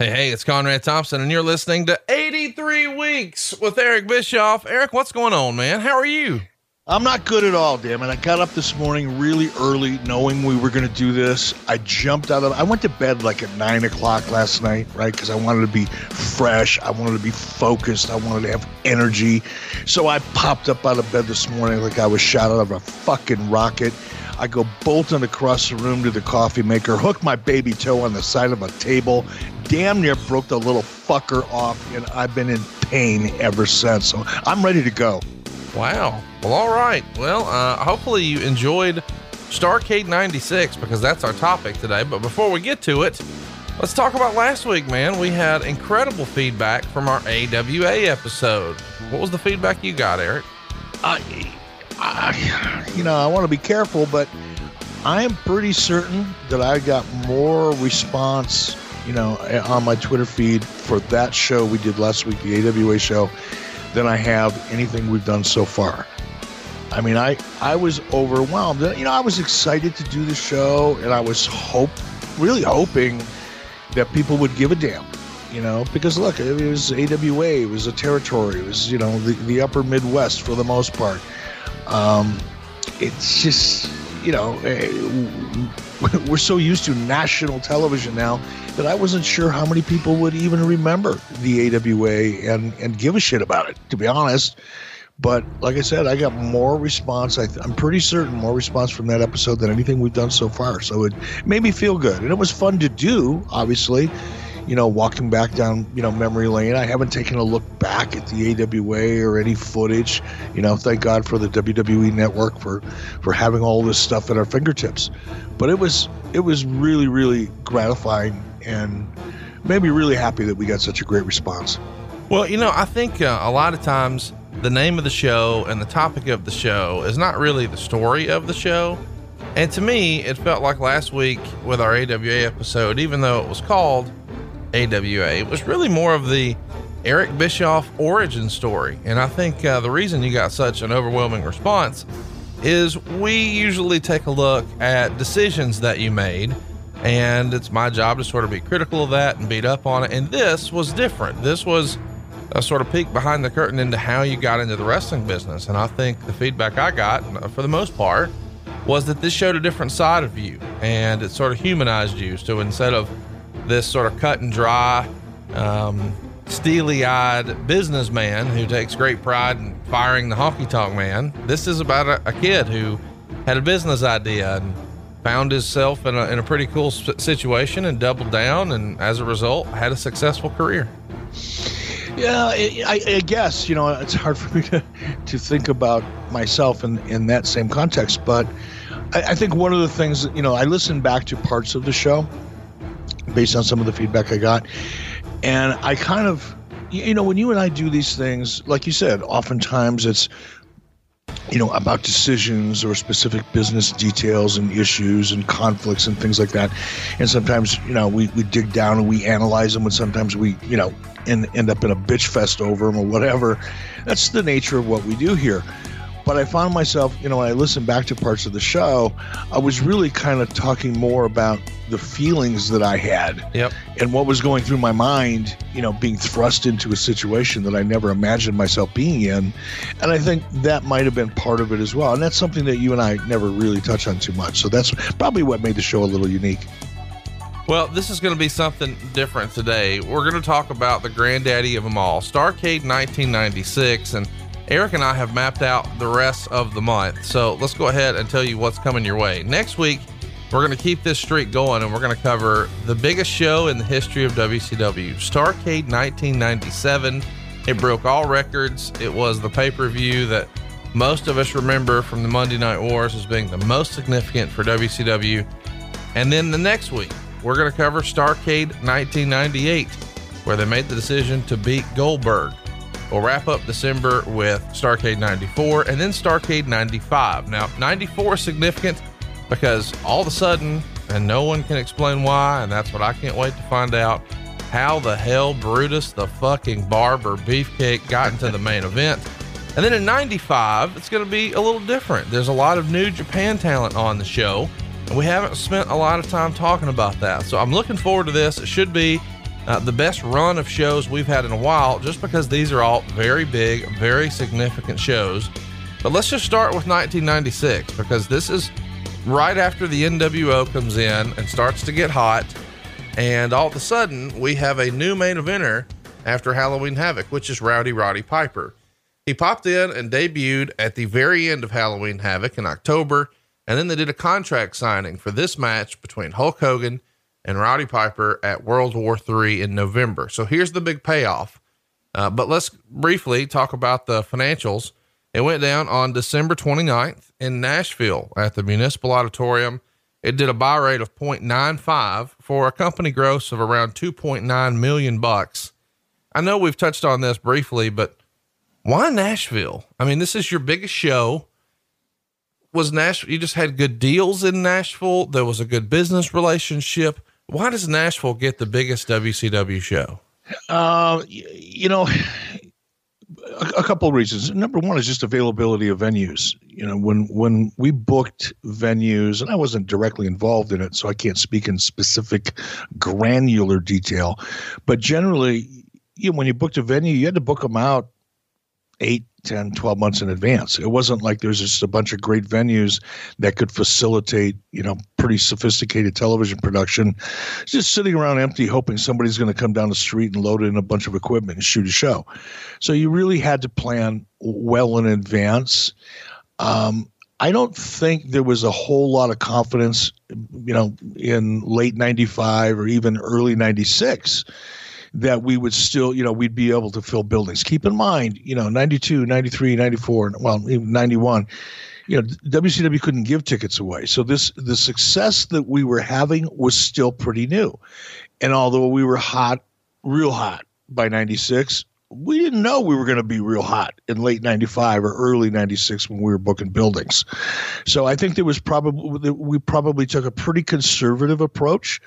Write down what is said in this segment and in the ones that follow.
Hey, hey, it's Conrad Thompson, and you're listening to 83 Weeks with Eric Bischoff. Eric, what's going on, man? How are you? I'm not good at all, damn it. I got up this morning really early knowing we were going to do this. I jumped out of, I went to bed like at nine o'clock last night, right? Because I wanted to be fresh. I wanted to be focused. I wanted to have energy. So I popped up out of bed this morning like I was shot out of a fucking rocket. I go bolting across the room to the coffee maker, hook my baby toe on the side of a table, damn near broke the little fucker off, and I've been in pain ever since. So I'm ready to go. Wow. Well, all right. Well, uh, hopefully you enjoyed Starrcade 96 because that's our topic today. But before we get to it, let's talk about last week, man. We had incredible feedback from our AWA episode. What was the feedback you got, Eric? I, I, you know, I want to be careful, but I am pretty certain that I got more response, you know, on my Twitter feed for that show we did last week, the AWA show, than I have anything we've done so far. I mean, I I was overwhelmed. You know, I was excited to do the show, and I was hope, really hoping that people would give a damn. You know, because look, it was AWA, it was a territory, it was you know the the Upper Midwest for the most part. Um, it's just you know eh, we're so used to national television now that I wasn't sure how many people would even remember the AWA and and give a shit about it. To be honest. But like I said, I got more response. I am pretty certain more response from that episode than anything we've done so far. So it made me feel good, and it was fun to do. Obviously, you know, walking back down you know memory lane. I haven't taken a look back at the AWA or any footage. You know, thank God for the WWE Network for for having all this stuff at our fingertips. But it was it was really really gratifying and made me really happy that we got such a great response. Well, you know, I think uh, a lot of times the name of the show and the topic of the show is not really the story of the show. And to me, it felt like last week with our AWA episode, even though it was called AWA, it was really more of the Eric Bischoff origin story. And I think uh, the reason you got such an overwhelming response is we usually take a look at decisions that you made. And it's my job to sort of be critical of that and beat up on it. And this was different. This was a sort of peek behind the curtain into how you got into the wrestling business. And I think the feedback I got, uh, for the most part, was that this showed a different side of you and it sort of humanized you. So instead of this sort of cut and dry, um, steely eyed businessman who takes great pride in firing the honky tonk man, this is about a, a, kid who had a business idea and found himself in a, in a pretty cool situation and doubled down. And as a result, had a successful career. Yeah, I, I, guess you know it's hard for me to, to think about myself in in that same context, but I, I think one of the things you know I listened back to parts of the show based on some of the feedback I got, and I kind of you know when you and I do these things, like you said, oftentimes it's you know, about decisions or specific business details and issues and conflicts and things like that. And sometimes, you know, we, we dig down and we analyze them, and sometimes we, you know, end, end up in a bitch fest over them or whatever. That's the nature of what we do here. But I found myself, you know, when I listened back to parts of the show, I was really kind of talking more about the feelings that I had yep. and what was going through my mind, you know, being thrust into a situation that I never imagined myself being in. And I think that might have been part of it as well. And that's something that you and I never really touch on too much. So that's probably what made the show a little unique. Well, this is going to be something different today. We're going to talk about the granddaddy of them all, Starrcade 1996. And Eric and I have mapped out the rest of the month. So let's go ahead and tell you what's coming your way. Next week, we're going to keep this streak going and we're going to cover the biggest show in the history of WCW, Starrcade 1997. It broke all records. It was the pay per view that most of us remember from the Monday Night Wars as being the most significant for WCW. And then the next week, we're going to cover Starrcade 1998, where they made the decision to beat Goldberg. We'll wrap up December with Starrcade 94 and then Starrcade 95. Now, 94 is significant because all of a sudden, and no one can explain why, and that's what I can't wait to find out, how the hell Brutus the fucking barber beefcake got into the main event. And then in 95, it's going to be a little different. There's a lot of new Japan talent on the show, and we haven't spent a lot of time talking about that. So I'm looking forward to this. It should be uh, the best run of shows we've had in a while, just because these are all very big, very significant shows. But let's just start with 1996 because this is right after the NWO comes in and starts to get hot. And all of a sudden, we have a new main eventer after Halloween Havoc, which is Rowdy Roddy Piper. He popped in and debuted at the very end of Halloween Havoc in October, and then they did a contract signing for this match between Hulk Hogan and Rowdy Piper at World War III in November. So here's the big payoff. Uh, but let's briefly talk about the financials. It went down on December 29th in Nashville at the Municipal Auditorium. It did a buy rate of 0.95 for a company gross of around 2.9 million bucks. I know we've touched on this briefly, but why Nashville? I mean, this is your biggest show. Was Nashville, you just had good deals in Nashville. There was a good business relationship. Why does Nashville get the biggest WCW show? Uh, you know, a, a couple of reasons. Number one is just availability of venues. You know, when when we booked venues, and I wasn't directly involved in it, so I can't speak in specific granular detail, but generally, you know, when you booked a venue, you had to book them out eight, 10, 12 months in advance. It wasn't like there's just a bunch of great venues that could facilitate, you know, pretty sophisticated television production, just sitting around empty, hoping somebody's going to come down the street and load in a bunch of equipment and shoot a show. So you really had to plan well in advance. Um, I don't think there was a whole lot of confidence, you know, in late 95 or even early 96 that we would still, you know, we'd be able to fill buildings. Keep in mind, you know, 92, 93, 94, well, 91, you know, WCW couldn't give tickets away. So this, the success that we were having was still pretty new. And although we were hot, real hot by 96, we didn't know we were going to be real hot in late 95 or early 96 when we were booking buildings. So I think there was probably, we probably took a pretty conservative approach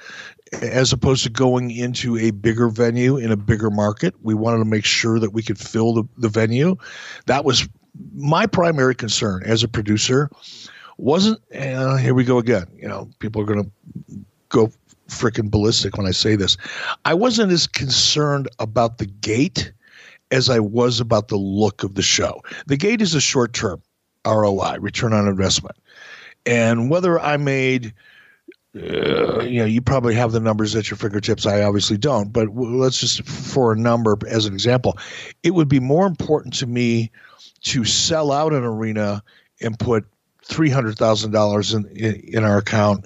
as opposed to going into a bigger venue in a bigger market. We wanted to make sure that we could fill the, the venue. That was my primary concern as a producer wasn't, uh, here we go again. You know, people are going to go freaking ballistic when I say this. I wasn't as concerned about the gate as I was about the look of the show. The gate is a short term ROI, return on investment. And whether I made, uh, you know, you probably have the numbers at your fingertips. I obviously don't, but let's just, for a number as an example, it would be more important to me to sell out an arena and put $300,000 in, in, in our account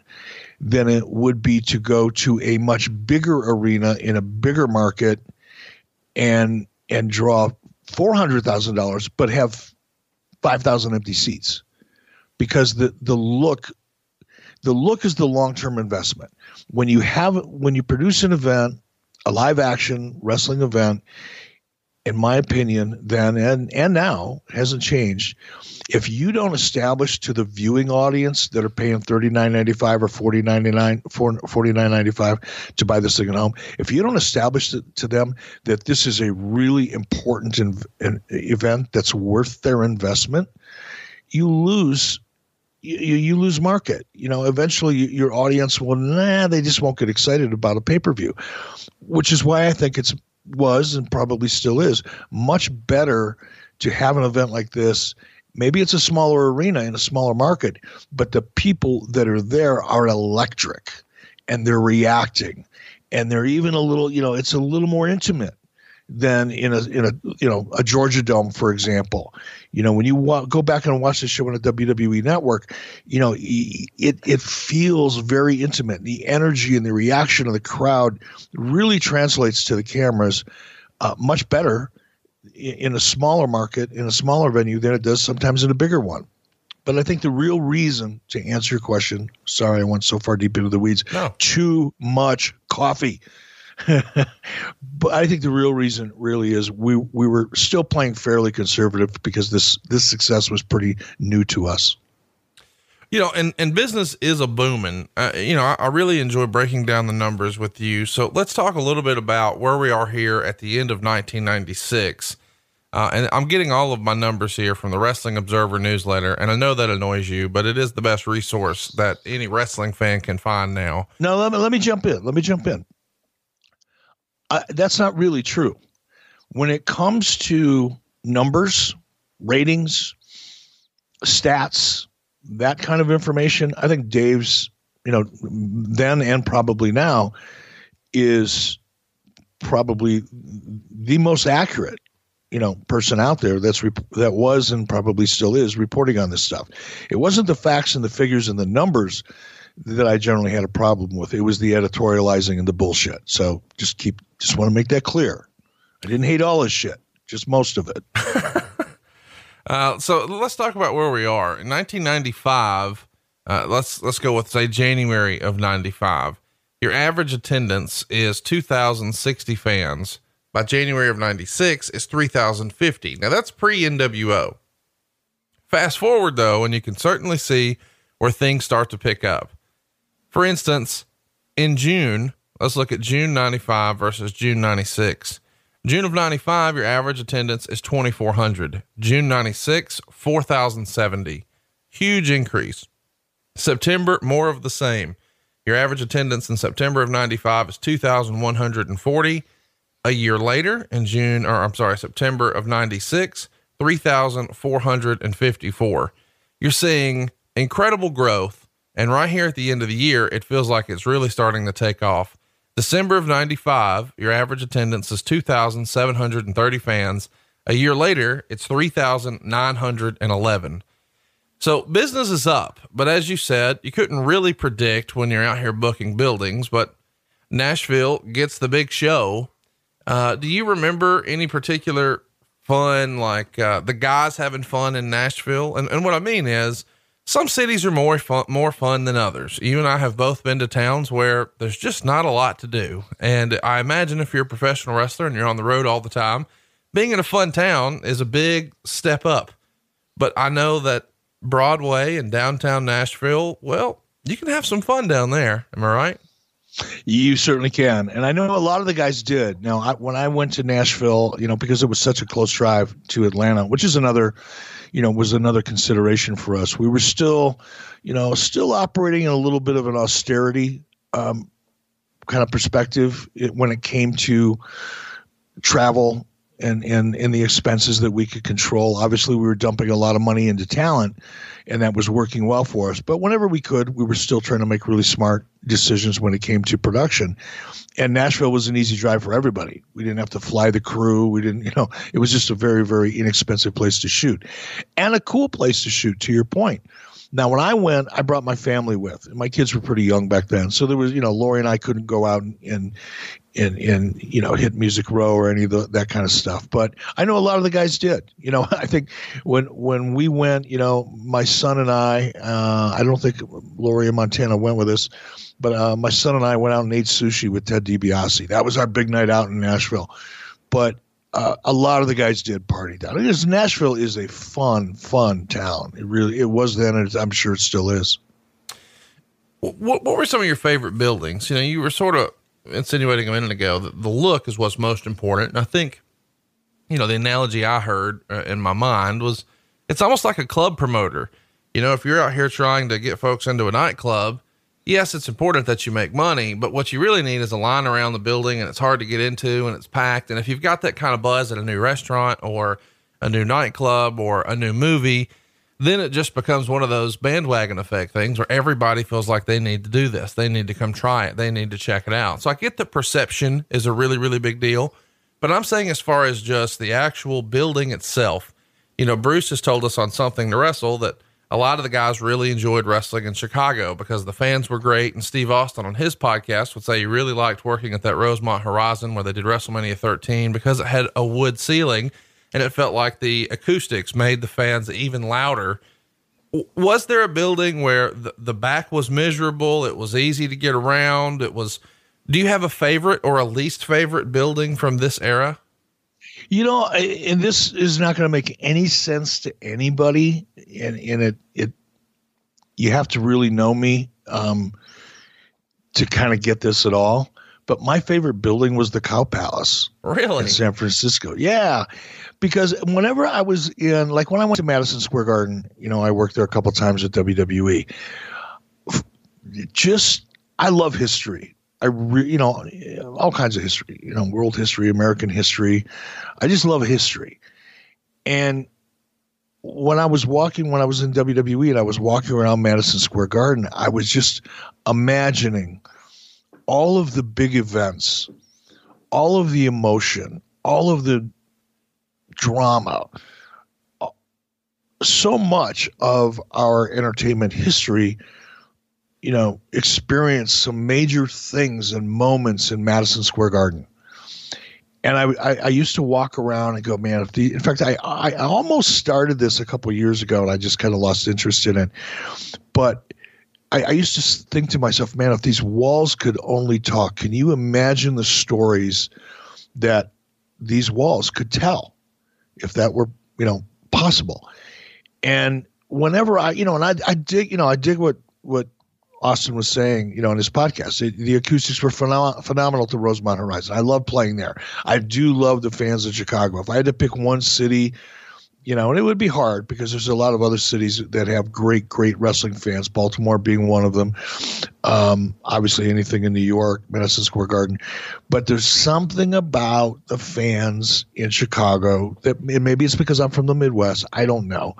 than it would be to go to a much bigger arena in a bigger market and and draw four hundred thousand dollars, but have five thousand empty seats, because the the look, the look is the long term investment. When you have when you produce an event, a live action wrestling event, in my opinion, then and and now hasn't changed. If you don't establish to the viewing audience that are paying thirty nine ninety five or forty ninety nine forty nine ninety five to buy this thing at home, if you don't establish to, to them that this is a really important in, in, event that's worth their investment, you lose you, you lose market. You know, eventually your audience will, nah, they just won't get excited about a pay per view, which is why I think it's was and probably still is much better to have an event like this. Maybe it's a smaller arena in a smaller market, but the people that are there are electric and they're reacting and they're even a little, you know, it's a little more intimate than in a in a you know a Georgia Dome, for example. You know, when you wa- go back and watch the show on the WWE Network, you know it it feels very intimate. The energy and the reaction of the crowd really translates to the cameras uh, much better in a smaller market in a smaller venue than it does sometimes in a bigger one. But I think the real reason to answer your question, sorry I went so far deep into the weeds, no. too much coffee. but I think the real reason really is we we were still playing fairly conservative because this this success was pretty new to us. You know, and, and business is a booming. Uh, you know, I, I, really enjoy breaking down the numbers with you. So let's talk a little bit about where we are here at the end of 1996. Uh, and I'm getting all of my numbers here from the Wrestling Observer newsletter. And I know that annoys you, but it is the best resource that any wrestling fan can find now. No, let me, let me jump in. Let me jump in. That's not really true. When it comes to numbers, ratings, stats, that kind of information, I think Dave's, you know, then and probably now is probably the most accurate you know person out there that's rep- that was and probably still is reporting on this stuff. It wasn't the facts and the figures and the numbers that I generally had a problem with. It was the editorializing and the bullshit. So just keep just want to make that clear. I didn't hate all his shit, just most of it. uh, so let's talk about where we are in 1995. Uh, let's let's go with say January of '95. Your average attendance is 2,060 fans by January of 96 is 3,050. Now that's pre NWO. Fast forward though, and you can certainly see where things start to pick up. For instance, in June, let's look at June 95 versus June 96. June of 95, your average attendance is 2,400. June 96, 4,070. Huge increase. September, more of the same. Your average attendance in September of 95 is 2,140 a year later in June, or I'm sorry, September of 96, 3,454. You're seeing incredible growth. And right here at the end of the year, it feels like it's really starting to take off. December of 95, your average attendance is 2,730 fans. A year later, it's 3,911. So business is up, but as you said, you couldn't really predict when you're out here booking buildings, but Nashville gets the big show uh, do you remember any particular fun, like uh, the guys having fun in Nashville? And, and what I mean is, some cities are more fun, more fun than others. You and I have both been to towns where there's just not a lot to do. And I imagine if you're a professional wrestler and you're on the road all the time, being in a fun town is a big step up. But I know that Broadway and downtown Nashville, well, you can have some fun down there. Am I right? You certainly can, and I know a lot of the guys did. Now, I, when I went to Nashville, you know, because it was such a close drive to Atlanta, which is another, you know, was another consideration for us. We were still, you know, still operating in a little bit of an austerity um, kind of perspective when it came to travel and and and the expenses that we could control. Obviously, we were dumping a lot of money into talent, and that was working well for us. But whenever we could, we were still trying to make really smart decisions when it came to production. And Nashville was an easy drive for everybody. We didn't have to fly the crew. We didn't, you know, it was just a very, very inexpensive place to shoot and a cool place to shoot, to your point. Now, when I went, I brought my family with. My kids were pretty young back then, so there was, you know, Lori and I couldn't go out and, and and, in you know hit music row or any of the, that kind of stuff. But i know a lot of the guys did. You know i think when when we went you know my son and i uh, i don't think Lori and montana went with us but uh, my son and i went out and ate sushi with ted DiBiase. That was our big night out in nashville. But uh, a lot of the guys did party down because nashville is a fun fun town it really it was then and i'm sure it still is what, what were some of your favorite buildings you know you were sort of insinuating a minute ago that the look is what's most important. And I think, you know, the analogy I heard uh, in my mind was it's almost like a club promoter. You know, if you're out here trying to get folks into a nightclub, yes, it's important that you make money, but what you really need is a line around the building and it's hard to get into and it's packed. And if you've got that kind of buzz at a new restaurant or a new nightclub or a new movie, then it just becomes one of those bandwagon effect things where everybody feels like they need to do this. They need to come try it. They need to check it out. So I get that perception is a really, really big deal. But I'm saying, as far as just the actual building itself, you know, Bruce has told us on Something to Wrestle that a lot of the guys really enjoyed wrestling in Chicago because the fans were great. And Steve Austin on his podcast would say he really liked working at that Rosemont Horizon where they did WrestleMania 13 because it had a wood ceiling and it felt like the acoustics made the fans even louder. Was there a building where the, the back was miserable? It was easy to get around. It was. Do you have a favorite or a least favorite building from this era? You know, and this is not going to make any sense to anybody, and and it it you have to really know me um, to kind of get this at all. But my favorite building was the Cow Palace, really, in San Francisco. Yeah, because whenever I was in, like when I went to Madison Square Garden, you know, I worked there a couple times at WWE. Just, I love history. I re, you know, all kinds of history, you know, world history, American history. I just love history. And when I was walking, when I was in WWE and I was walking around Madison Square Garden, I was just imagining all of the big events, all of the emotion, all of the drama, so much of our entertainment history, you know, experienced some major things and moments in Madison Square Garden. And I, I, I used to walk around and go, man, if the, in fact, I, I almost started this a couple years ago and I just kind of lost interest in it. But I, I used to think to myself, man, if these walls could only talk, can you imagine the stories that these walls could tell if that were, you know, possible? And whenever I, you know, and I, I dig, you know, I dig what what Austin was saying, you know, in his podcast. It, the acoustics were phenom- phenomenal to Rosemont Horizon. I love playing there. I do love the fans of Chicago. If I had to pick one city, you know, and it would be hard because there's a lot of other cities that have great, great wrestling fans. Baltimore being one of them. Um, obviously, anything in New York, Madison Square Garden, but there's something about the fans in Chicago that maybe it's because I'm from the Midwest. I don't know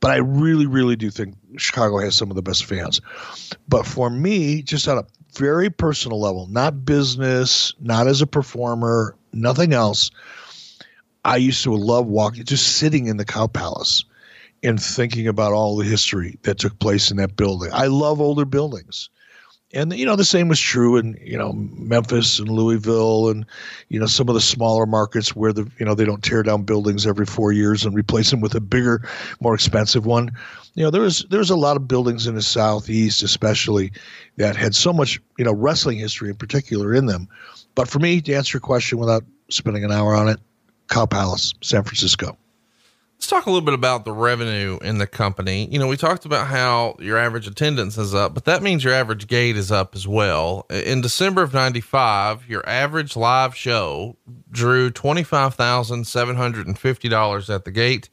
but I really, really do think Chicago has some of the best fans. But for me, just on a very personal level, not business, not as a performer, nothing else, I used to love walking, just sitting in the Cow Palace and thinking about all the history that took place in that building. I love older buildings and you know the same was true in you know Memphis and Louisville and you know some of the smaller markets where the you know they don't tear down buildings every four years and replace them with a bigger, more expensive one. You know there was there was a lot of buildings in the southeast, especially that had so much you know wrestling history in particular in them. But for me, to answer your question without spending an hour on it, Cow Palace, San Francisco. Let's talk a little bit about the revenue in the company. You know, we talked about how your average attendance is up, but that means your average gate is up as well. In December of 95, your average live show drew $25,750 at the gate.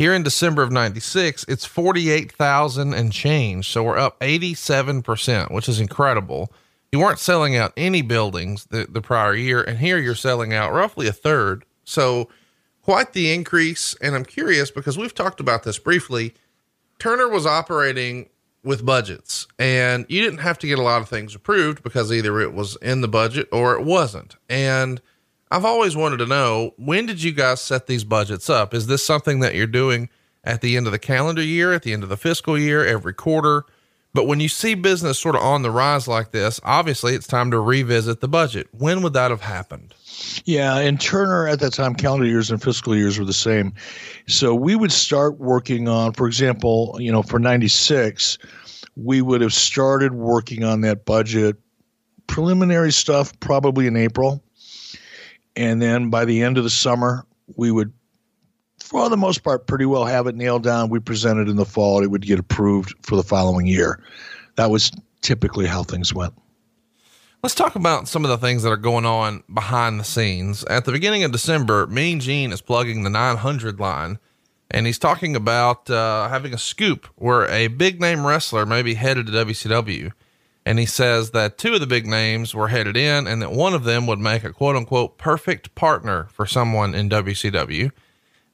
Here in December of 96, it's 48,000 and change. So we're up 87%, which is incredible. You weren't selling out any buildings the, the prior year, and here you're selling out roughly a third. So, quite the increase. And I'm curious because we've talked about this briefly. Turner was operating with budgets and you didn't have to get a lot of things approved because either it was in the budget or it wasn't. And I've always wanted to know when did you guys set these budgets up? Is this something that you're doing at the end of the calendar year, at the end of the fiscal year, every quarter? But when you see business sort of on the rise like this, obviously it's time to revisit the budget. When would that have happened? Yeah, and Turner at that time, calendar years and fiscal years were the same. So we would start working on, for example, you know, for 96, we would have started working on that budget, preliminary stuff probably in April. And then by the end of the summer, we would, for the most part, pretty well have it nailed down. We presented in the fall, it would get approved for the following year. That was typically how things went. Let's talk about some of the things that are going on behind the scenes. At the beginning of December, Mean Gene is plugging the 900 line, and he's talking about uh, having a scoop where a big name wrestler may be headed to WCW. And he says that two of the big names were headed in, and that one of them would make a quote unquote perfect partner for someone in WCW.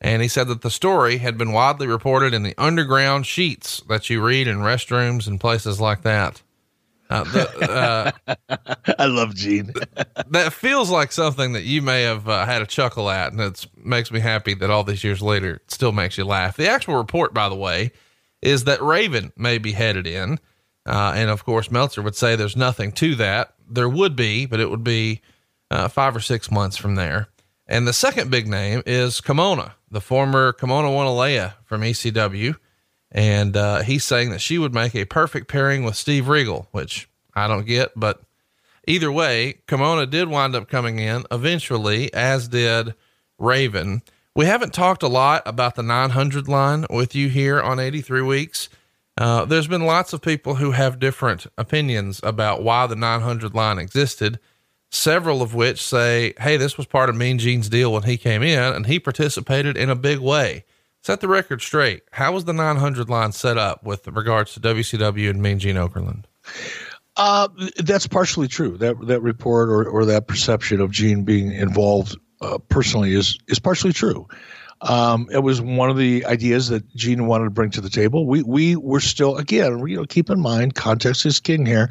And he said that the story had been widely reported in the underground sheets that you read in restrooms and places like that. Uh, the, uh, I love Gene. that feels like something that you may have uh, had a chuckle at, and it makes me happy that all these years later it still makes you laugh. The actual report, by the way, is that Raven may be headed in, uh, and of course Meltzer would say there's nothing to that. There would be, but it would be uh, five or six months from there. And the second big name is Kimona, the former Kimona Wanalaya from ECW. And uh, he's saying that she would make a perfect pairing with Steve Regal, which I don't get. But either way, Kimona did wind up coming in eventually, as did Raven. We haven't talked a lot about the 900 line with you here on 83 Weeks. Uh, there's been lots of people who have different opinions about why the 900 line existed, several of which say, hey, this was part of Mean Gene's deal when he came in and he participated in a big way set the record straight. How was the 900 line set up with regards to WCW and Mean Gene Okerlund? Uh, that's partially true. That that report or, or that perception of Gene being involved uh, personally is is partially true. Um, it was one of the ideas that Gene wanted to bring to the table. We we were still again, you know, keep in mind context is king here.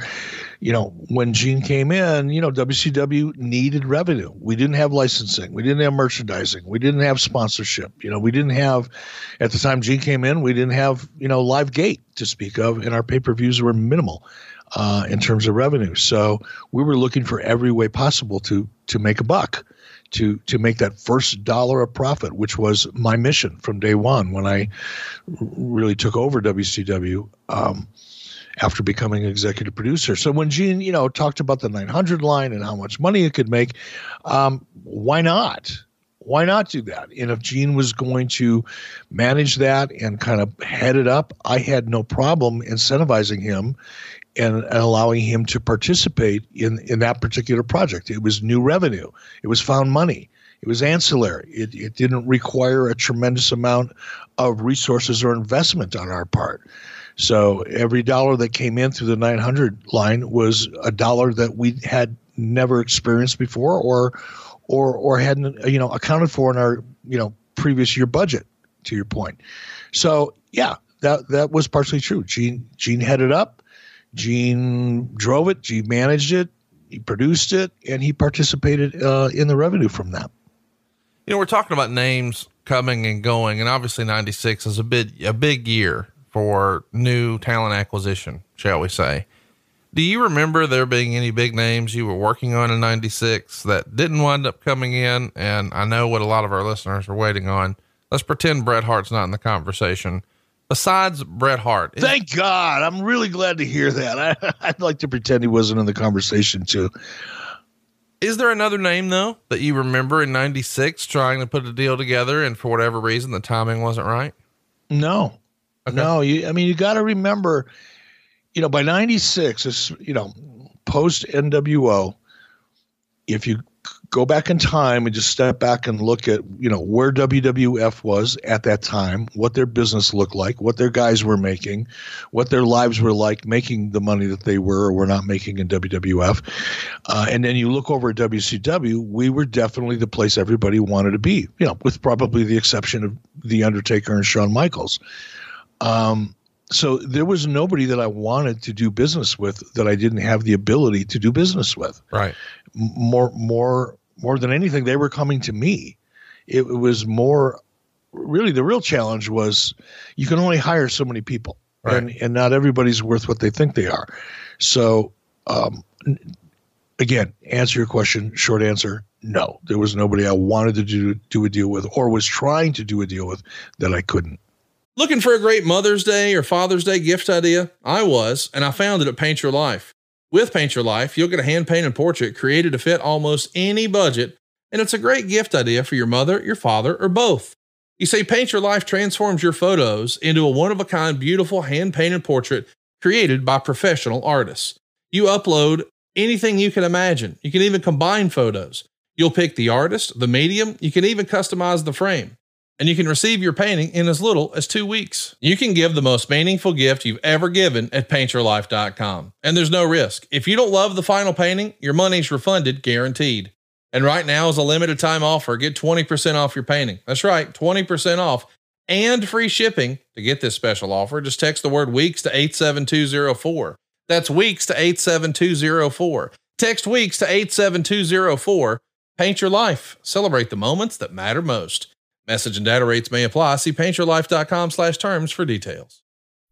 You know, when Gene came in, you know, WCW needed revenue. We didn't have licensing, we didn't have merchandising, we didn't have sponsorship. You know, we didn't have at the time Gene came in, we didn't have you know live gate to speak of, and our pay per views were minimal. Uh, in terms of revenue, so we were looking for every way possible to to make a buck to to make that first dollar of profit, which was my mission from day one when I really took over WCW um, after becoming executive producer. So when Gene, you know, talked about the 900 line and how much money it could make, um, why not? Why not do that? And if Gene was going to manage that and kind of head it up, I had no problem incentivizing him and, allowing him to participate in, in that particular project. It was new revenue, it was found money, it was ancillary. It, it didn't require a tremendous amount of resources or investment on our part. So every dollar that came in through the 900 line was a dollar that we had never experienced before or or or hadn't you know accounted for in our you know previous year budget to your point. So yeah, that that was partially true. Gene Gene headed up Gene drove it, Gene managed it, he produced it, and he participated uh, in the revenue from that. You know, we're talking about names coming and going, and obviously '96 is a bit a big year for new talent acquisition, shall we say? Do you remember there being any big names you were working on in '96 that didn't wind up coming in? And I know what a lot of our listeners are waiting on. Let's pretend Bret Hart's not in the conversation besides Bret Hart. Thank God. I'm really glad to hear that. I, would like to pretend he wasn't in the conversation too. Is there another name though that you remember in 96 trying to put a deal together and for whatever reason the timing wasn't right? No. Okay. No, you I mean you got to remember you know by 96 it's you know post NWO if you go back in time and just step back and look at you know where WWF was at that time, what their business looked like, what their guys were making, what their lives were like making the money that they were or were not making in WWF, uh, and then you look over at WCW, we were definitely the place everybody wanted to be. You know, with probably the exception of the Undertaker and Shawn Michaels. Um, so there was nobody that I wanted to do business with that I didn't have the ability to do business with. Right. More, more more than anything, they were coming to me. It, it was more really the real challenge was you can only hire so many people, right. and and not everybody's worth what they think they are. So, um, again, answer your question. Short answer: No, there was nobody I wanted to do do a deal with, or was trying to do a deal with that I couldn't. Looking for a great Mother's Day or Father's Day gift idea? I was, and I found it at Paint Your Life. With Paint Your Life, you'll get a hand painted portrait created to fit almost any budget, and it's a great gift idea for your mother, your father, or both. You say Paint Your Life transforms your photos into a one of a kind, beautiful hand painted portrait created by professional artists. You upload anything you can imagine. You can even combine photos. You'll pick the artist, the medium, you can even customize the frame and you can receive your painting in as little as two weeks. You can give the most meaningful gift you've ever given at paintyourlife.com. And there's no risk. If you don't love the final painting, your money's refunded guaranteed. And right now is a limited time offer. Get 20% off your painting. That's right, 20% off and free shipping. To get this special offer, just text the word weeks to 87204. That's weeks to 87204. Text weeks to 87204. Paint your life. Celebrate the moments that matter most. Message and data rates may apply. See paintyourlife.com slash terms for details.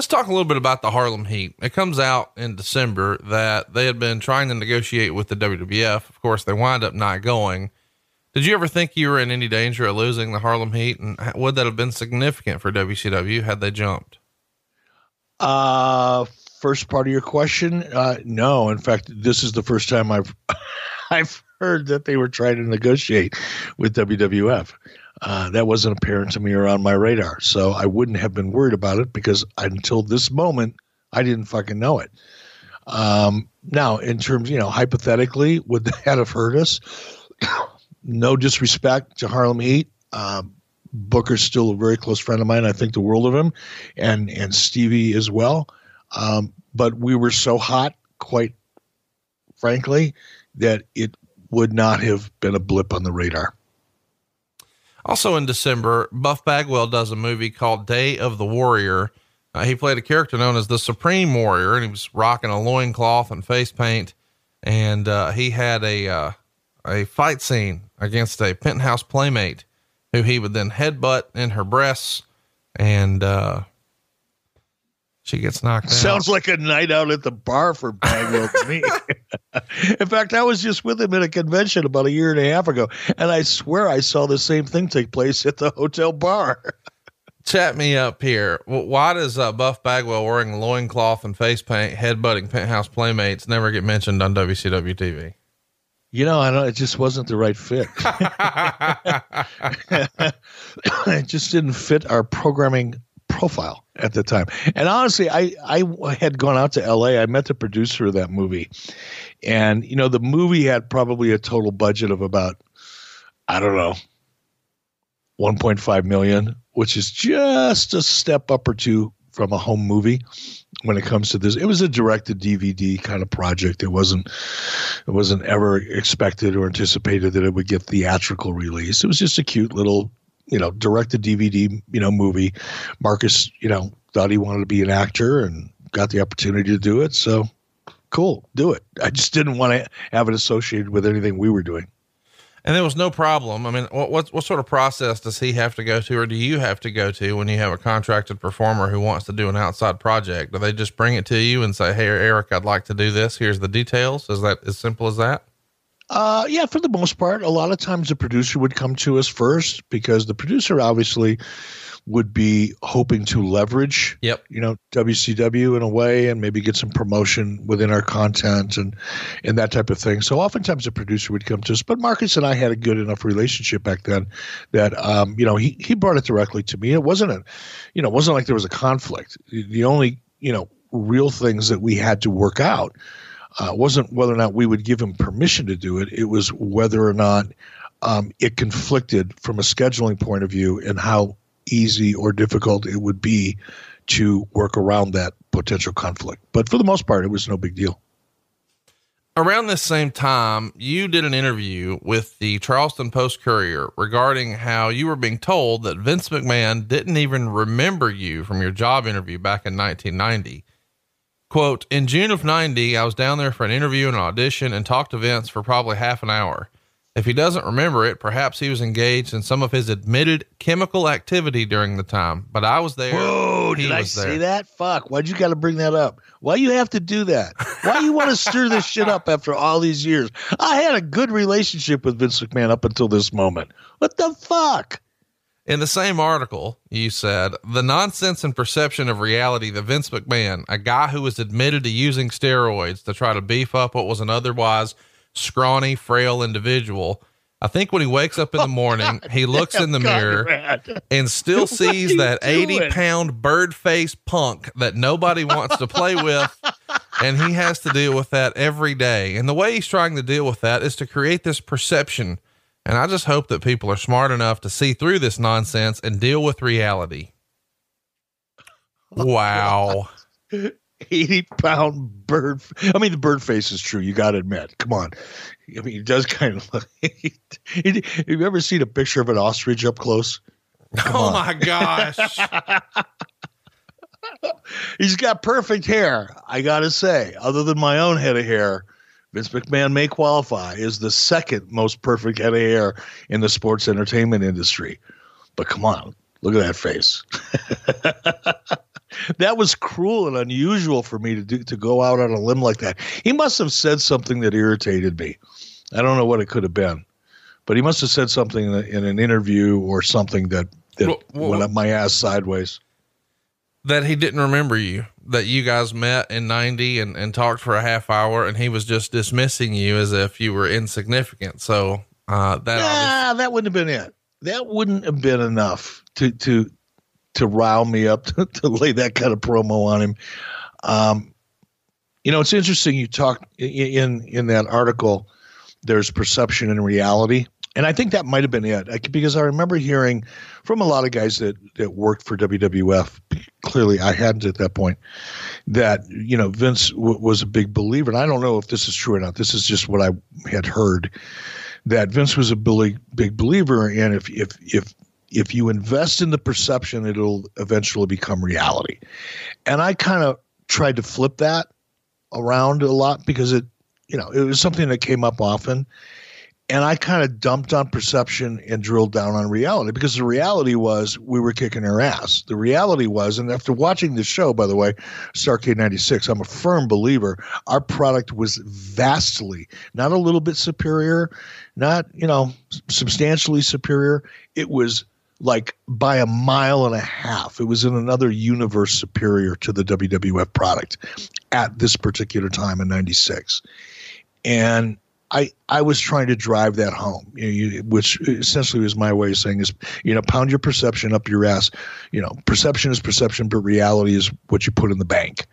Let's talk a little bit about the Harlem Heat. It comes out in December that they had been trying to negotiate with the WWF. Of course, they wind up not going. Did you ever think you were in any danger of losing the Harlem Heat? And would that have been significant for WCW had they jumped? Uh, first part of your question, uh, no. In fact, this is the first time I've I've heard that they were trying to negotiate with WWF. Uh, that wasn't apparent to me or on my radar, so I wouldn't have been worried about it because until this moment, I didn't fucking know it. Um, now, in terms, you know, hypothetically, would that have hurt us? no disrespect to Harlem Heat. Um, Booker's still a very close friend of mine. I think the world of him, and and Stevie as well. Um, but we were so hot, quite frankly, that it would not have been a blip on the radar. Also in December, Buff Bagwell does a movie called Day of the Warrior. Uh, he played a character known as the Supreme Warrior, and he was rocking a loincloth and face paint. And uh, he had a uh, a fight scene against a penthouse playmate, who he would then headbutt in her breasts, and uh, she gets knocked Sounds out. Sounds like a night out at the bar for Bagwell to me. In fact, I was just with him at a convention about a year and a half ago, and I swear I saw the same thing take place at the hotel bar. Chat me up here. Why does uh, Buff Bagwell wearing loincloth and face paint, headbutting penthouse playmates never get mentioned on WCW TV? You know, I don't. It just wasn't the right fit. it just didn't fit our programming profile at the time. And honestly, I I had gone out to L.A. I met the producer of that movie, and you know, the movie had probably a total budget of about I don't know, 1.5 million, which is just a step up or two from a home movie when it comes to this. It was a directed DVD kind of project. It wasn't it wasn't ever expected or anticipated that it would get theatrical release. It was just a cute little, you know, directed DVD, you know, movie. Marcus, you know, thought he wanted to be an actor and got the opportunity to do it. So cool, do it. I just didn't want to have it associated with anything we were doing. And there was no problem. I mean, what, what, what sort of process does he have to go to, or do you have to go to when you have a contracted performer who wants to do an outside project? Do they just bring it to you and say, "Hey, Eric, I'd like to do this. Here's the details." Is that as simple as that? Uh, yeah, for the most part, a lot of times the producer would come to us first because the producer obviously would be hoping to leverage, yep. you know, WCW in a way and maybe get some promotion within our content and and that type of thing. So oftentimes the producer would come to us, but Marcus and I had a good enough relationship back then that um, you know, he he brought it directly to me. It wasn't a you know, it wasn't like there was a conflict. The only, you know, real things that we had to work out uh, wasn't whether or not we would give him permission to do it. It was whether or not um, it conflicted from a scheduling point of view and how easy or difficult it would be to work around that potential conflict. But for the most part, it was no big deal. Around this same time, you did an interview with the Charleston Post Courier regarding how you were being told that Vince McMahon didn't even remember you from your job interview back in 1990. Quote, in June of 90, I was down there for an interview and an audition and talked to Vince for probably half an hour. If he doesn't remember it, perhaps he was engaged in some of his admitted chemical activity during the time. But I was there. Whoa, did I say that? Fuck. Why'd you got to bring that up? Why you have to do that? Why you want to stir this shit up after all these years? I had a good relationship with Vince McMahon up until this moment. What the fuck? In the same article, you said the nonsense and perception of reality that Vince McMahon, a guy who was admitted to using steroids to try to beef up what was an otherwise scrawny, frail individual. I think when he wakes up in the morning, oh, he looks in the mirror and still sees that 80 pound bird face punk that nobody wants to play with. And he has to deal with that every day. And the way he's trying to deal with that is to create this perception. And I just hope that people are smart enough to see through this nonsense and deal with reality. Wow. 80 pound bird. I mean, the bird face is true. You got to admit. Come on. I mean, he does kind of look. have you ever seen a picture of an ostrich up close? Come oh on. my gosh. He's got perfect hair. I got to say, other than my own head of hair, Vince McMahon may qualify as the second most perfect head of hair in the sports entertainment industry. But come on, look at that face that was cruel and unusual for me to do to go out on a limb like that. He must have said something that irritated me. I don't know what it could have been, but he must have said something in, an interview or something that that well, well, went up my ass sideways. That he didn't remember you, that you guys met in 90 and, and talked for a half hour and he was just dismissing you as if you were insignificant. So, uh, that, nah, that wouldn't have been it. That wouldn't have been enough to, to, to rile me up to, to lay that kind of promo on him. Um, you know, it's interesting. You talk in, in that article, there's perception and reality. And I think that might have been it because I remember hearing from a lot of guys that, that worked for WWF. Clearly, I hadn't at that point. That you know, Vince w- was a big believer, and I don't know if this is true or not. This is just what I had heard. That Vince was a big, big believer, and if if if if you invest in the perception, it'll eventually become reality. And I kind of tried to flip that around a lot because it, you know, it was something that came up often and I kind of dumped on perception and drilled down on reality because the reality was we were kicking their ass. The reality was, and after watching the show, by the way, Starrcade 96, I'm a firm believer our product was vastly, not a little bit superior, not, you know, substantially superior. It was like by a mile and a half. It was in another universe superior to the WWF product at this particular time in 96. And I, I was trying to drive that home, you know, you, which essentially was my way of saying is, you know, pound your perception up your ass. You know, perception is perception, but reality is what you put in the bank.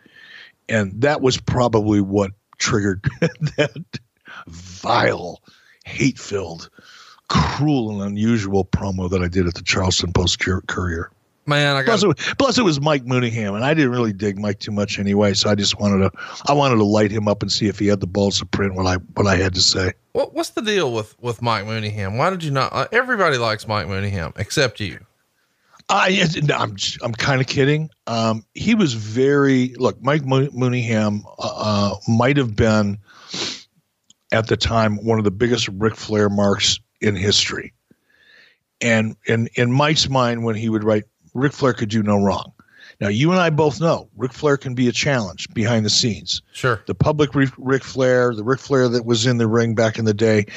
And that was probably what triggered that vile, hate filled, cruel, and unusual promo that I did at the Charleston Post Courier. Man, I got plus it, was, plus it was Mike Mooneyham, and I didn't really dig Mike too much anyway. So I just wanted to, I wanted to light him up and see if he had the balls to print what I what I had to say. What what's the deal with with Mike Mooneyham? Why did you not? Uh, everybody likes Mike Mooneyham except you. I, I'm I'm kind of kidding. Um, he was very look. Mike Mooneyham uh, uh, might have been at the time one of the biggest Ric Flair marks in history. And in in Mike's mind, when he would write Ric Flair could do no wrong. Now, you and I both know Ric Flair can be a challenge behind the scenes. Sure. The public Ric Flair, the Ric Flair that was in the ring back in the day,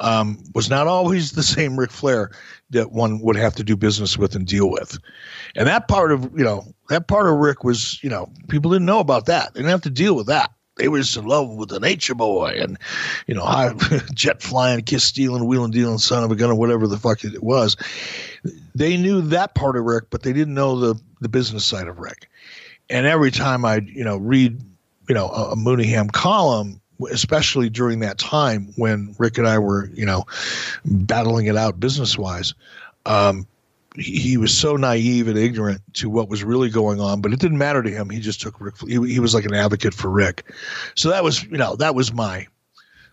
um, was not always the same Ric Flair that one would have to do business with and deal with. And that part of, you know, that part of Rick was, you know, people didn't know about that. They didn't have to deal with that they were just in love with the nature boy and you know high, jet flying kiss stealing wheeling dealing son of a gun or whatever the fuck it was. They knew that part of rick but they didn't know the the business side of rick. And every time i you know read you know a, a mooneyham column especially during that time when rick and i were you know battling it out business wise um, he, was so naive and ignorant to what was really going on, but it didn't matter to him. He just took Rick. He, he was like an advocate for Rick. So that was, you know, that was my,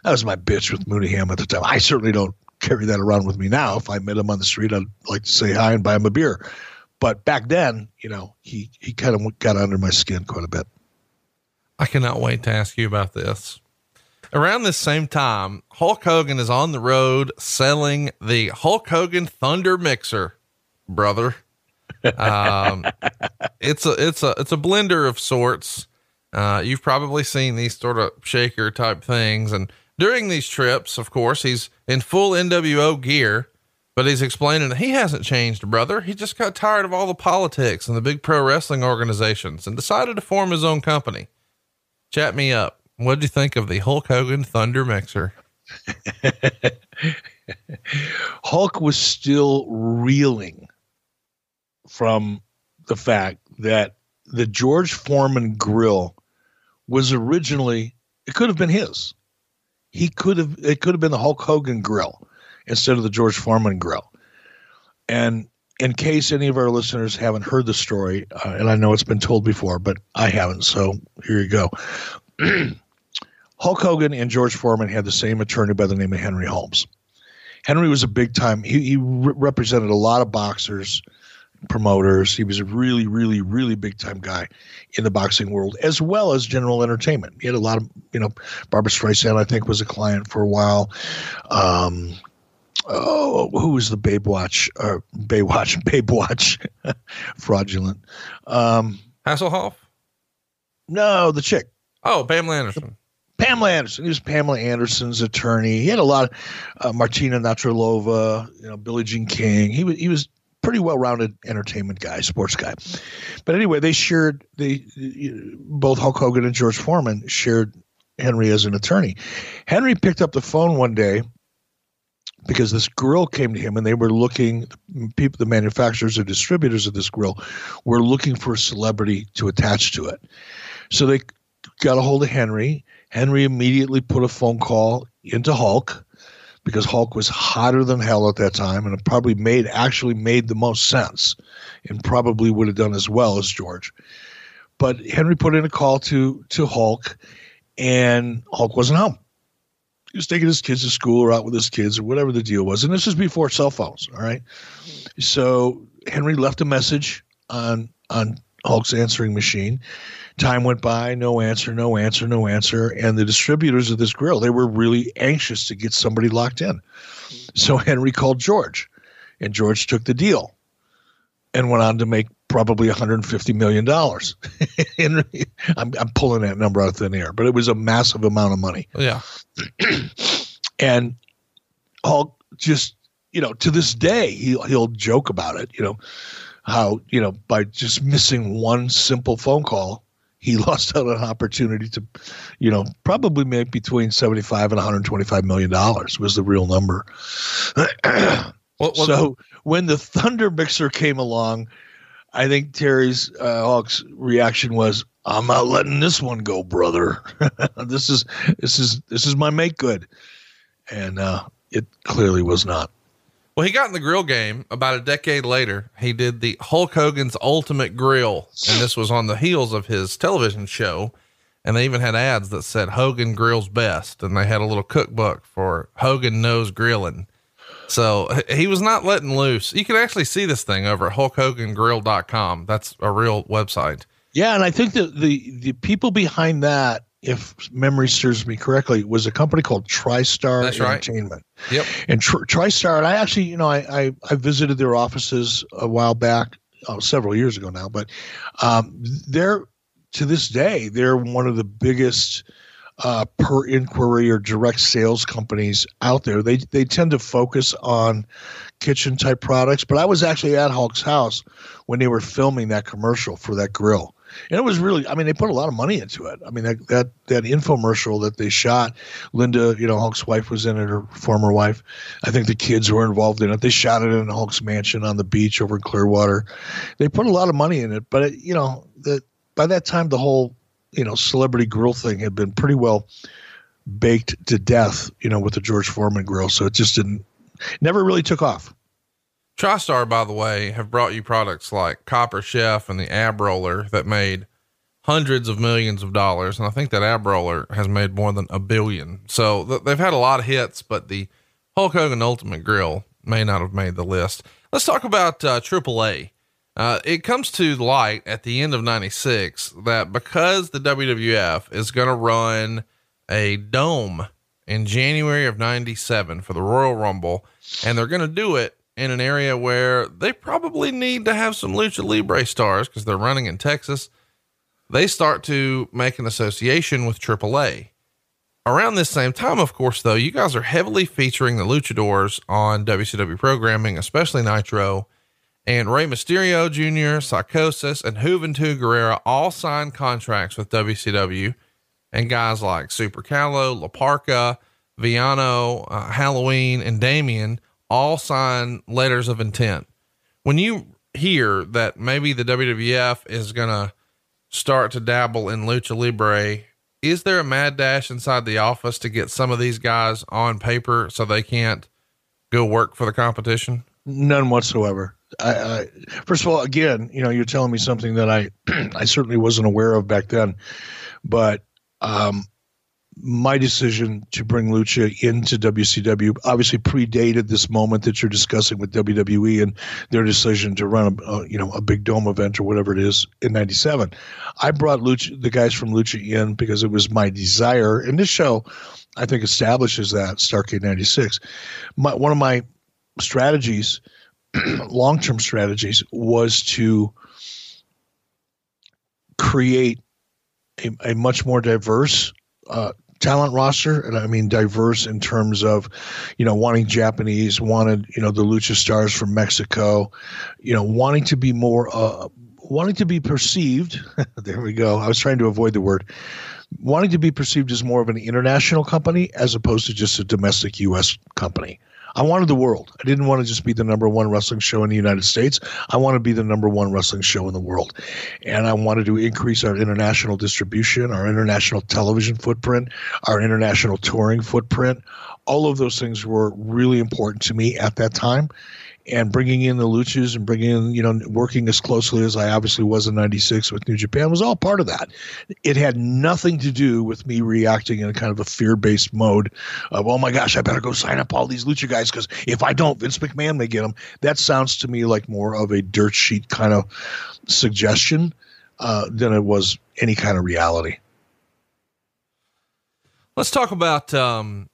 that was my bitch with Mooneyham at the time. I certainly don't carry that around with me now. If I met him on the street, I'd like to say hi and buy him a beer. But back then, you know, he, he kind of got under my skin quite a bit. I cannot wait to ask you about this. Around this same time, Hulk Hogan is on the road selling the Hulk Hogan Thunder Mixer brother. Um, it's a it's a it's a blender of sorts. Uh, you've probably seen these sort of shaker type things, and during these trips, of course, he's in full NWO gear, but he's explaining that he hasn't changed, brother. He just got tired of all the politics and the big pro wrestling organizations and decided to form his own company. Chat me up. What did you think of the Hulk Hogan Thunder Mixer? Hulk was still reeling from the fact that the George Foreman grill was originally it could have been his. He could have it could have been the Hulk Hogan grill instead of the George Foreman grill. And in case any of our listeners haven't heard the story, uh, and I know it's been told before, but I haven't, so here you go. Hulk Hogan and George Foreman had the same attorney by the name of Henry Holmes. Henry was a big time. He, he re- represented a lot of boxers promoters. He was a really, really, really big time guy in the boxing world, as well as general entertainment. He had a lot of, you know, Barbra Streisand, I think, was a client for a while. Um, oh, who was the Babe Watch or Baywatch? Babe Watch, fraudulent. Um, Hasselhoff. No, the chick. Oh, Pamela Anderson. Pamela Anderson. He was Pamela Anderson's attorney. He had a lot of uh, Martina Navratilova, you know, Billie Jean King. He was he was pretty well-rounded entertainment guy, sports guy. But anyway, they shared they both Hulk Hogan and George Foreman shared Henry as an attorney. Henry picked up the phone one day because this grill came to him and they were looking people the manufacturers or distributors of this grill were looking for a celebrity to attach to it so they got a hold of henry henry immediately put a phone call into hulk because hulk was hotter than hell at that time and it probably made actually made the most sense and probably would have done as well as george but henry put in a call to to hulk and hulk wasn't home he was taking his kids to school or out with his kids or whatever the deal was. And this is before cell phones. All right. So Henry left a message on on Hulk's answering machine. Time went by, no answer, no answer, no answer. And the distributors of this grill, they were really anxious to get somebody locked in. So Henry called George, and George took the deal and went on to make probably 150 million dollars. I'm, I'm pulling that number out of thin air, but it was a massive amount of money. Yeah. and all just, you know, to this day, he'll, he'll joke about it, you know, how, you know, by just missing one simple phone call, he lost out on an opportunity to, you know, probably make between 75 and 125 million dollars was the real number. well, well, so when the Thunder Mixer came along, I think Terry's uh, Hulk's reaction was, "I'm not letting this one go, brother. this is this is this is my make good," and uh, it clearly was not. Well, he got in the grill game about a decade later. He did the Hulk Hogan's Ultimate Grill, and this was on the heels of his television show. And they even had ads that said Hogan grills best, and they had a little cookbook for Hogan knows grilling. So he was not letting loose. You can actually see this thing over at HulkHoganGrill.com. That's a real website. Yeah, and I think that the the people behind that, if memory serves me correctly, was a company called TriStar That's Entertainment. Right. Yep. And Tri- TriStar, and I actually, you know, I, I, I visited their offices a while back, oh, several years ago now, but um, they're to this day they're one of the biggest uh, per inquiry or direct sales companies out there. They they tend to focus on kitchen type products. But I was actually at Hulk's house when they were filming that commercial for that grill. And it was really, I mean, they put a lot of money into it. I mean, that, that, that infomercial that they shot, Linda, you know, Hulk's wife was in it, her former wife. I think the kids were involved in it. They shot it in Hulk's mansion on the beach over in Clearwater. They put a lot of money in it, but it, you know, the, by that time, the whole you know celebrity grill thing had been pretty well baked to death, you know, with the George Foreman grill. So it just didn't, never really took off. TriStar, by the way, have brought you products like Copper Chef and the Ab Roller that made hundreds of millions of dollars. And I think that Ab Roller has made more than a billion. So th- they've had a lot of hits, but the Hulk Hogan Ultimate Grill may not have made the list. Let's talk about uh, AAA. Uh, it comes to light at the end of 96 that because the WWF is going to run a dome in January of 97 for the Royal Rumble, and they're going to do it in an area where they probably need to have some lucha libre stars because they're running in Texas, they start to make an association with AAA. Around this same time, of course, though, you guys are heavily featuring the luchadors on WCW programming, especially Nitro and Rey Mysterio Jr., Psychosis, and Juventud Guerrera all signed contracts with WCW. And guys like Super Calo, La Parka, Villano, uh, Halloween, and Damien all sign letters of intent. When you hear that maybe the WWF is going to start to dabble in lucha libre, is there a mad dash inside the office to get some of these guys on paper so they can't go work for the competition? None whatsoever. I, I, first of all, again, you know, you're telling me something that I, I certainly wasn't aware of back then, but um, my decision to bring Lucha into WCW obviously predated this moment that you're discussing with WWE and their decision to run a, a you know a big dome event or whatever it is in '97. I brought Lucha, the guys from Lucha in because it was my desire, and this show, I think, establishes that Starrcade '96. one of my strategies long term strategies was to create a, a much more diverse uh, talent roster, and I mean diverse in terms of, you know, wanting Japanese, wanted you know the lucha stars from Mexico, you know, wanting to be more, uh, wanting to be perceived. there we go. I was trying to avoid the word. Wanting to be perceived as more of an international company as opposed to just a domestic U.S. company. I wanted the world. I didn't want to just be the number one wrestling show in the United States. I want to be the number one wrestling show in the world. And I wanted to increase our international distribution, our international television footprint, our international touring footprint. All of those things were really important to me at that time and bringing in the luchas and bringing in, you know, working as closely as I obviously was in 96 with New Japan was all part of that. It had nothing to do with me reacting in a kind of a fear based mode of, oh my gosh, I better go sign up all these lucha guys because if I don't, Vince McMahon may get them. That sounds to me like more of a dirt sheet kind of suggestion uh, than it was any kind of reality. Let's talk about um,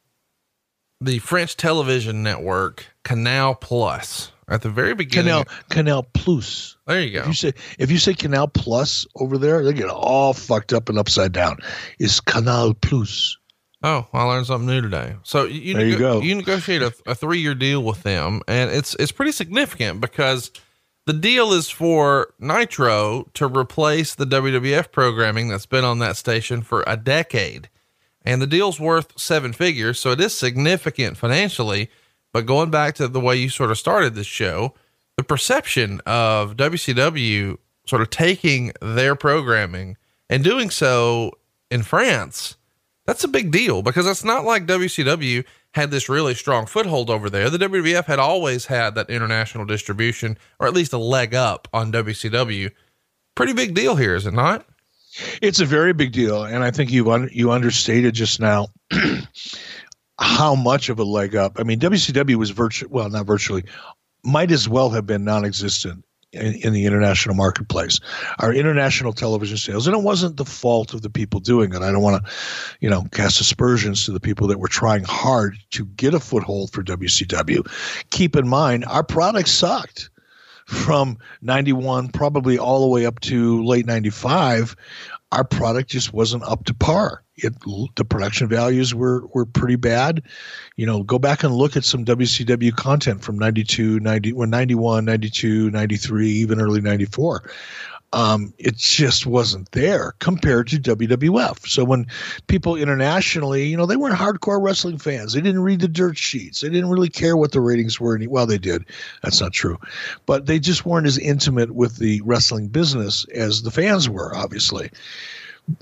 the French television network Canal Plus at the very beginning. Canal Canal Plus. There you go. If you say if you say Canal Plus over there, they get all fucked up and upside down. Is Canal Plus. Oh, I learned something new today. So you there you go. You negotiate a, a three year deal with them, and it's it's pretty significant because the deal is for Nitro to replace the WWF programming that's been on that station for a decade, and the deal's worth seven figures, so it is significant financially. But going back to the way you sort of started this show, the perception of WCW sort of taking their programming and doing so in France, that's a big deal because it's not like WCW had this really strong foothold over there. The WWF had always had that international distribution or at least a leg up on WCW. Pretty big deal here, is it not? It's a very big deal, and I think you un- you understated just now how much of a leg up. I mean, WCW was virtually, well, not virtually, might as well have been non existent in, in, the international marketplace. Our international television sales, and it wasn't the fault of the people doing it. I don't want to, you know, cast aspersions to the people that were trying hard to get a foothold for WCW. Keep in mind, our product sucked from 91 probably all the way up to late 95 our product just wasn't up to par. It, the production values were were pretty bad. You know, go back and look at some WCW content from 92, 90, well, 91, 92, 93, even early 94 um, it just wasn't there compared to WWF. So when people internationally, you know, they weren't hardcore wrestling fans. They didn't read the dirt sheets. They didn't really care what the ratings were. Any, well, they did. That's not true, but they just weren't as intimate with the wrestling business as the fans were, obviously.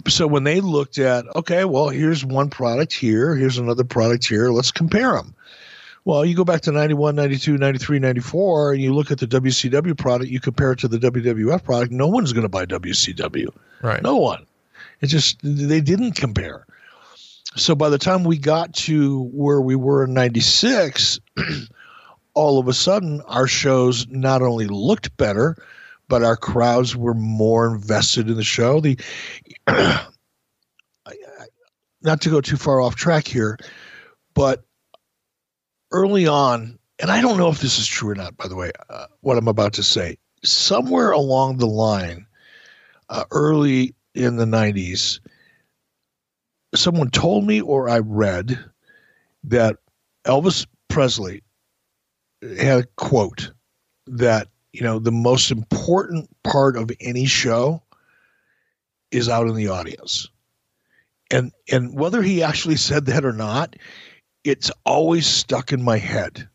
So when they looked at, okay, well, here's one product here, here's another product here, let's compare them. Well, you go back to 91, 92, 93, 94, and you look at the WCW product, you compare it to the WWF product, no one's going to buy WCW. Right. No one. It just, they didn't compare. So by the time we got to where we were in 96, all of a sudden our shows not only looked better, but our crowds were more invested in the show. The not to go too far off track here, but early on, and I don't know if this is true or not, by the way, uh, what I'm about to say, somewhere along the line, uh, early in the 90s, someone told me or I read that Elvis Presley had a quote that, you know, the most important part of any show is out in the audience. And and whether he actually said that or not, it's always stuck in my head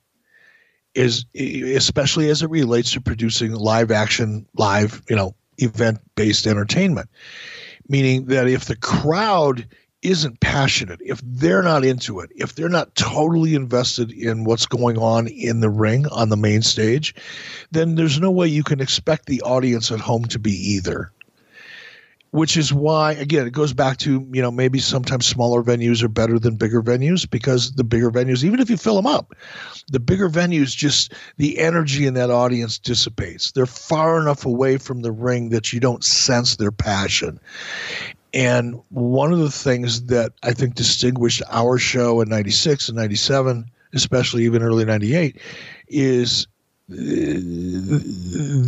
is especially as it relates to producing live action live you know event based entertainment. Meaning that if the crowd isn't passionate if they're not into it if they're not totally invested in what's going on in the ring on the main stage then there's no way you can expect the audience at home to be either which is why again it goes back to you know maybe sometimes smaller venues are better than bigger venues because the bigger venues even if you fill them up the bigger venues just the energy in that audience dissipates. They're far enough away from the ring that you don't sense their passion. And one of the things that i think distinguished our show in 96 and 97 especially even early 98 is uh,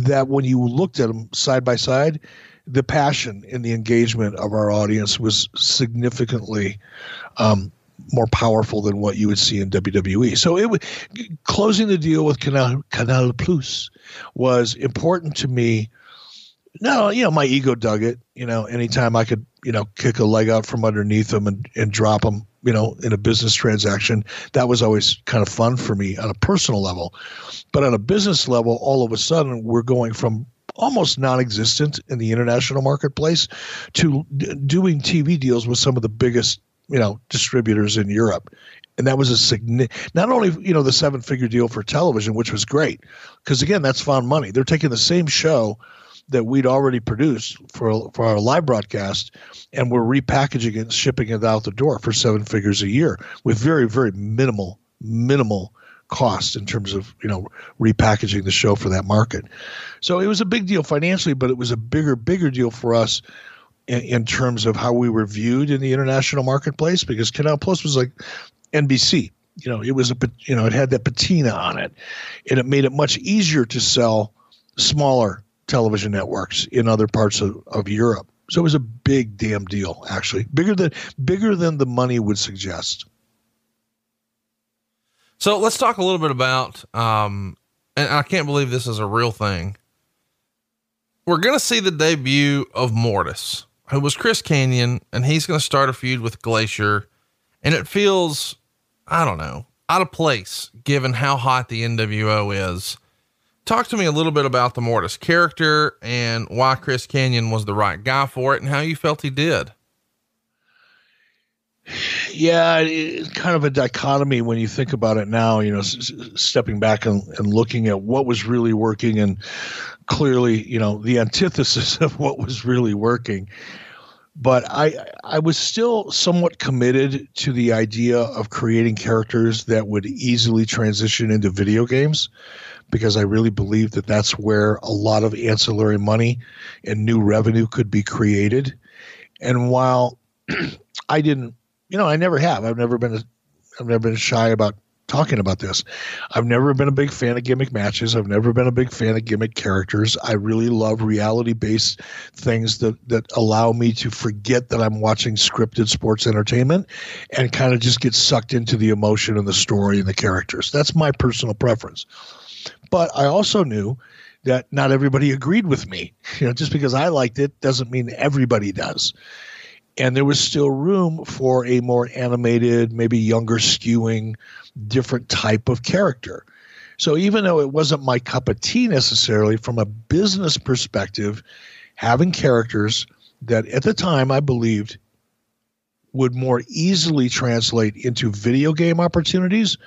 that when you looked at them side by side the passion and the engagement of our audience was significantly um, more powerful than what you would see in WWE. So it was closing the deal with Canal Canal Plus was important to me. No, you know, my ego dug it. You know, anytime I could, you know, kick a leg out from underneath them and, and drop them, you know, in a business transaction, that was always kind of fun for me on a personal level. But on a business level, all of a sudden, we're going from almost non-existent in the international marketplace to d- doing TV deals with some of the biggest you know distributors in Europe, and that was a significant. Not only you know the seven figure deal for television, which was great, because again that's found money. They're taking the same show that we'd already produced for for our live broadcast, and we're repackaging it and shipping it out the door for seven figures a year with very very minimal minimal cost in terms of you know repackaging the show for that market. So it was a big deal financially, but it was a bigger bigger deal for us in, in terms of how we were viewed in the international marketplace because Canal Plus was like NBC. You know, it was a you know it had that patina on it, and it made it much easier to sell smaller television networks in other parts of, of Europe. So it was a big damn deal, actually, bigger than bigger than the money would suggest. So let's talk a little bit about, um, and I can't believe this is a real thing. We're going to see the debut of Mortis who was Chris Kanyon, and he's going to start a feud with Glacier. And it feels, I don't know, out of place given how hot the NWO is. Talk to me a little bit about the Mortis character and why Chris Kanyon was the right guy for it and how you felt he did. Yeah, it's kind of a dichotomy when you think about it now, you know, s- stepping back and, and looking at what was really working and clearly, you know, the antithesis of what was really working. But I I was still somewhat committed to the idea of creating characters that would easily transition into video games because I really believe that that's where a lot of ancillary money and new revenue could be created. And while I didn't you know, I never have. I've never been. I've never been shy about talking about this. I've never been a big fan of gimmick matches. I've never been a big fan of gimmick characters. I really love reality based things that that allow me to forget that I'm watching scripted sports entertainment and kind of just get sucked into the emotion and the story and the characters. That's my personal preference. But I also knew that not everybody agreed with me. You know, just because I liked it doesn't mean everybody does and there was still room for a more animated, maybe younger skewing, different type of character. So even though it wasn't my cup of tea necessarily, from a business perspective, having characters that at the time I believed would more easily translate into video game opportunities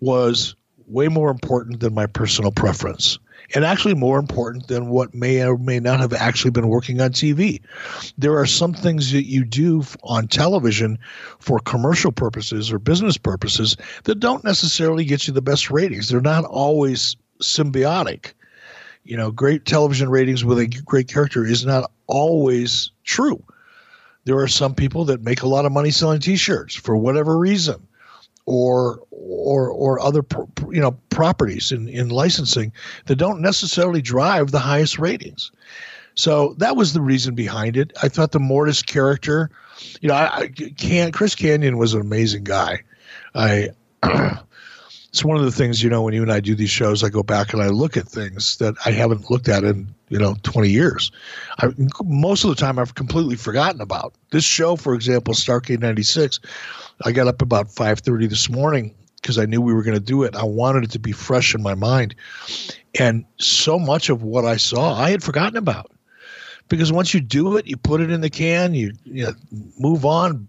was way more important than my personal preference and actually more important than what may or may not have actually been working on TV. There are some things that you do on television for commercial purposes or business purposes that don't necessarily get you the best ratings. They're not always symbiotic. You know, great television ratings with a great character is not always true. There are some people that make a lot of money selling T-shirts for whatever reason or or or other you know properties in in licensing that don't necessarily drive the highest ratings. So that was the reason behind it. I thought the Mortis character, you know, I, I can Chris Kanyon was an amazing guy. I it's one of the things you know when you and I do these shows, I go back and I look at things that I haven't looked at in you know 20 years. I, most of the time, I've completely forgotten about this show. For example, Starrcade '96. I got up about 5:30 this morning because I knew we were going to do it. I wanted it to be fresh in my mind, and so much of what I saw I had forgotten about. Because once you do it, you put it in the can, you, you know, move on,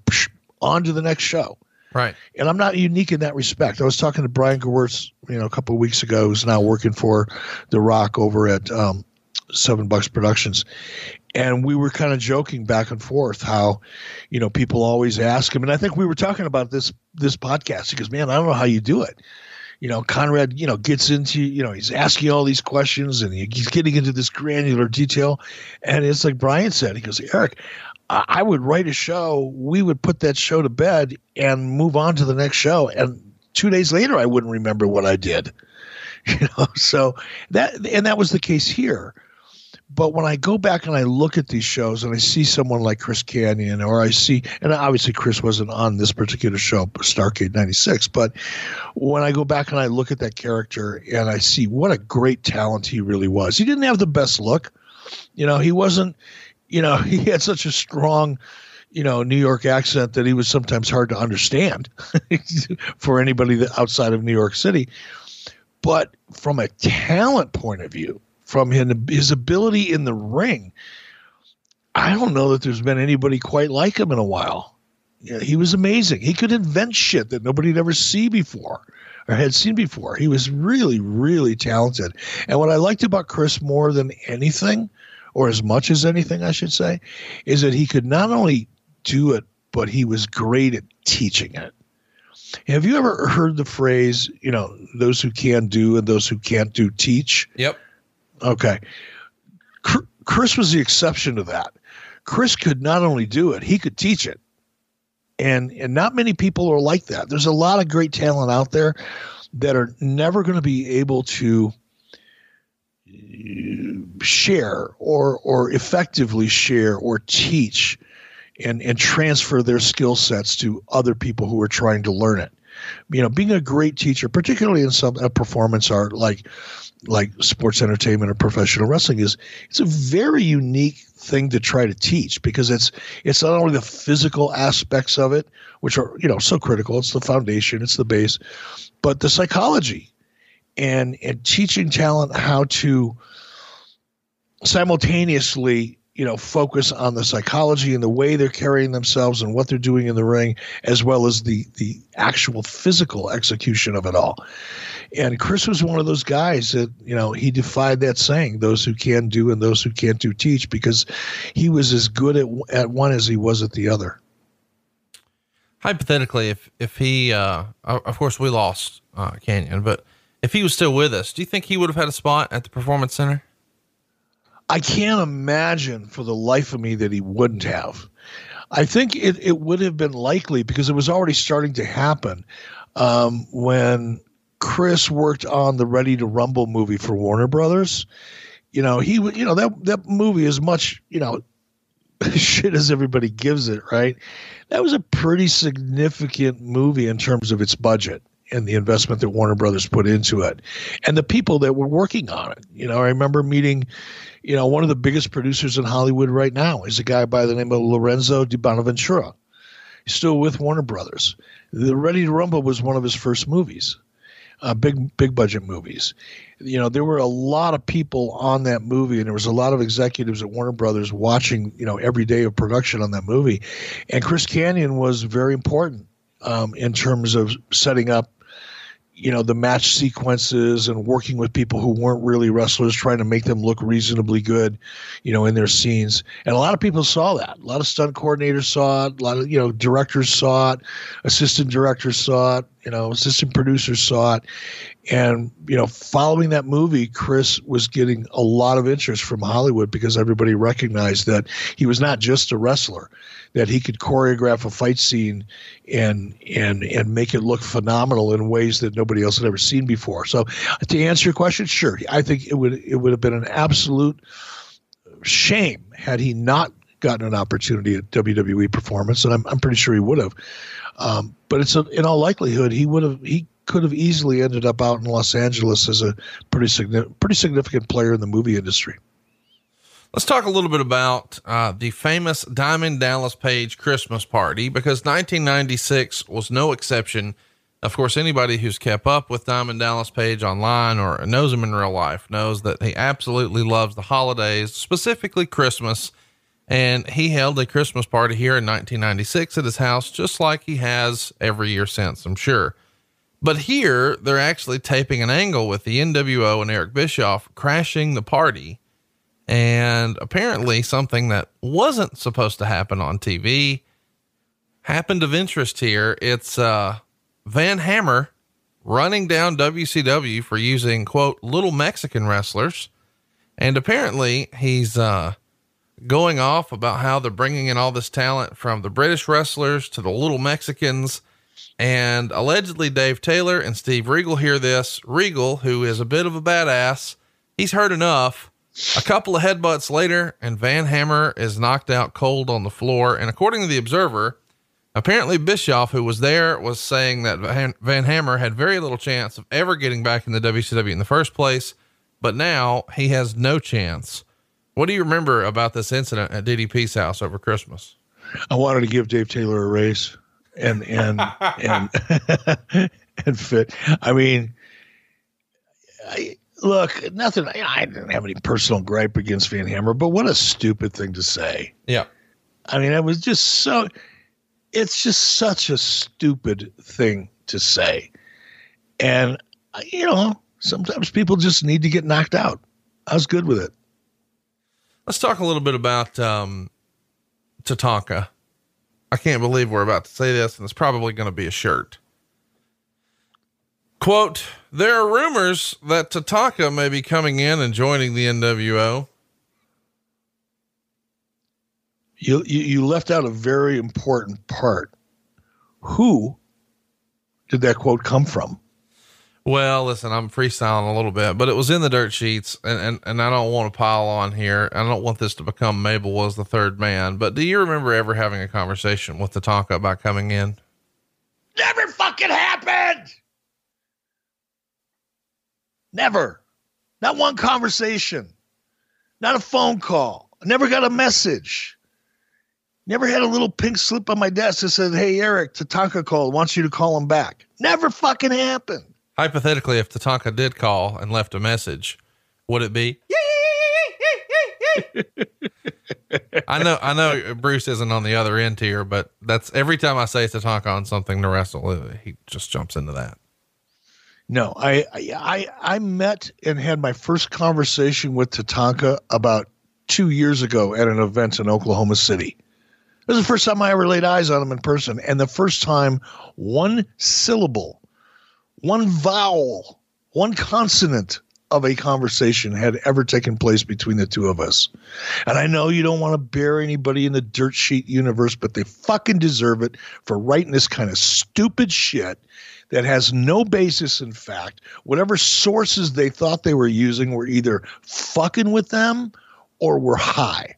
on to the next show. Right. And I'm not unique in that respect. I was talking to Brian Gewirtz, you know, a couple of weeks ago, who's now working for The Rock over at um, Seven Bucks Productions. And we were kind of joking back and forth how, you know, people always ask him. And I think we were talking about this this podcast. He goes, Man, I don't know how you do it. You know, Conrad, you know, gets into, you know, he's asking all these questions and he's getting into this granular detail. And it's like Brian said, he goes, Eric, I would write a show, we would put that show to bed and move on to the next show. And two days later, I wouldn't remember what I did. You know, so that, and that was the case here But when I go back and I look at these shows and I see someone like Chris Kanyon or I see, and obviously Chris wasn't on this particular show, Starrcade 96, but when I go back and I look at that character and I see what a great talent he really was, he didn't have the best look. You know, he wasn't, you know, he had such a strong, you know, New York accent that he was sometimes hard to understand for anybody outside of New York City. But from a talent point of view, from him, his ability in the ring, I don't know that there's been anybody quite like him in a while. Yeah, he was amazing. He could invent shit that nobody'd ever see before or had seen before. He was really, really talented. And what I liked about Chris more than anything, or as much as anything, I should say, is that he could not only do it, but he was great at teaching it. Have you ever heard the phrase, you know, those who can do and those who can't do teach? Yep. Okay. Chris was the exception to that. Chris could not only do it, he could teach it. And and not many people are like that. There's a lot of great talent out there that are never going to be able to share or or effectively share or teach and and transfer their skill sets to other people who are trying to learn it. You know, being a great teacher, particularly in some uh, performance art like like sports entertainment or professional wrestling, is it's a very unique thing to try to teach because it's it's not only the physical aspects of it, which are you know so critical. It's the foundation, it's the base, but the psychology and and teaching talent how to simultaneously you know focus on the psychology and the way they're carrying themselves and what they're doing in the ring as well as the the actual physical execution of it all. And chris was one of those guys that you know he defied that saying those who can do and those who can't do teach because he was as good at, at one as he was at the other. Hypothetically if if he uh of course we lost uh Kanyon but if he was still with us do you think he would have had a spot at the performance center I can't imagine for the life of me that he wouldn't have. I think it, it would have been likely because it was already starting to happen um, when Chris worked on the Ready to Rumble movie for Warner Brothers. You know, he you know that that movie is much you know shit as everybody gives it, right? That was a pretty significant movie in terms of its budget and the investment that Warner Brothers put into it, and the people that were working on it. You know, I remember meeting, you know, one of the biggest producers in Hollywood right now is a guy by the name of Lorenzo Di Bonaventura. He's still with Warner Brothers. The Ready to Rumble was one of his first movies, uh, big big budget movies. You know, there were a lot of people on that movie, and there was a lot of executives at Warner Brothers watching, you know, every day of production on that movie. And Chris Kanyon was very important um, in terms of setting up you know the match sequences and working with people who weren't really wrestlers trying to make them look reasonably good you know in their scenes. And a lot of people saw that. A lot of stunt coordinators saw it. A lot of you know directors saw it. Assistant directors saw it you know assistant producers saw it and you know following that movie chris was getting a lot of interest from hollywood because everybody recognized that he was not just a wrestler that he could choreograph a fight scene and and and make it look phenomenal in ways that nobody else had ever seen before. So to answer your question, sure, I think it would it would have been an absolute shame had he not gotten an opportunity at WWE Performance, and I'm I'm pretty sure he would have. Um, but it's a, in all likelihood he would have he could have easily ended up out in Los Angeles as a pretty significant pretty significant player in the movie industry. Let's talk a little bit about uh, the famous Diamond Dallas Page Christmas party because 1996 was no exception. Of course, anybody who's kept up with Diamond Dallas Page online or knows him in real life knows that he absolutely loves the holidays, specifically Christmas. And he held a Christmas party here in 1996 at his house, just like he has every year since, I'm sure. But here, they're actually taping an angle with the NWO and Eric Bischoff crashing the party and apparently, something that wasn't supposed to happen on TV happened of interest here. It's uh, Van Hammer running down WCW for using, quote, little Mexican wrestlers. And apparently, he's uh, going off about how they're bringing in all this talent from the British wrestlers to the little Mexicans. And allegedly, Dave Taylor and Steve Regal hear this. Regal, who is a bit of a badass, he's heard enough A couple of headbutts later, and Van Hammer is knocked out cold on the floor. And according to the Observer, apparently Bischoff, who was there, was saying that Van, Hammer had very little chance of ever getting back in the WCW in the first place, but now he has no chance. What do you remember about this incident at DDP's house over Christmas? I wanted to give Dave Taylor a raise and and and and fit. I mean, I, look, nothing. I didn't have any personal gripe against Van Hammer, but what a stupid thing to say. Yeah. I mean, it was just so. It's just such a stupid thing to say, and you know, sometimes people just need to get knocked out. I was good with it. Let's talk a little bit about um, Tatanka. I can't believe we're about to say this, and it's probably going to be a shirt. Quote, there are rumors that Tatanka may be coming in and joining the NWO. You, you, you left out a very important part. Who did that quote come from? Well, listen, I'm freestyling a little bit, but it was in the dirt sheets, and, and, and I don't want to pile on here. I don't want this to become Mabel was the third man. But do you remember ever having a conversation with Tatanka about coming in? Never fucking happened. Never. Not one conversation. Not a phone call. Never got a message. Never had a little pink slip on my desk that said, Hey, Eric, Tatanka called, wants you to call him back. Never fucking happened. Hypothetically, if Tatanka did call and left a message, would it be? I know, I know Bruce isn't on the other end here, but that's every time I say Tatanka on something to wrestle, uh, he just jumps into that. No, I, I, I met and had my first conversation with Tatanka about two years ago at an event in Oklahoma City. It was the first time I ever laid eyes on him in person, and the first time one syllable one vowel, one consonant of a conversation had ever taken place between the two of us. And I know you don't want to bear anybody in the dirt sheet universe, but they fucking deserve it for writing this kind of stupid shit that has no basis in fact. Whatever sources they thought they were using were either fucking with them or were high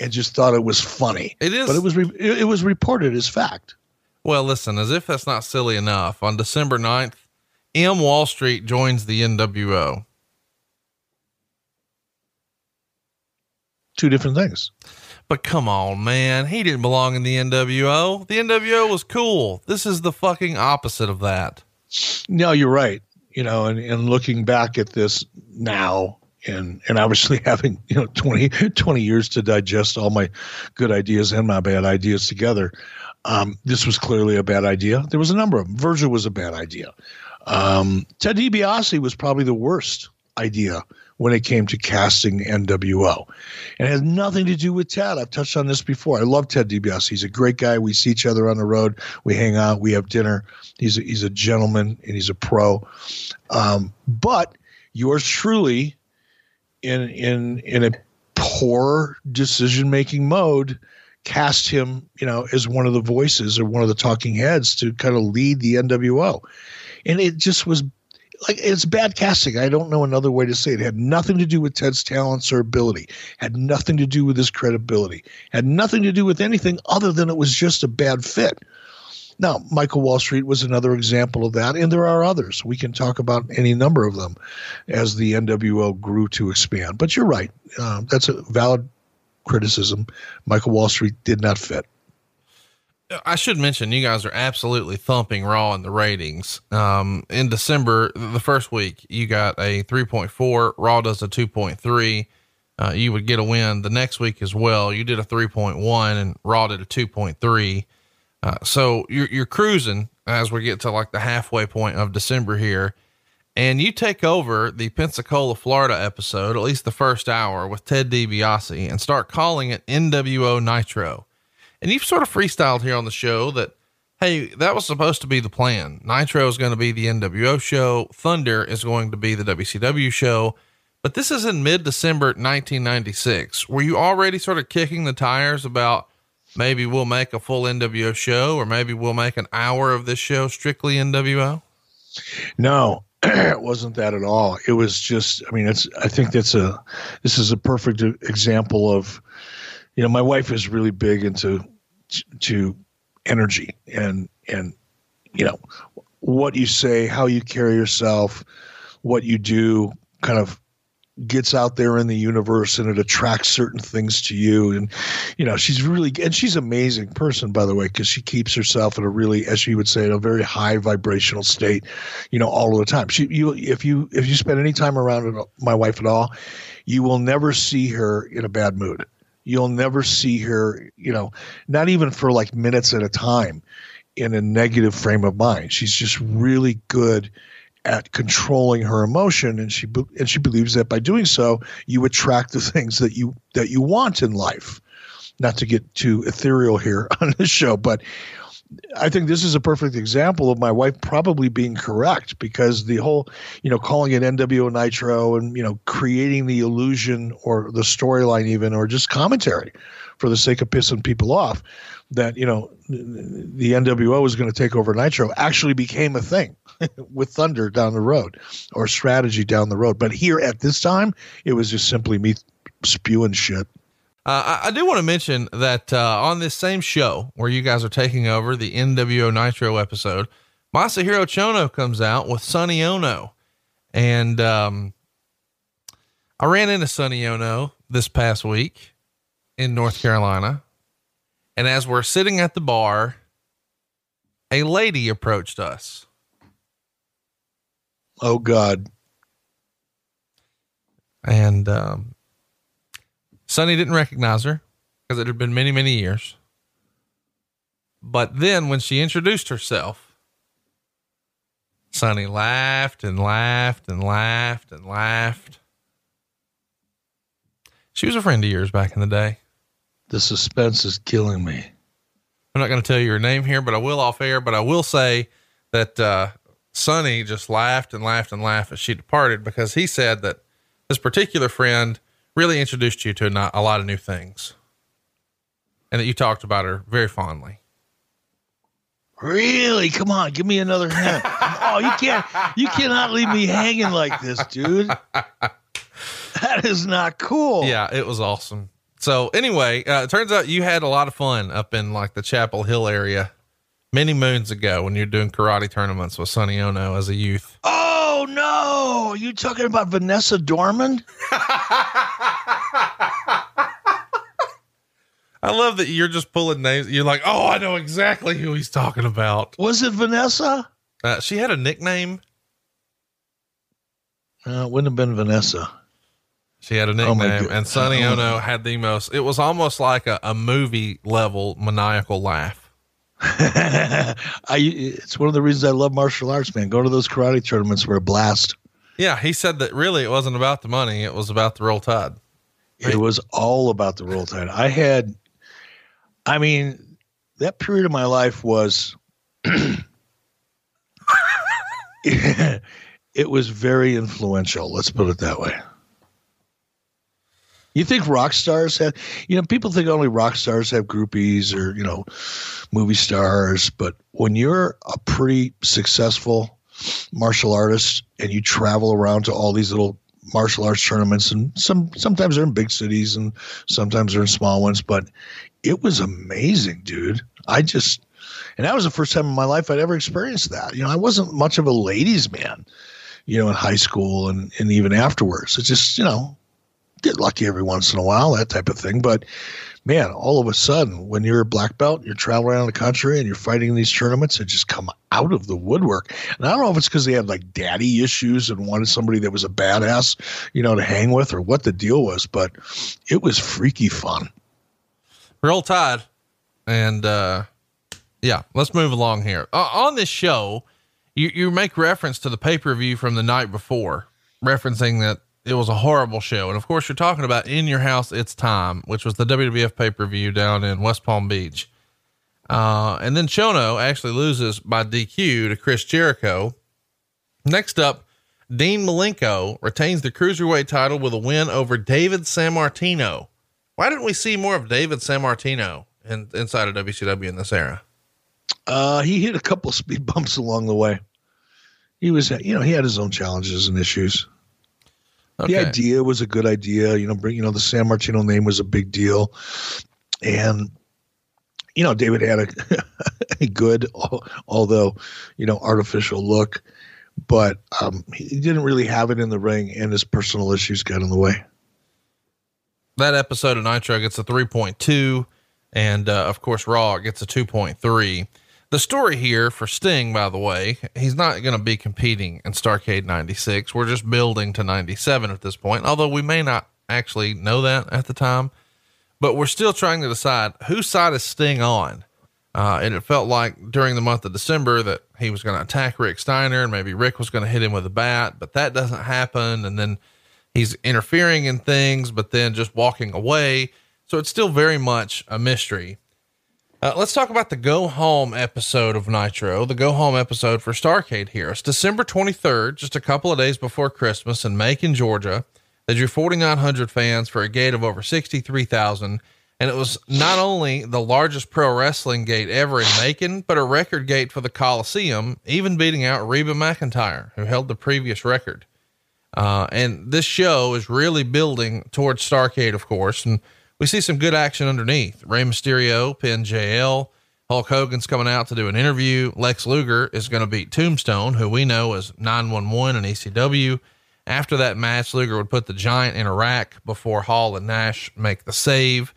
and just thought it was funny. It is. But it was re- it was reported as fact. Well, listen, as if that's not silly enough, on December 9th, M Wall Street joins the NWO. Two different things. But come on, man. He didn't belong in the NWO. The NWO was cool. This is the fucking opposite of that. No, you're right. You know, and, and looking back at this now, and and obviously having you know 20, 20 years to digest all my good ideas and my bad ideas together um, this was clearly a bad idea there was a number of them virgil was a bad idea um, ted DiBiase was probably the worst idea when it came to casting nwo and it has nothing to do with ted. I've touched on this before. I love ted DiBiase. He's a great guy. We see each other on the road. We hang out. We have dinner. He's a, he's a gentleman and he's a pro. Um, but yours truly in in in a poor decision making mode cast him you know as one of the voices or one of the talking heads to kind of lead the NWO and it just was like it's bad casting I don't know another way to say it. it had nothing to do with Ted's talents or ability had nothing to do with his credibility had nothing to do with anything other than it was just a bad fit now, Michael Wall Street was another example of that, and there are others. We can talk about any number of them as the NWO grew to expand. But you're right. Uh, that's a valid criticism. Michael Wall Street did not fit. I should mention you guys are absolutely thumping Raw in the ratings. Um, in December, the first week, you got a 3.4, Raw does a 2.3. Uh, you would get a win the next week as well. You did a 3.1 and Raw did a 2.3. Uh, so you're, you're cruising as we get to like the halfway point of December here. And you take over the Pensacola, Florida episode, at least the first hour with Ted DiBiase and start calling it NWO Nitro. And you've sort of freestyled here on the show that, Hey, that was supposed to be the plan. Nitro is going to be the NWO show. Thunder is going to be the WCW show. But this is in mid December 1996. Were you already sort of kicking the tires about maybe we'll make a full NWO show or maybe we'll make an hour of this show strictly NWO? No, it wasn't that at all. It was just, I mean, it's, I think that's a, this is a perfect example of, you know, my wife is really big into, to energy and, and, you know, what you say, how you carry yourself, what you do kind of gets out there in the universe and it attracts certain things to you. And you know she's really and she's an amazing person by the way because she keeps herself in a really as she would say in a very high vibrational state you know all the time. She you if you if you spend any time around my wife at all you will never see her in a bad mood you'll never see her you know not even for like minutes at a time in a negative frame of mind. She's just really good at controlling her emotion and she and she believes that by doing so you attract the things that you that you want in life. Not to get too ethereal here on this show but I think this is a perfect example of my wife probably being correct because the whole, you know, calling it NWO Nitro and, you know, creating the illusion or the storyline even or just commentary for the sake of pissing people off that, you know, the NWO was going to take over Nitro actually became a thing. with Thunder down the road or strategy down the road. But here at this time, it was just simply me spewing shit. Uh, I, I, do want to mention that uh, on this same show where you guys are taking over the NWO Nitro episode, Masahiro Chono comes out with Sonny Onoo. And um, I ran into Sonny Onoo this past week in North Carolina. And as we're sitting at the bar, a lady approached us Oh God. And um, Sonny didn't recognize her because it had been many, many years. But then when she introduced herself, Sonny laughed and laughed and laughed and laughed. She was a friend of yours back in the day. The suspense is killing me. I'm not going to tell you her name here, but I will off air. But I will say that uh, Sonny just laughed and laughed and laughed as she departed because he said that this particular friend really introduced you to a lot of new things and that you talked about her very fondly. Really? Come on, give me another hint. oh, you can't, you cannot leave me hanging like this, dude. That is not cool. Yeah, it was awesome. So anyway, uh, it turns out you had a lot of fun up in like the Chapel Hill area many moons ago when you're doing karate tournaments with Sonny Onoo as a youth. Oh no! Are you talking about Vanessa Dorman? I love that you're just pulling names. You're like, oh, I know exactly who he's talking about. Was it Vanessa? Uh, she had a nickname. Uh, it wouldn't have been Vanessa. She had a oh, nickname, oh and Sonny Onoo had the most. It was almost like a, a movie level maniacal laugh. I it's one of the reasons I love martial arts, man. Go to those karate tournaments were a blast. Yeah, he said that really it wasn't about the money, it was about the roll tide. It was all about the roll tide. I had I mean, that period of my life was it was very influential, let's put it that way. You think rock stars have, you know, people think only rock stars have groupies or, you know, movie stars. But when you're a pretty successful martial artist and you travel around to all these little martial arts tournaments and some sometimes they're in big cities and sometimes they're in small ones but it was amazing dude i just and that was the first time in my life i'd ever experienced that you know i wasn't much of a ladies man you know in high school and, and even afterwards it's just you know get lucky every once in a while, that type of thing. But man, all of a sudden, when you're a black belt, you're traveling around the country and you're fighting these tournaments that just come out of the woodwork. And I don't know if it's because they had like daddy issues and wanted somebody that was a badass, you know, to hang with or what the deal was, but it was freaky fun. Roll Tide. And, uh, yeah, let's move along here. Uh, on this show, you, you make reference to the pay per view from the night before, referencing that it was a horrible show. And of course, you're talking about In Your House, It's Time, which was the WWF pay per view down in West Palm Beach. Uh, and then Chono actually loses by DQ to Chris Jericho. Next up, Dean Malenko retains the cruiserweight title with a win over David Sammartino. Why didn't we see more of David Sammartino in, inside of WCW in this era? Uh, he hit a couple speed bumps along the way he was, you know, he had his own challenges and issues. Okay. The idea was a good idea. You know, bring, you know, the Sammartino name was a big deal. And, you know, David had a, a good, although, you know, artificial look, but um, he didn't really have it in the ring and his personal issues got in the way. That episode of Nitro gets a 3.2 and, uh, of course, Raw gets a 2.3. The story here for Sting, by the way, he's not going to be competing in Starrcade 96. We're just building to 97 at this point, although we may not actually know that at the time. But we're still trying to decide whose side is Sting on. Uh, and it felt like during the month of December that he was going to attack Rick Steiner and maybe Rick was going to hit him with a bat, but that doesn't happen. And then he's interfering in things, but then just walking away. So it's still very much a mystery. Uh, let's talk about the go home episode of Nitro, the go home episode for Starrcade here. It's December 23rd, just a couple of days before Christmas in Macon, Georgia. They drew 4,900 fans for a gate of over 63,000. And it was not only the largest pro wrestling gate ever in Macon, but a record gate for the Coliseum, even beating out Reba McEntire, who held the previous record. Uh, and this show is really building towards Starrcade, of course. And we see some good action underneath. Rey Mysterio, Pin JL, Hulk Hogan's coming out to do an interview. Lex Luger is going to beat Tombstone, who we know as 911 and ECW. After that match, Luger would put the giant in a rack before Hall and Nash make the save.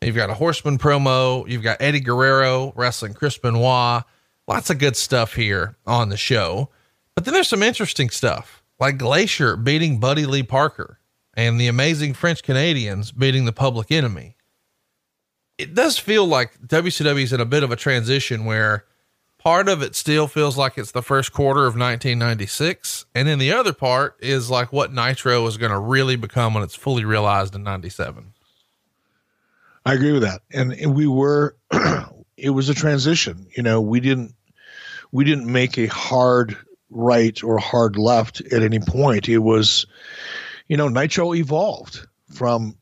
You've got a Horseman promo. You've got Eddie Guerrero wrestling Chris Benoit. Lots of good stuff here on the show. But then there's some interesting stuff like Glacier beating Buddy Lee Parker and the amazing French Canadians beating the public enemy. It does feel like WCW is in a bit of a transition where part of it still feels like it's the first quarter of 1996. And then the other part is like what Nitro is going to really become when it's fully realized in 97. I agree with that. And, and we were, it was a transition. You know, we didn't, we didn't make a hard right or hard left at any point. It was, you know, Nitro evolved from,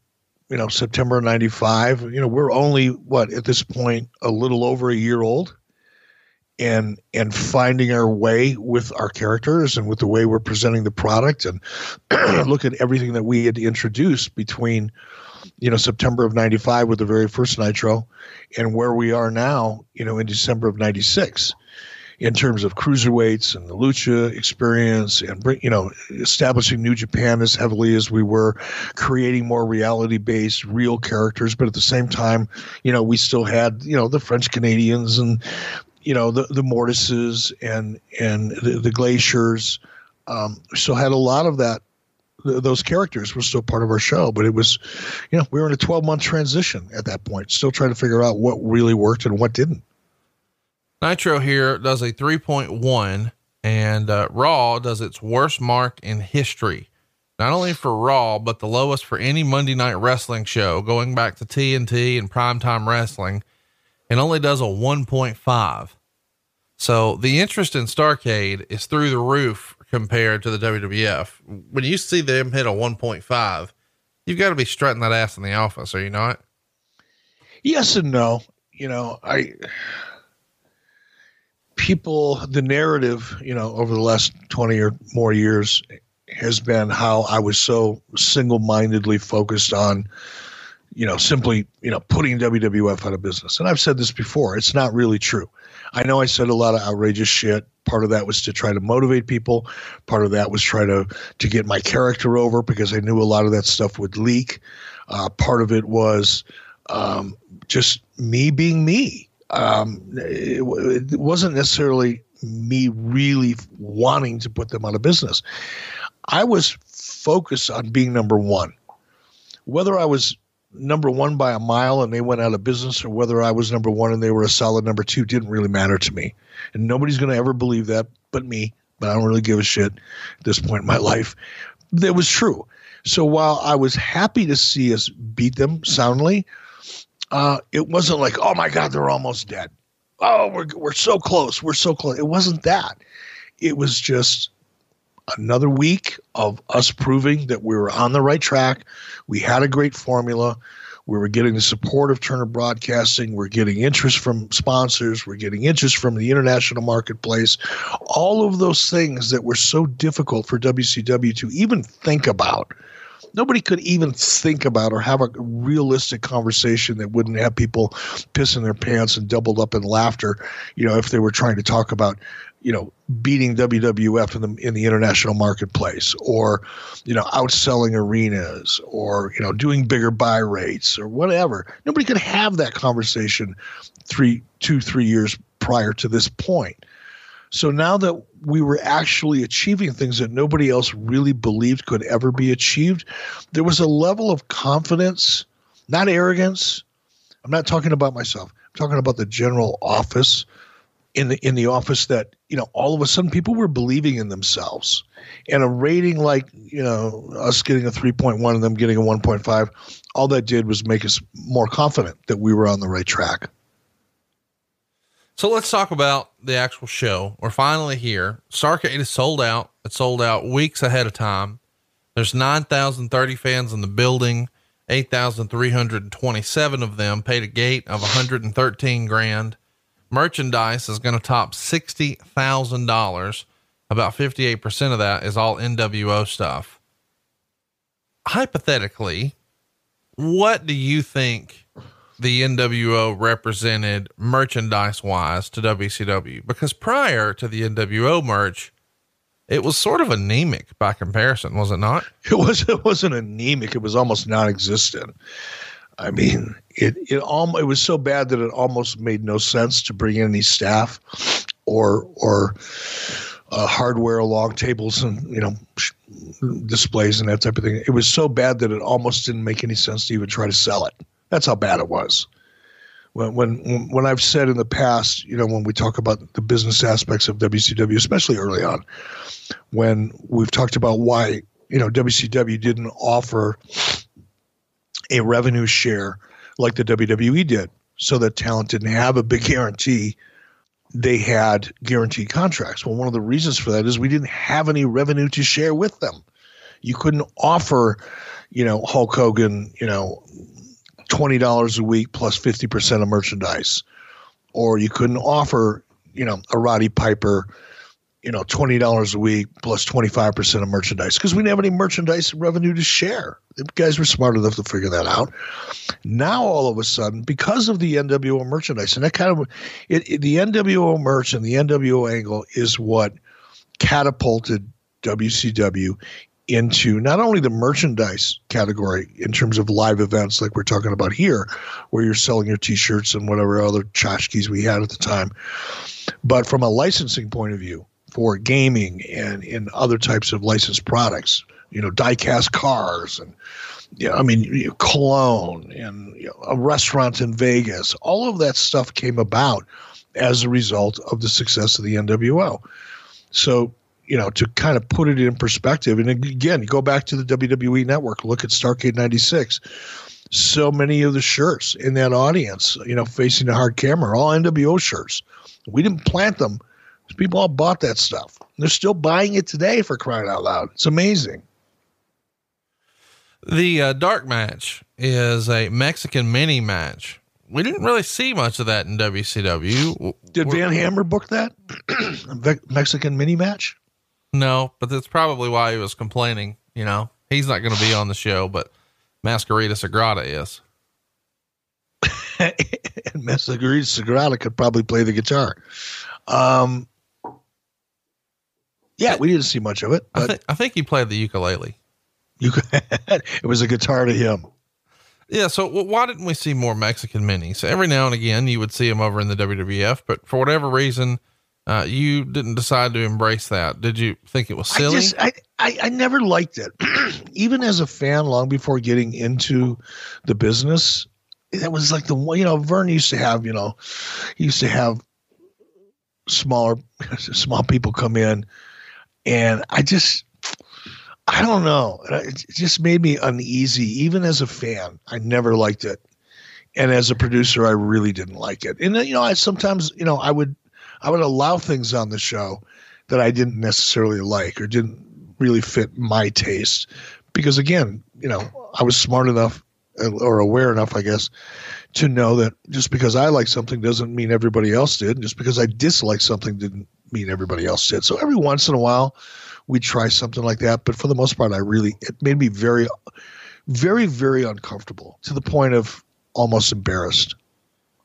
you know, September 95. You know, we're only, what, at this point, a little over a year old. And and finding our way with our characters and with the way we're presenting the product and look at everything that we had introduced between, you know, September of '95 with the very first Nitro, and where we are now, you know, in December of '96 in terms of cruiserweights and the lucha experience and bring, you know establishing New Japan as heavily as we were, creating more reality based real characters, but at the same time, you know, we still had you know the French Canadians and you know the the Mortises and and the, the Glaciers. Um, still had a lot of that those characters were still part of our show, but it was, you know, we were in a 12 month transition at that point, still trying to figure out what really worked and what didn't. Nitro here does a 3.1 and uh, Raw does its worst mark in history. Not only for Raw, but the lowest for any Monday night wrestling show going back to TNT and primetime wrestling and only does a 1.5. So the interest in Starrcade is through the roof compared to the WWF. When you see them hit a 1.5, you've got to be strutting that ass in the office, are you not? Yes and no. You know, I people, the narrative, you know, over the last 20 or more years has been how I was so single mindedly focused on, you know, simply, you know, putting WWF out of business. And I've said this before, it's not really true. I know I said a lot of outrageous shit. Part of that was to try to motivate people. Part of that was try to to get my character over because I knew a lot of that stuff would leak. Uh, part of it was um, just me being me um, it, it wasn't necessarily me really wanting to put them out of business. I was focused on being number one. Whether I was number one by a mile and they went out of business, or whether I was number one and they were a solid number two, didn't really matter to me. And nobody's going to ever believe that but me. But I don't really give a shit at this point in my life. That was true. So while I was happy to see us beat them soundly, uh, it wasn't like, oh my God, they're almost dead. Oh, we're, we're so close. We're so close. It wasn't that. It was just another week of us proving that we were on the right track. We had a great formula. We were getting the support of Turner Broadcasting. We're getting interest from sponsors. We're getting interest from the international marketplace. All of those things that were so difficult for WCW to even think about. Nobody could even think about or have a realistic conversation that wouldn't have people pissing their pants and doubled up in laughter, you know, if they were trying to talk about you know beating WWF in the in the international marketplace, or you know outselling arenas, or you know doing bigger buy rates, or whatever. Nobody could have that conversation three, two, three years prior to this point. So now that we were actually achieving things that nobody else really believed could ever be achieved, there was a level of confidence, not arrogance. I'm not talking about myself. I'm talking about the general office in the in the office that you know all of a sudden people were believing in themselves and a rating like you know us getting a 3.1 and them getting a 1.5 all that did was make us more confident that we were on the right track so let's talk about the actual show. We're finally here. Starrcade is sold out. It's sold out weeks ahead of time. There's 9030 fans in the building. 8327 of them paid a gate of 113 grand. Merchandise is going to top $60,000. About 58% of that is all NWO stuff. Hypothetically, what do you think the NWO represented merchandise wise to WCW? Because prior to the NWO merch, it was sort of anemic by comparison, was it not? It was. It wasn't anemic. It was almost non-existent. I mean, it it almost it was so bad that it almost made no sense to bring in any staff or or uh, hardware along tables and you know displays and that type of thing. It was so bad that it almost didn't make any sense to even try to sell it. That's how bad it was. When when when I've said in the past, you know, when we talk about the business aspects of WCW, especially early on, when we've talked about why you know WCW didn't offer a revenue share like the WWE did, so that talent didn't have a big guarantee. They had guaranteed contracts. Well, one of the reasons for that is we didn't have any revenue to share with them. You couldn't offer, you know, Hulk Hogan, you know, twenty dollars a week plus fifty percent of merchandise, or you couldn't offer, you know, a Roddy Piper, you know, twenty dollars a week plus twenty five percent of merchandise because we didn't have any merchandise revenue to share. The guys were smart enough to figure that out. Now all of a sudden, because of the NWO merchandise, and that kind of it, it, the NWO merch and the NWO angle is what catapulted WCW into not only the merchandise category in terms of live events like we're talking about here, where you're selling your T-shirts and whatever other tchotchkes we had at the time, but from a licensing point of view for gaming and in other types of licensed products. You know, diecast cars and you know, I mean, you know, cologne and you know, a restaurant in Vegas. All of that stuff came about as a result of the success of the NWO. So, you know, to kind of put it in perspective, and again, go back to the WWE network, look at Starrcade 96. So many of the shirts in that audience, you know, facing the hard camera, all NWO shirts. We didn't plant them People all bought that stuff. They're still buying it today for crying out loud. It's amazing. The uh, dark match is a Mexican mini match. We didn't really see much of that in WCW. Did Van Hammer book that Mexican mini match? No, but that's probably why he was complaining. You know, he's not going to be on the show, but Mascarita Sagrada is. and Mascarita Sagrada could probably play the guitar. Um, yeah, we didn't see much of it. I, th- I think he played the ukulele. You it was a guitar to him. Yeah. So why didn't we see more Mexican minis? Every now and again, you would see them over in the WWF, but for whatever reason, uh, you didn't decide to embrace that. Did you think it was silly? I, just, I, I, I never liked it. Even as a fan, long before getting into the business, that was like the one, you know Verne used to have you know, he used to have smaller small people come in and I just I don't know. It just made me uneasy, even as a fan. I never liked it, and as a producer, I really didn't like it. And you know, I sometimes you know I would I would allow things on the show that I didn't necessarily like or didn't really fit my taste, because again, you know, I was smart enough uh, or aware enough, I guess, to know that just because I like something doesn't mean everybody else did. And just because I dislike something didn't mean everybody else did. So every once in a while, we try something like that. But for the most part, I really it made me very, very, very uncomfortable to the point of almost embarrassed.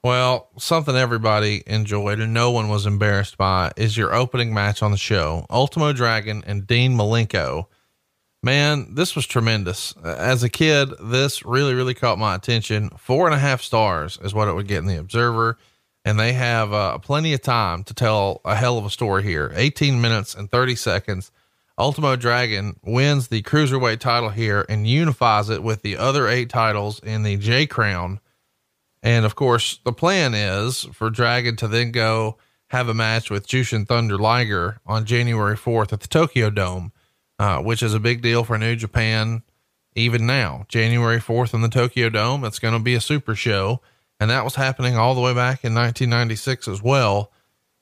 Well, something everybody enjoyed and no one was embarrassed by is your opening match on the show, Ultimo Dragon and Dean Malenko. Man, this was tremendous. As a kid, this really, really caught my attention. Four and a half stars is what it would get in the Observer. And they have uh, plenty of time to tell a hell of a story here 18 minutes and 30 seconds. Ultimo Dragon wins the cruiserweight title here and unifies it with the other eight titles in the J Crown and of course, the plan is for Dragon to then go have a match with Jushin Thunder Liger on January 4th at the Tokyo Dome, uh, which is a big deal for New Japan even now. January 4th in the Tokyo Dome, it's going to be a super show. And that was happening all the way back in 1996 as well.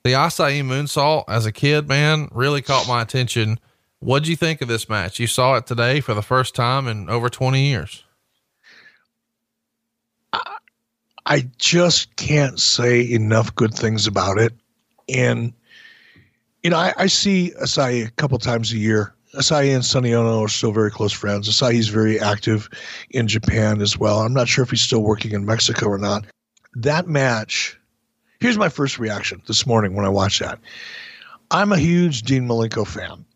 The Asai moonsault as a kid, man, really caught my attention. What'd you think of this match? You saw it today for the first time in over 20 years. I just can't say enough good things about it. And, you know, I, I see Asai a couple times a year. Asai and Sonny Onoo are still very close friends. Asai's very active in Japan as well. I'm not sure if he's still working in Mexico or not. That match, here's my first reaction this morning when I watched that. I'm a huge Dean Malenko fan.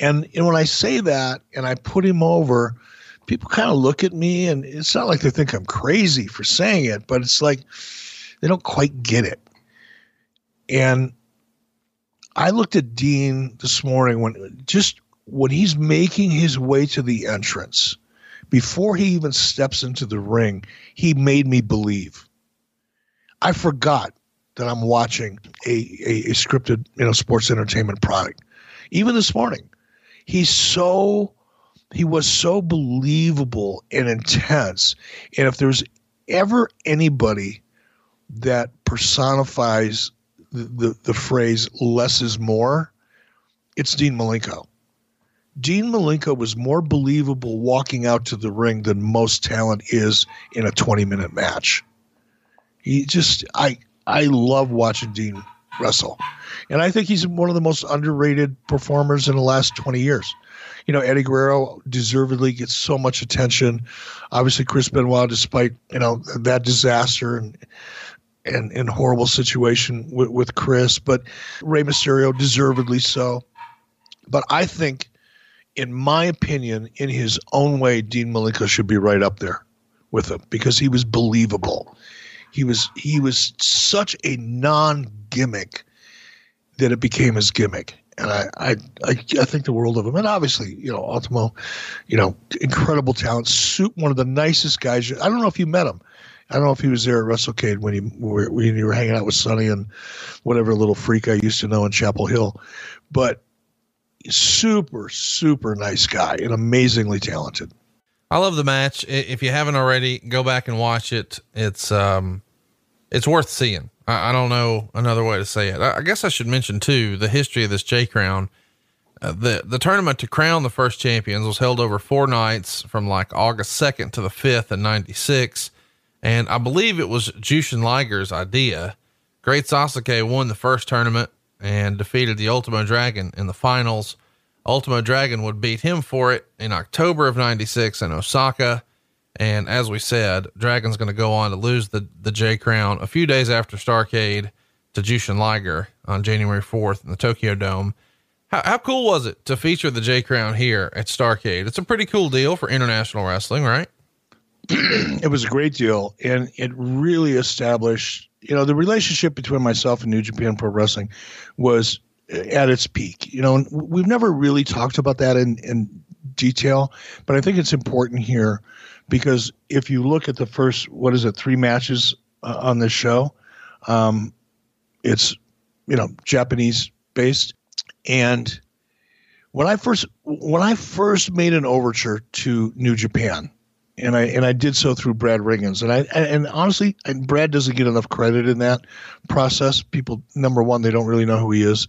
And, and when I say that and I put him over – people kind of look at me and it's not like they think I'm crazy for saying it, but it's like they don't quite get it. And I looked at Dean this morning when just when he's making his way to the entrance, before he even steps into the ring, he made me believe. I forgot that I'm watching a, a, a scripted, you know, sports entertainment product. Even this morning, he's so he was so believable and intense. And if there's ever anybody that personifies the, the, the phrase less is more, it's Dean Malenko. Dean Malenko was more believable walking out to the ring than most talent is in a 20 minute match. He just, I, I love watching Dean wrestle. And I think he's one of the most underrated performers in the last 20 years you know, Eddie Guerrero deservedly gets so much attention. Obviously, Chris Benoit, despite you know that disaster and and, and horrible situation with, with Chris, but Rey Mysterio deservedly so. But I think, in my opinion, in his own way, Dean Malenko should be right up there with him because he was believable. He was he was such a non gimmick that it became his gimmick and I, I, I, I, think the world of him. And obviously, you know, Ultimo, you know, incredible talent, suit one of the nicest guys. I don't know if you met him. I don't know if he was there at WrestleCade when you were when you were hanging out with Sonny and whatever little freak I used to know in Chapel Hill, but super super nice guy and amazingly talented. I love the match. If you haven't already, go back and watch it. It's um, it's worth seeing. I, I, don't know another way to say it. I, I, guess I should mention too the history of this J Crown. Uh, the the tournament to crown the first champions was held over four nights from like August second to the fifth in '96, and I believe it was Jushin Liger's idea. Great Sasuke won the first tournament and defeated the Ultimo Dragon in the finals. Ultimo Dragon would beat him for it in October of '96 in Osaka. And as we said, Dragon's going to go on to lose the, the J Crown a few days after Starrcade to Jushin Liger on January 4th in the Tokyo Dome. How, how cool was it to feature the J Crown here at Starrcade? It's a pretty cool deal for international wrestling, right? it was a great deal. And it really established, you know, the relationship between myself and New Japan Pro Wrestling was uh, at its peak. You know, we've never really talked about that in, in detail, but I think it's important here because if you look at the first, what is it, three matches uh, on this show, um, it's you know Japanese based, and when I first when I first made an overture to New Japan, and I and I did so through Brad Rheingans, and I and honestly, and Brad doesn't get enough credit in that process. People, number one, they don't really know who he is,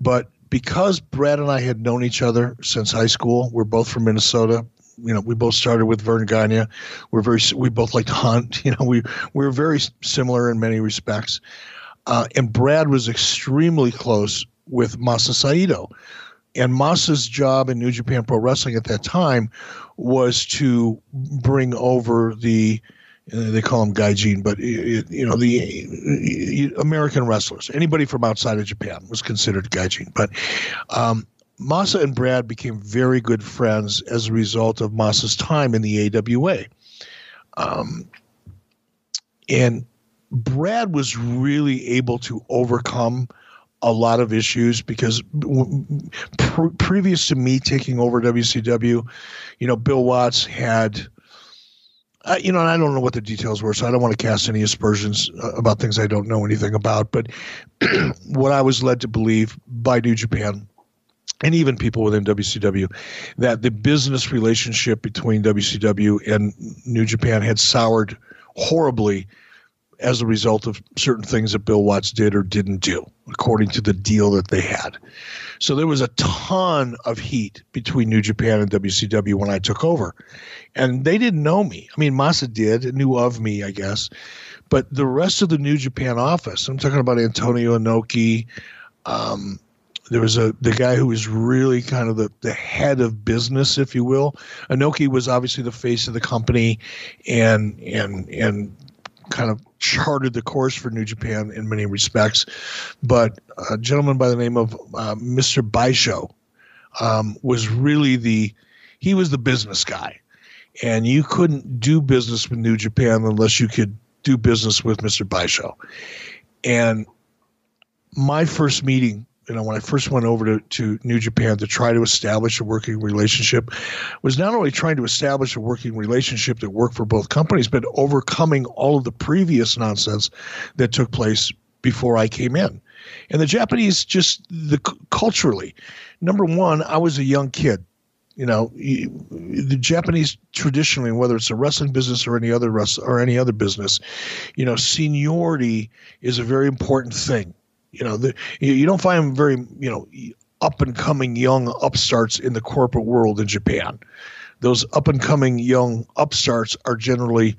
but because Brad and I had known each other since high school, we're both from Minnesota you know, we both started with Verne Gagne. We're very, we both like to hunt. You know, we we're very similar in many respects. Uh, and Brad was extremely close with Masa Saito. And Masa's job in New Japan Pro Wrestling at that time was to bring over the uh, they call them gaijin, but you know the American wrestlers. Anybody from outside of Japan was considered gaijin. But um, Masa and Brad became very good friends as a result of Masa's time in the AWA. Um, and Brad was really able to overcome a lot of issues because pre- previous to me taking over WCW, you know, Bill Watts had uh, you know, and I don't know what the details were, so I don't want to cast any aspersions uh, about things I don't know anything about. But what I was led to believe by New Japan and even people within WCW that the business relationship between WCW and New Japan had soured horribly as a result of certain things that Bill Watts did or didn't do, according to the deal that they had. So there was a ton of heat between New Japan and WCW when I took over. And they didn't know me. I mean, Masa did, knew of me, I guess. But the rest of the New Japan office, I'm talking about Antonio Inoki, um, there was a the guy who was really kind of the, the head of business, if you will. Inoki was obviously the face of the company and and and kind of charted the course for New Japan in many respects. But a gentleman by the name of uh, Mr. Baisho um, was really the he was the business guy, and you couldn't do business with New Japan unless you could do business with Mr. Baisho. And my first meeting you know, when I first went over to, to New Japan to try to establish a working relationship, was not only trying to establish a working relationship that worked for both companies, but overcoming all of the previous nonsense that took place before I came in. And the Japanese just the culturally, number one, I was a young kid. You know, the Japanese traditionally, whether it's a wrestling business or any other or any other business, you know, seniority is a very important thing you know, the, you you don't find very, you know, up and coming young upstarts in the corporate world in Japan. Those up and coming young upstarts are generally,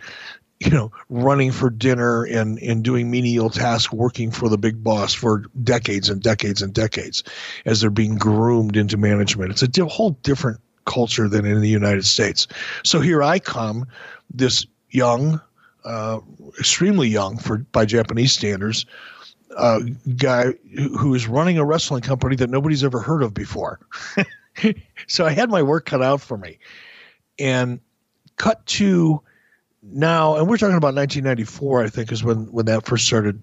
you know, running for dinner and, and doing menial tasks, working for the big boss for decades and decades and decades as they're being groomed into management. It's a di- whole different culture than in the United States. So here I come, this young, uh, extremely young for by Japanese standards, uh, guy who is running a wrestling company that nobody's ever heard of before. so I had my work cut out for me. And cut to now, and we're talking about 1994, I think, is when, when that first started,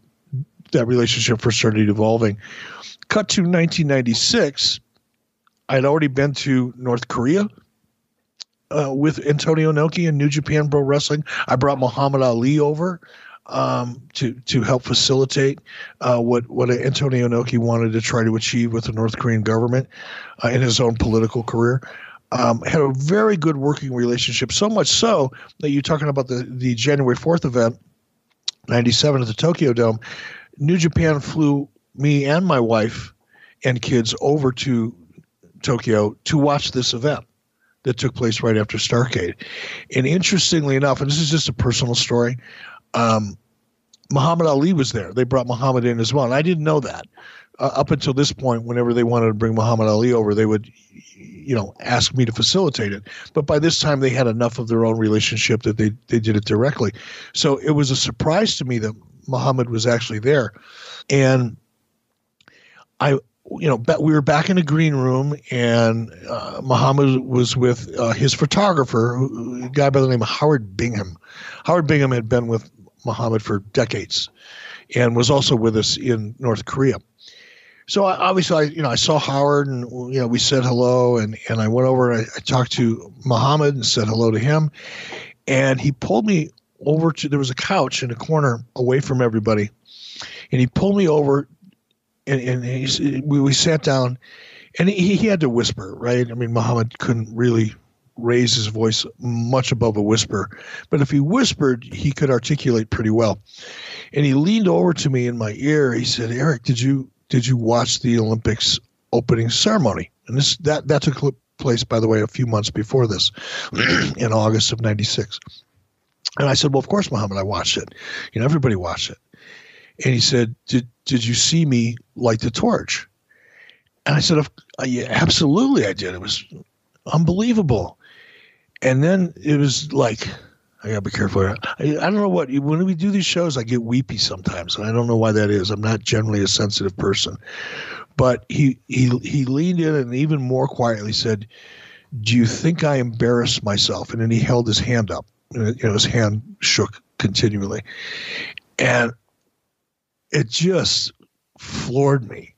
that relationship first started evolving. Cut to 1996, I'd already been to North Korea. Uh, with Antonio Inoki and New Japan Pro Wrestling, I brought Muhammad Ali over um, to to help facilitate uh, what what Antonio Inoki wanted to try to achieve with the North Korean government uh, in his own political career. Um, had a very good working relationship, so much so that you're talking about the the January fourth event, '97 at the Tokyo Dome. New Japan flew me and my wife and kids over to Tokyo to watch this event that took place right after Starrcade. And interestingly enough, and this is just a personal story, um, Muhammad Ali was there. They brought Muhammad in as well, and I didn't know that. Uh, up until this point, whenever they wanted to bring Muhammad Ali over, they would, you know, ask me to facilitate it. But by this time, they had enough of their own relationship that they they did it directly. So it was a surprise to me that Muhammad was actually there, and I you know, we were back in the green room, and uh, Muhammad was with uh, his photographer, a guy by the name of Howard Bingham. Howard Bingham had been with Muhammad for decades, and was also with us in North Korea. So I, obviously, I you know I saw Howard, and you know we said hello, and and I went over and I, I talked to Muhammad and said hello to him, and he pulled me over to there was a couch in a corner away from everybody, and he pulled me over and, and he, we, we sat down and he, he had to whisper, right? I mean, Muhammad couldn't really raise his voice much above a whisper, but if he whispered, he could articulate pretty well. And he leaned over to me in my ear. He said, "Eric, did you did you watch the Olympics opening ceremony?" And this that that took place, by the way, a few months before this, in August of '96. And I said, "Well, of course, Muhammad, I watched it. You know, everybody watched it." And he said, "Did did you see me light the torch?" And I said, uh, "Yeah, absolutely, I did. It was unbelievable." And then it was like I gotta be careful. I, I don't know what when we do these shows, I get weepy sometimes, and I don't know why that is. I'm not generally a sensitive person, but he he he leaned in and even more quietly said, "Do you think I embarrassed myself?" And then he held his hand up. You know, his hand shook continually, and it just floored me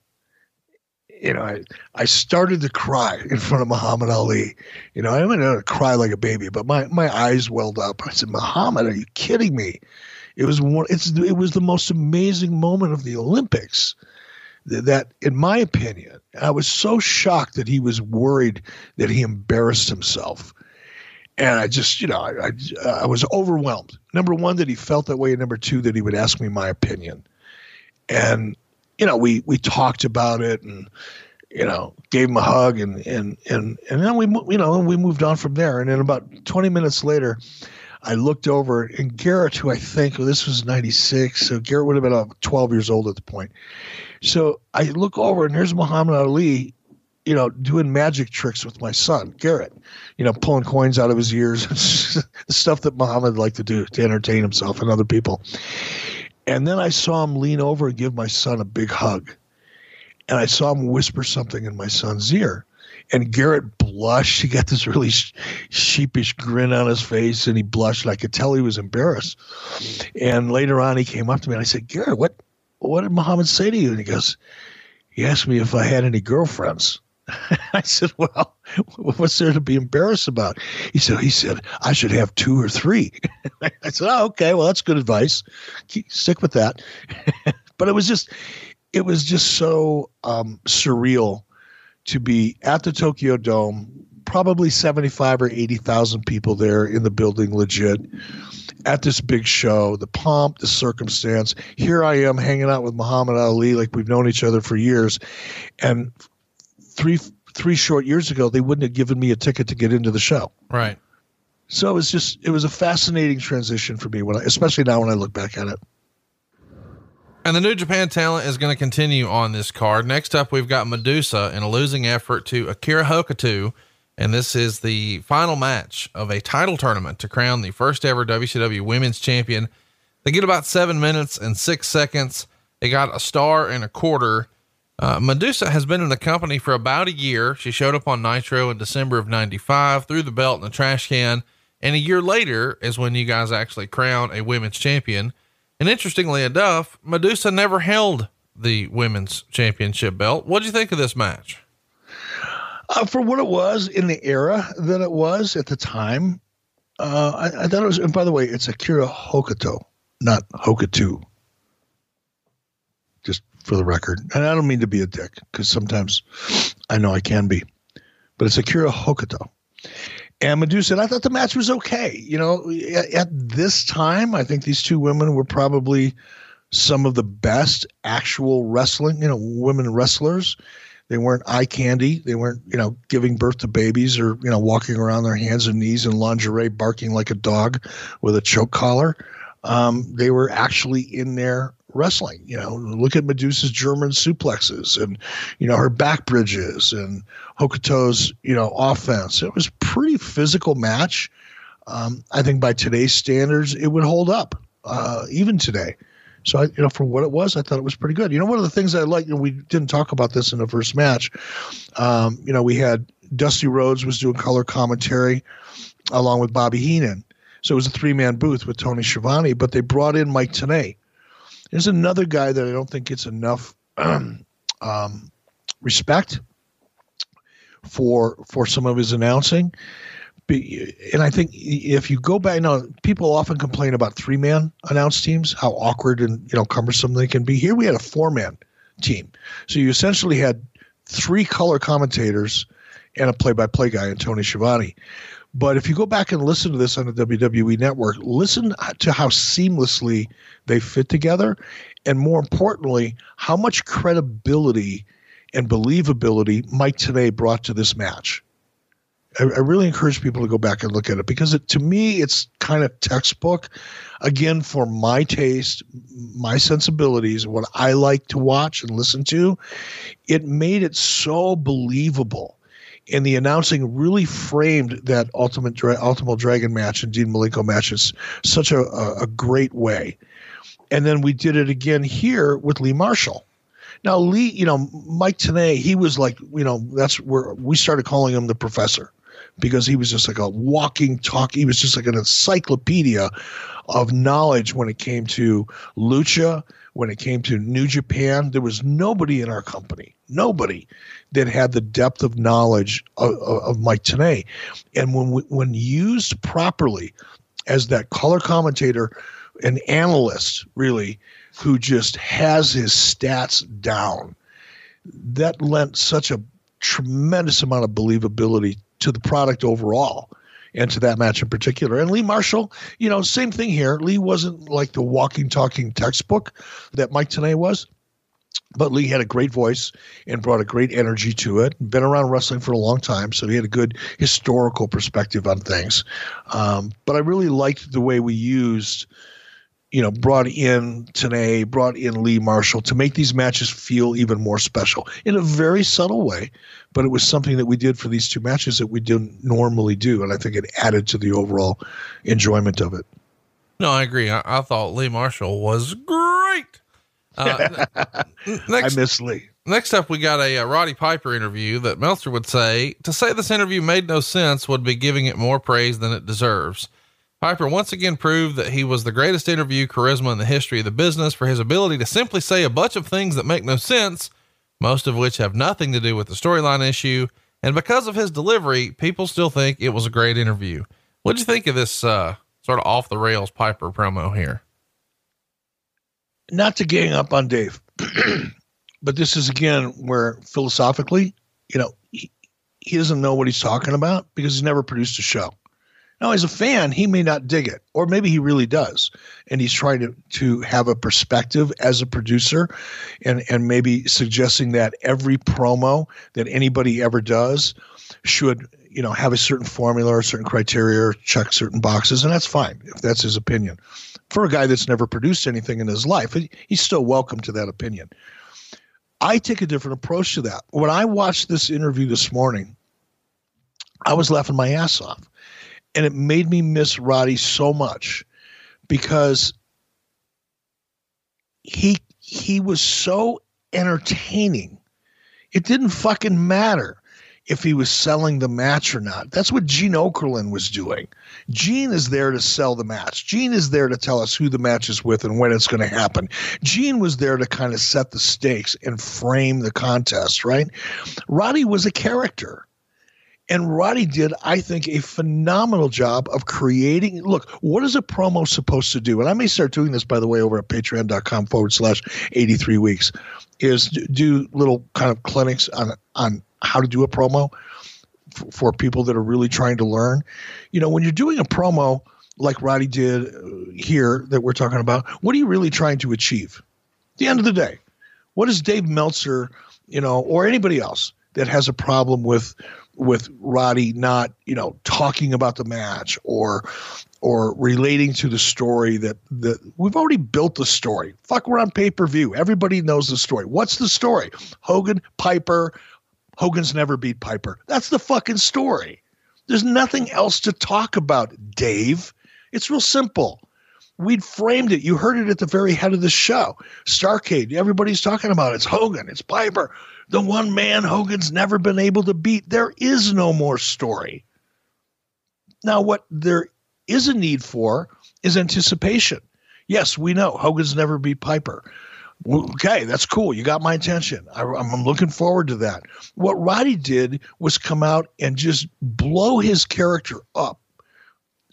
you know, I, I started to cry in front of Muhammad Ali. You know, I didn't to cry like a baby, but my, my eyes welled up. I said, Muhammad, are you kidding me? It was one, it's, it was the most amazing moment of the Olympics that, in my opinion, I was so shocked that he was worried that he embarrassed himself. And I just, you know, I, I, I was overwhelmed. Number one, that he felt that way. And number two, that he would ask me my opinion. And you know, we we talked about it and you know, gave him a hug and and and and then we you know we moved on from there. And then about 20 minutes later, I looked over and Garrett, who I think well, this was 96, so Garrett would have been about 12 years old at the point. So I look over and there's Muhammad Ali, you know, doing magic tricks with my son Garrett, you know, pulling coins out of his ears, stuff that Muhammad liked to do to entertain himself and other people. And then I saw him lean over and give my son a big hug. And I saw him whisper something in my son's ear. And Garrett blushed. He got this really sheepish grin on his face and he blushed. I could tell he was embarrassed. And later on, he came up to me and I said, Garrett, what, what did Muhammad say to you? And he goes, He asked me if I had any girlfriends. I said, "Well, what's there to be embarrassed about?" He said, "He said I should have two or three. I said, "Oh, okay. Well, that's good advice. Keep, stick with that." but it was just, it was just so um, surreal to be at the Tokyo Dome. Probably seventy-five or eighty thousand people there in the building, legit. At this big show, the pomp, the circumstance. Here I am hanging out with Muhammad Ali, like we've known each other for years, and three three short years ago, they wouldn't have given me a ticket to get into the show. Right. So it was just it was a fascinating transition for me when I, especially now when I look back at it. And the New Japan talent is going to continue on this card. Next up, we've got Medusa in a losing effort to Akira Hokuto. And this is the final match of a title tournament to crown the first ever WCW women's champion. They get about seven minutes and six seconds. They got a star and a quarter. Uh, Medusa has been in the company for about a year. She showed up on Nitro in December of 95, threw the belt in the trash can. And a year later is when you guys actually crown a women's champion. And interestingly enough, Medusa never held the women's championship belt. What do you think of this match? Uh, for what it was in the era that it was at the time, uh, I, I, thought it was. And by the way, it's Akira Hokuto, not Hokuto for the record. And I don't mean to be a dick because sometimes I know I can be, but it's Akira Hokuto. And Medusa, and I thought the match was okay. You know, at, at this time, I think these two women were probably some of the best actual wrestling, you know, women wrestlers. They weren't eye candy. They weren't, you know, giving birth to babies or, you know, walking around their hands and knees in lingerie, barking like a dog with a choke collar. Um, they were actually in there wrestling. You know, look at Medusa's German suplexes and, you know, her back bridges and Hokuto's, you know, offense. It was pretty physical match. Um, I think by today's standards, it would hold up, uh, even today. So, I, you know, for what it was, I thought it was pretty good. You know, one of the things I like, you know, we didn't talk about this in the first match. Um, you know, we had Dusty Rhodes was doing color commentary along with Bobby Heenan. So it was a three man booth with Tony Schiavone, but they brought in Mike Tenay. There's another guy that I don't think gets enough um, respect for for some of his announcing. And I think if you go back, know, people often complain about three man announce teams, how awkward and you know cumbersome they can be. Here we had a four man team, so you essentially had three color commentators and a play by play guy in Tony Schiavone. But if you go back and listen to this on the WWE network, listen to how seamlessly they fit together. And more importantly, how much credibility and believability Mike Tenay brought to this match. I, I, really encourage people to go back and look at it because it, to me, it's kind of textbook. Again, for my taste, my sensibilities, what I like to watch and listen to, it made it so believable. And the announcing really framed that Ultimate Dra- Ultimate Dragon match and Dean Malenko matches such a, a, a great way. And then we did it again here with Lee Marshall. Now Lee, you know, Mike Tenay, he was like, you know, that's where we started calling him the professor because he was just like a walking talk. He was just like an encyclopedia of knowledge when it came to lucha, when it came to New Japan. There was nobody in our company, nobody that had the depth of knowledge of, of Mike Tenay. And when when used properly as that color commentator, an analyst, really, who just has his stats down, that lent such a tremendous amount of believability to the product overall and to that match in particular. And Lee Marshall, you know, same thing here. Lee wasn't like the walking, talking textbook that Mike Tenay was, but Lee had a great voice and brought a great energy to it. Been around wrestling for a long time, so he had a good historical perspective on things. Um, but I really liked the way we used – you know, brought in Tenay, brought in Lee Marshall to make these matches feel even more special in a very subtle way. But it was something that we did for these two matches that we didn't normally do. And I think it added to the overall enjoyment of it. No, I agree. I, I thought Lee Marshall was great. Uh, next, I miss Lee. Next up, we got a, a, Roddy Piper interview that Meltzer would say to say this interview made no sense would be giving it more praise than it deserves. Piper once again proved that he was the greatest interview charisma in the history of the business for his ability to simply say a bunch of things that make no sense, most of which have nothing to do with the storyline issue. And because of his delivery, people still think it was a great interview. What'd you think of this uh, sort of off the rails Piper promo here? Not to gang up on Dave, but this is again where philosophically, you know, he, he doesn't know what he's talking about because he's never produced a show. Now, as a fan, he may not dig it, or maybe he really does, and he's trying to to have a perspective as a producer, and and maybe suggesting that every promo that anybody ever does should you know have a certain formula or certain criteria or check certain boxes, and that's fine if that's his opinion. For a guy that's never produced anything in his life, he's still welcome to that opinion. I take a different approach to that. When I watched this interview this morning, I was laughing my ass off and it made me miss Roddy so much because he he was so entertaining. It didn't fucking matter if he was selling the match or not. That's what Gene Okerlund was doing. Gene is there to sell the match. Gene is there to tell us who the match is with and when it's going to happen. Gene was there to kind of set the stakes and frame the contest, right? Roddy was a character. And Roddy did, I think, a phenomenal job of creating. Look, what is a promo supposed to do? And I may start doing this, by the way, over at patreon.com forward slash 83 weeks, is do little kind of clinics on, on how to do a promo for, people that are really trying to learn. You know, when you're doing a promo like Roddy did uh, here that we're talking about, what are you really trying to achieve? At the end of the day, what is Dave Meltzer, you know, or anybody else that has a problem with with Roddy not, you know, talking about the match or or relating to the story that that we've already built the story. Fuck, we're on pay per view. Everybody knows the story. What's the story? Hogan, Piper. Hogan's never beat Piper. That's the fucking story. There's nothing else to talk about, Dave. It's real simple. We'd framed it. You heard it at the very head of the show. Starrcade. Everybody's talking about it. It's Hogan. It's Piper the one man Hogan's never been able to beat. There is no more story. Now, what there is a need for is anticipation. Yes, we know Hogan's never beat Piper. Okay, that's cool. You got my attention. I, am looking forward to that. What Roddy did was come out and just blow his character up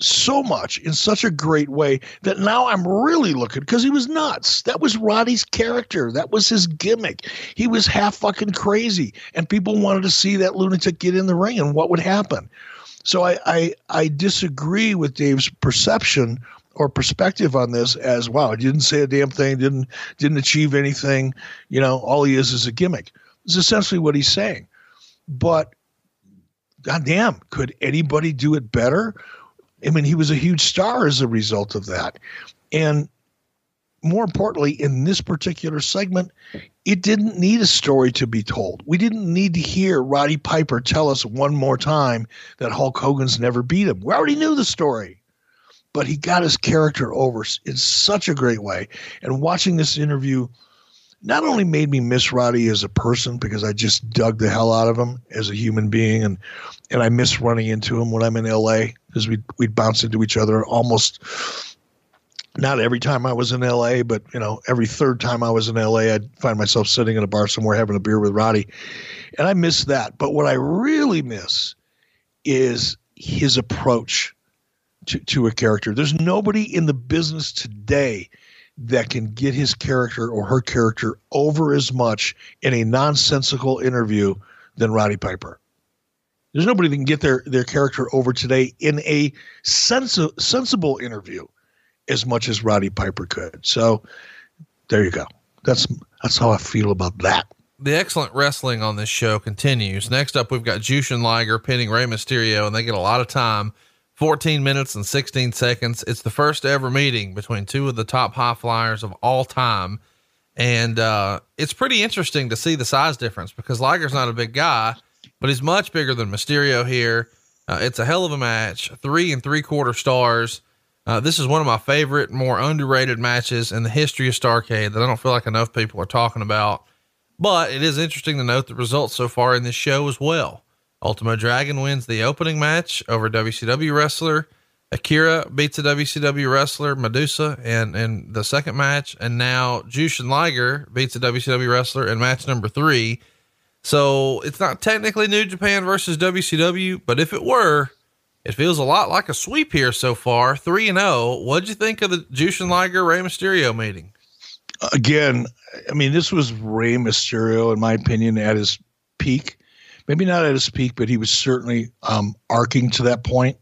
so much in such a great way that now I'm really looking because he was nuts. That was Roddy's character. That was his gimmick. He was half fucking crazy, and people wanted to see that lunatic get in the ring and what would happen. So I I, I disagree with Dave's perception or perspective on this as wow, he didn't say a damn thing, didn't didn't achieve anything. You know, all he is is a gimmick. It's essentially what he's saying. But God damn, could anybody do it better? I mean, he was a huge star as a result of that. And more importantly, in this particular segment, it didn't need a story to be told. We didn't need to hear Roddy Piper tell us one more time that Hulk Hogan's never beat him. We already knew the story. But he got his character over in such a great way. And watching this interview not only made me miss Roddy as a person because I just dug the hell out of him as a human being and and I miss running into him when I'm in LA because we'd we'd bounce into each other almost not every time I was in LA, but you know, every third time I was in LA, I'd find myself sitting in a bar somewhere having a beer with Roddy. And I miss that. But what I really miss is his approach to, to a character. There's nobody in the business today that can get his character or her character over as much in a nonsensical interview than Roddy Piper. There's nobody that can get their, their character over today in a sensi- sensible interview as much as Roddy Piper could. So there you go. That's that's how I feel about that. The excellent wrestling on this show continues. Next up, we've got Jushin Liger pinning Rey Mysterio, and they get a lot of time 14 minutes and 16 seconds. It's the first ever meeting between two of the top high flyers of all time. And uh, it's pretty interesting to see the size difference because Liger's not a big guy, but he's much bigger than Mysterio here. Uh, it's a hell of a match, three and three quarter stars. Uh, this is one of my favorite, more underrated matches in the history of Starrcade that I don't feel like enough people are talking about. But it is interesting to note the results so far in this show as well. Ultimo Dragon wins the opening match over WCW wrestler. Akira beats a WCW wrestler, Medusa, and in the second match. And now Jushin Liger beats a WCW wrestler in match number three. So it's not technically New Japan versus WCW, but if it were, it feels a lot like a sweep here so far, three and zero. Oh. What'd you think of the Jushin Liger Rey Mysterio meeting? Again, I mean, this was Rey Mysterio, in my opinion, at his peak. Maybe not at his peak, but he was certainly um, arcing to that point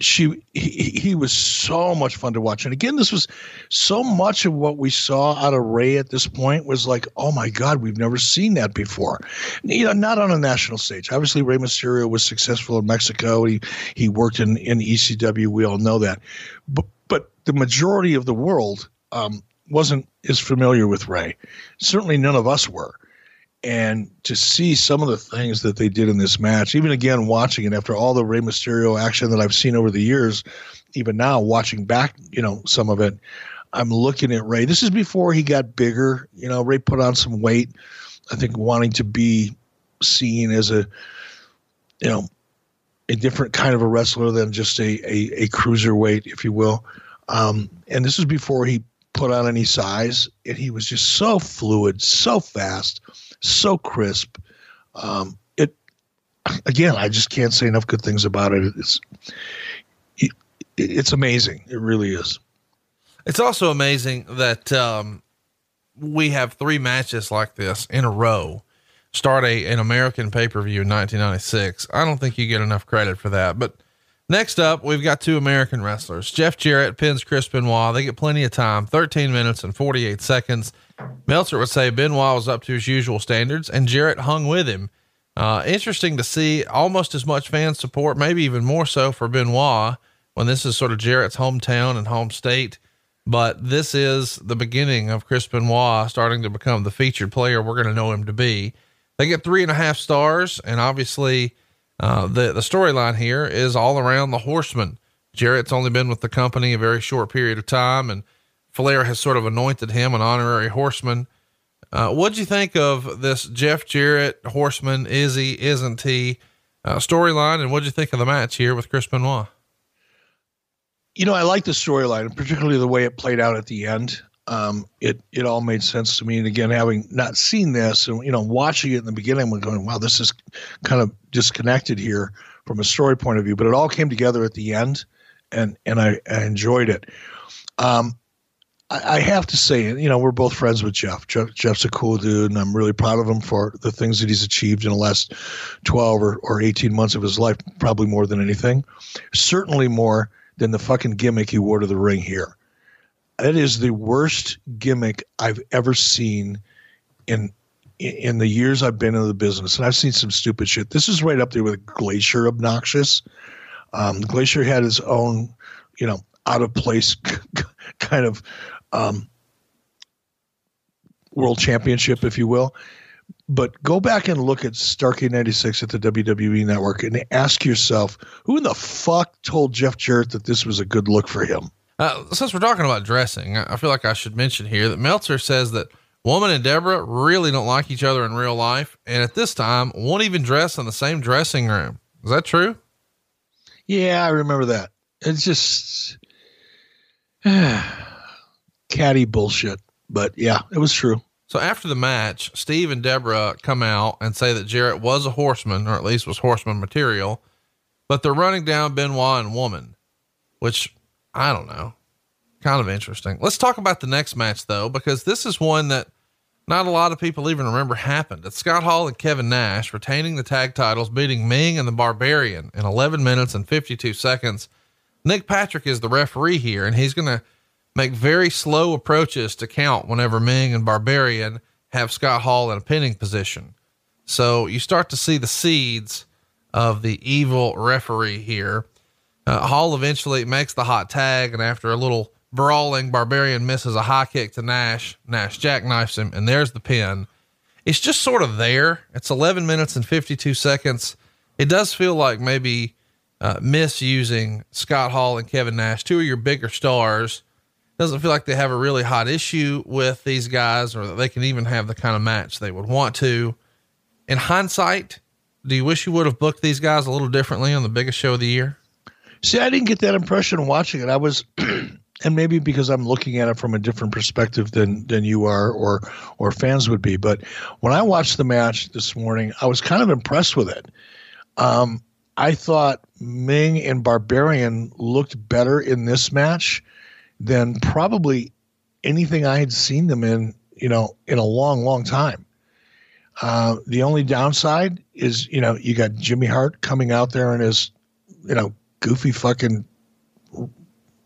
she he, he was so much fun to watch. And again this was so much of what we saw out of Rey at this point was like oh my god we've never seen that before. You know not on a national stage. Obviously rey mysterio was successful in mexico. He he worked in in ecw we all know that. But but the majority of the world um, wasn't as familiar with Rey. Certainly none of us were and to see some of the things that they did in this match, even again watching it after all the Rey Mysterio action that I've seen over the years, even now watching back, you know, some of it, I'm looking at Rey. This is before he got bigger. You know, Rey put on some weight. I think wanting to be seen as a, you know, a different kind of a wrestler than just a a, a cruiserweight, if you will. Um, and this is before he put on any size, and he was just so fluid, so fast so crisp. Um, it again, I just can't say enough good things about it. It's it, it's amazing. It really is. It's also amazing that um, we have three matches like this in a row. Start a an American pay per view in 1996. I don't think you get enough credit for that. But next up, we've got two American wrestlers. Jeff Jarrett pins Chris Benoit. They get plenty of time, 13 minutes and 48 seconds. Meltzer would say Benoit was up to his usual standards, and Jarrett hung with him. Uh, interesting to see almost as much fan support, maybe even more so for Benoit when this is sort of Jarrett's hometown and home state. But this is the beginning of Chris Benoit starting to become the featured player we're going to know him to be. They get three and a half stars, and obviously, uh, the the storyline here is all around the Horseman. Jarrett's only been with the company a very short period of time, and Flair has sort of anointed him an honorary horseman. Uh, what'd you think of this Jeff Jarrett horseman? Is he, isn't he? Uh, storyline, and what'd you think of the match here with Chris Benoit? You know, I like the storyline, particularly the way it played out at the end. Um, it it all made sense to me. And again, having not seen this, and you know, watching it in the beginning, I'm going, "Wow, this is kind of disconnected here from a story point of view." But it all came together at the end, and and I, I enjoyed it. Um, I, have to say, you know, we're both friends with Jeff. Jeff. Jeff's a cool dude, and I'm really proud of him for the things that he's achieved in the last 12 or, or 18 months of his life, probably more than anything. Certainly more than the fucking gimmick he wore to the ring here. That is the worst gimmick I've ever seen in in the years I've been in the business, and I've seen some stupid shit. This is right up there with Glacier obnoxious. Um, Glacier had his own, you know, out of place kind of um, world championship, if you will. But go back and look at Starrcade 96 at the WWE network and ask yourself who in the fuck told Jeff Jarrett that this was a good look for him? Uh, since we're talking about dressing, I feel like I should mention here that Meltzer says that Woman and Debra really don't like each other in real life. And at this time, won't even dress in the same dressing room. Is that true? Yeah, I remember that. It's just catty bullshit. But yeah, it was true. So after the match, Steve and Debra come out and say that Jarrett was a horseman, or at least was horseman material, but they're running down Benoit and Woman, which I don't know. Kind of interesting. Let's talk about the next match though, because this is one that not a lot of people even remember happened. It's Scott Hall and Kevin Nash retaining the tag titles, beating Meng and the Barbarian in 11 minutes and 52 seconds. Nick Patrick is the referee here, and he's going to make very slow approaches to count whenever Meng and Barbarian have Scott Hall in a pinning position. So you start to see the seeds of the evil referee here. Uh, Hall eventually makes the hot tag, and after a little brawling, Barbarian misses a high kick to Nash. Nash jackknifes him, and there's the pin. It's just sort of there. It's 11 minutes and 52 seconds. It does feel like maybe uh, misusing Scott Hall and Kevin Nash, two of your bigger stars. Doesn't feel like they have a really hot issue with these guys or that they can even have the kind of match they would want to. In hindsight, do you wish you would have booked these guys a little differently on the biggest show of the year? See, I didn't get that impression watching it. I was and maybe because I'm looking at it from a different perspective than than you are or or fans would be. But when I watched the match this morning, I was kind of impressed with it. Um, I thought Meng and Barbarian looked better in this match than probably anything I had seen them in, you know, in a long, long time. Uh, the only downside is, you know, you got Jimmy Hart coming out there in his, you know, goofy fucking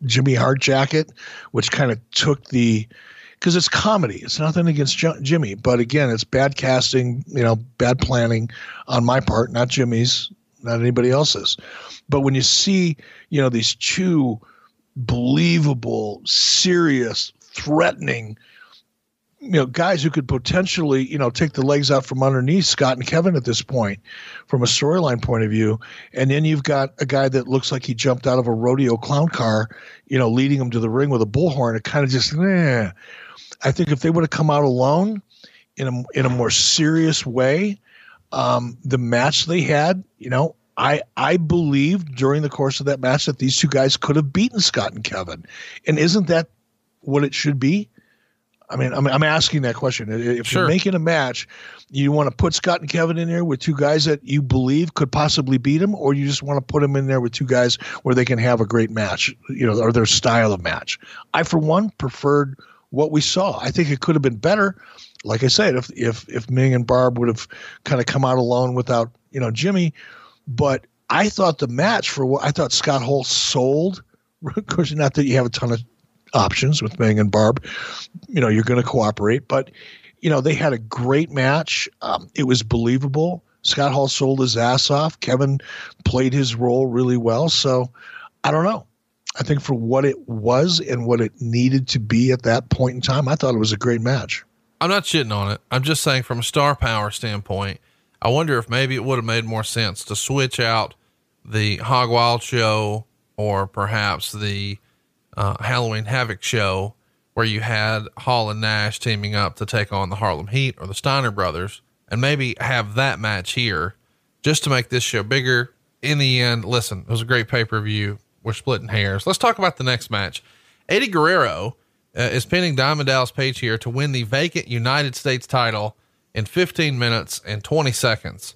Jimmy Hart jacket, which kind of took the because it's comedy. It's nothing against Jimmy, but again, it's bad casting, you know, bad planning on my part, not Jimmy's, not anybody else's. But when you see, you know, these two believable, serious, threatening you know guys who could potentially you know take the legs out from underneath Scott and Kevin at this point from a storyline point of view and then you've got a guy that looks like he jumped out of a rodeo clown car you know leading him to the ring with a bullhorn it kind of just eh. I think if they would have come out alone in a in a more serious way um, the match they had you know I I believe during the course of that match that these two guys could have beaten Scott and Kevin and isn't that what it should be I mean, I'm, I'm asking that question. If sure. you're making a match, you want to put Scott and Kevin in there with two guys that you believe could possibly beat them, or you just want to put them in there with two guys where they can have a great match, you know, or their style of match. I, for one, preferred what we saw. I think it could have been better. Like I said, if if if Meng and Barb would have kind of come out alone without you know Jimmy, but I thought the match for what I thought Scott Hall sold. Of course, not that you have a ton of options with Meng and Barb. You know, you're going to cooperate, but you know they had a great match. Um, it was believable. Scott Hall sold his ass off. Kevin played his role really well. So I don't know. I think for what it was and what it needed to be at that point in time, I thought it was a great match. I'm not shitting on it. I'm just saying from a star power standpoint, I wonder if maybe it would have made more sense to switch out the Hog Wild show or perhaps the uh, Halloween Havoc show where you had Hall and Nash teaming up to take on the Harlem Heat or the Steiner brothers, and maybe have that match here just to make this show bigger. In the end, listen, it was a great pay per view. We're splitting hairs. Let's talk about the next match. Eddie Guerrero uh, is pinning Diamond Dallas Page here to win the vacant United States title in 15 minutes and 20 seconds.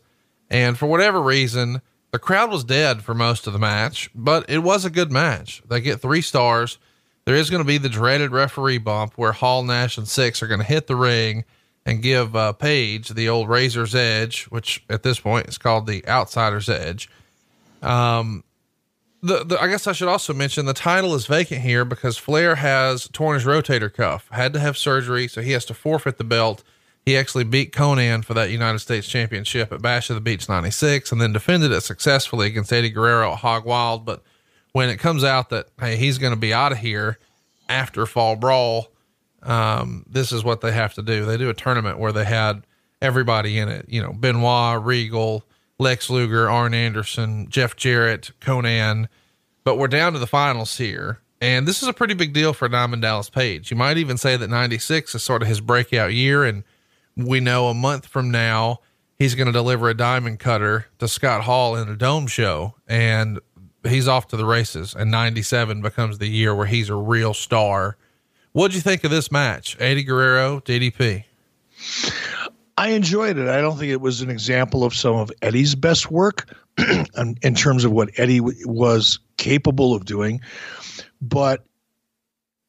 And for whatever reason, the crowd was dead for most of the match, but it was a good match. They get three stars. There is going to be the dreaded referee bump where Hall, Nash, and Syxx are going to hit the ring and give uh, Page the old Razor's Edge, which at this point is called the Outsider's Edge. Um, the, the, I guess I should also mention the title is vacant here because Flair has torn his rotator cuff, had to have surgery, so he has to forfeit the belt. He actually beat Konnan for that United States Championship at Bash of the Beach 96 and then defended it successfully against Eddie Guerrero at Hog Wild. But when it comes out that, hey, he's going to be out of here after Fall Brawl, um, this is what they have to do. They do a tournament where they had everybody in it, you know, Benoit, Regal, Lex Luger, Arn Anderson, Jeff Jarrett, Konnan. But we're down to the finals here. And this is a pretty big deal for Diamond Dallas Page. You might even say that 96 is sort of his breakout year. And we know a month from now, he's going to deliver a diamond cutter to Scott Hall in a dome show. And he's off to the races. And 97 becomes the year where he's a real star. What'd you think of this match? Eddie Guerrero, DDP. I enjoyed it. I don't think it was an example of some of Eddie's best work um, in terms of what Eddie was capable of doing but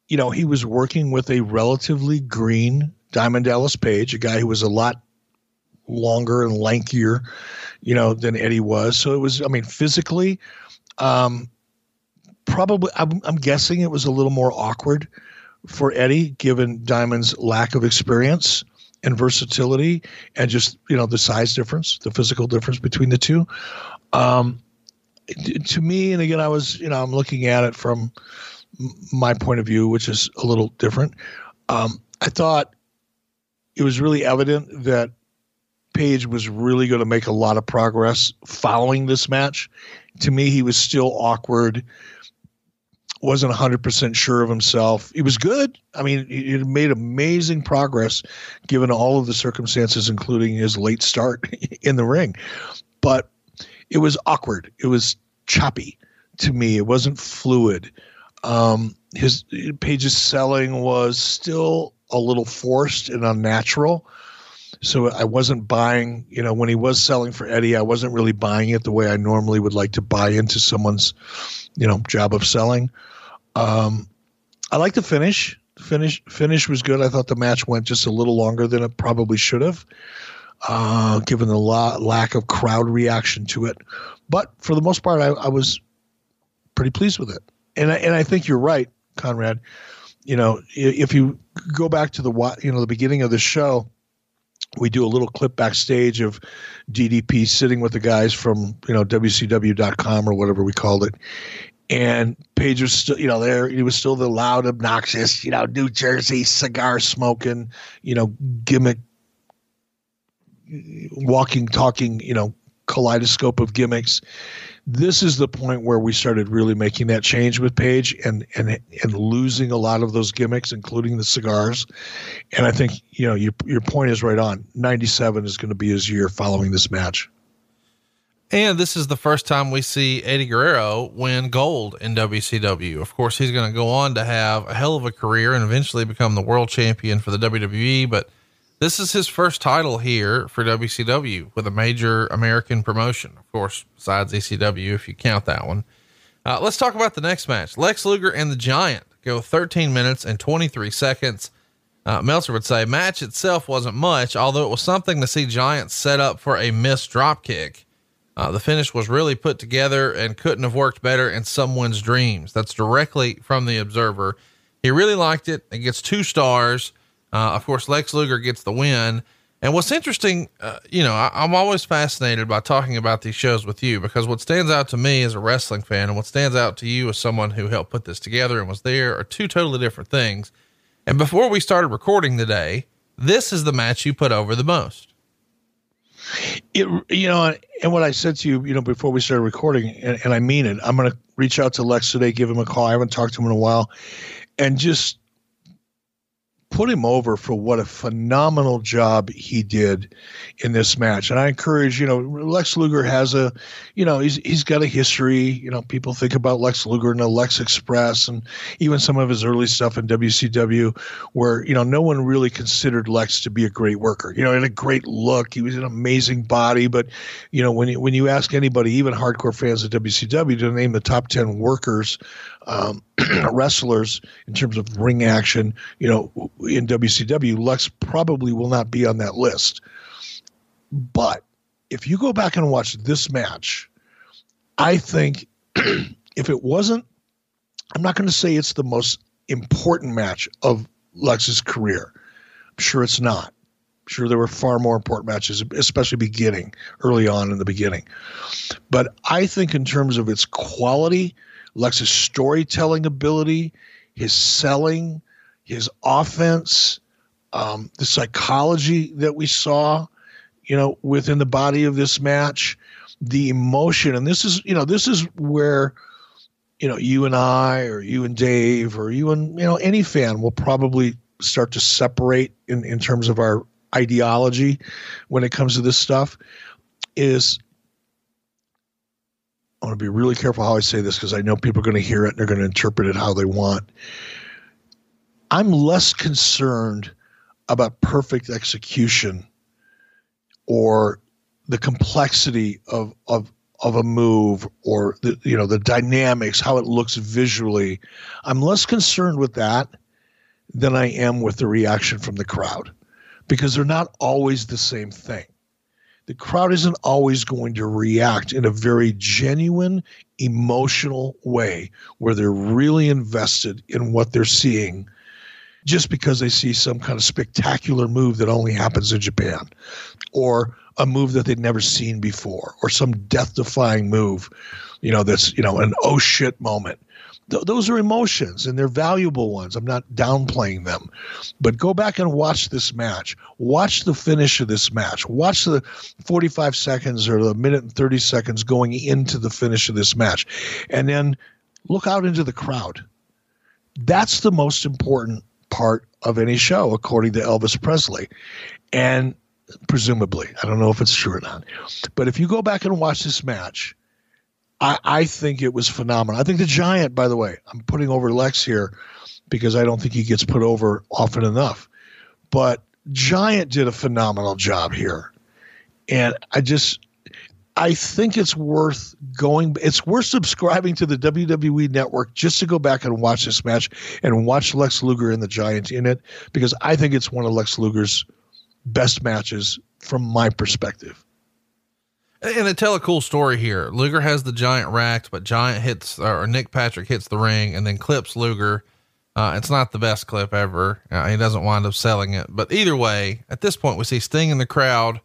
you know he was working with a relatively green Diamond Dallas Page, a guy who was a lot longer and lankier, you know, than Eddie was. So it was, I mean, physically, um, probably, I'm, I'm guessing it was a little more awkward for Eddie, given Diamond's lack of experience and versatility, and just you know the size difference, the physical difference between the two. Um, to me, and again, I was, you know, I'm looking at it from my point of view, which is a little different. Um, I thought it was really evident that Page was really going to make a lot of progress following this match. To me, he was still awkward, wasn't 100% sure of himself. He was good. I mean, he made amazing progress given all of the circumstances, including his late start in the ring. But it was awkward. It was choppy to me. It wasn't fluid. Um, his Page's selling was still a little forced and unnatural. So I wasn't buying, you know, when he was selling for Eddie, I wasn't really buying it the way I normally would like to buy into someone's, you know, job of selling. Um, I like the finish. Finish finish was good. I thought the match went just a little longer than it probably should have uh, given the la- lack of crowd reaction to it. But for the most part, I, I was pretty pleased with it. And I, and I think you're right, Conrad. You know, if you go back to the you know the beginning of the show, we do a little clip backstage of DDP sitting with the guys from you know WCW.com or whatever we called it, and Page was still, you know, there. He was still the loud, obnoxious, you know, New Jersey cigar smoking, you know, gimmick walking, talking, you know, kaleidoscope of gimmicks. This is the point where we started really making that change with Page and and and losing a lot of those gimmicks, including the cigars. And I think you know your your point is right on. Ninety seven is going to be his year following this match. And this is the first time we see Eddie Guerrero win gold in WCW. Of course, he's going to go on to have a hell of a career and eventually become the world champion for the WWE. But this is his first title here for WCW with a major American promotion, of course, besides ECW, if you count that one. Uh, let's talk about the next match. Lex Luger and the Giant go 13 minutes and 23 seconds. Uh, Meltzer would say match itself wasn't much, although it was something to see Giant set up for a missed drop kick. Uh, the finish was really put together and couldn't have worked better in someone's dreams. That's directly from the observer. He really liked it. It gets two stars. Uh, of course, Lex Luger gets the win. And what's interesting, uh, you know, I, am always fascinated by talking about these shows with you because what stands out to me as a wrestling fan and what stands out to you as someone who helped put this together and was there are two totally different things. And before we started recording today, this is the match you put over the most. It, you know, and what I said to you, you know, before we started recording, and, and I mean it, I'm going to reach out to Lex today, give him a call. I haven't talked to him in a while, and just put him over for what a phenomenal job he did in this match. And I encourage, you know, Lex Luger has a, you know, he's he's got a history. You know, people think about Lex Luger and the Lex Express and even some of his early stuff in WCW where, you know, no one really considered Lex to be a great worker. You know, he had a great look. He was an amazing body, but you know, when you, when you ask anybody, even hardcore fans of WCW to name the top 10 workers um, wrestlers in terms of ring action, you know, in WCW, Lex probably will not be on that list. But if you go back and watch this match, I think if it wasn't, I'm not going to say it's the most important match of Lex's career. I'm sure it's not. I'm Sure, there were far more important matches, especially beginning early on in the beginning. But I think, in terms of its quality, Lex's storytelling ability, his selling, his offense, um, the psychology that we saw, you know, within the body of this match, the emotion, and this is, you know, this is where, you know, you and I, or you and Dave, or you and you know any fan will probably start to separate in in terms of our ideology when it comes to this stuff. Is I want to be really careful how I say this because I know people are going to hear it and they're going to interpret it how they want. I'm less concerned about perfect execution or the complexity of of of a move or the you know the dynamics how it looks visually i'm less concerned with that than i am with the reaction from the crowd because they're not always the same thing the crowd isn't always going to react in a very genuine emotional way where they're really invested in what they're seeing just because they see some kind of spectacular move that only happens in Japan or a move that they'd never seen before or some death defying move, you know, that's, you know, an oh shit moment. Th- those are emotions and they're valuable ones. I'm not downplaying them. But go back and watch this match. Watch the finish of this match. Watch the 45 seconds or the minute and 30 seconds going into the finish of this match. And then look out into the crowd. That's the most important part of any show, according to Elvis Presley. And presumably, I don't know if it's true or not. But if you go back and watch this match, I, I think it was phenomenal. I think the Giant, by the way, I'm putting over Lex here because I don't think he gets put over often enough. But Giant did a phenomenal job here. And I just I think it's worth going. It's worth subscribing to the WWE Network just to go back and watch this match and watch Lex Luger and the Giant in it because I think it's one of Lex Luger's best matches from my perspective. And they tell a cool story here, Luger has the Giant racked, but Giant hits or Nick Patrick hits the ring and then clips Luger. Uh, it's not the best clip ever. Uh, he doesn't wind up selling it, but either way, at this point, we see Sting in the crowd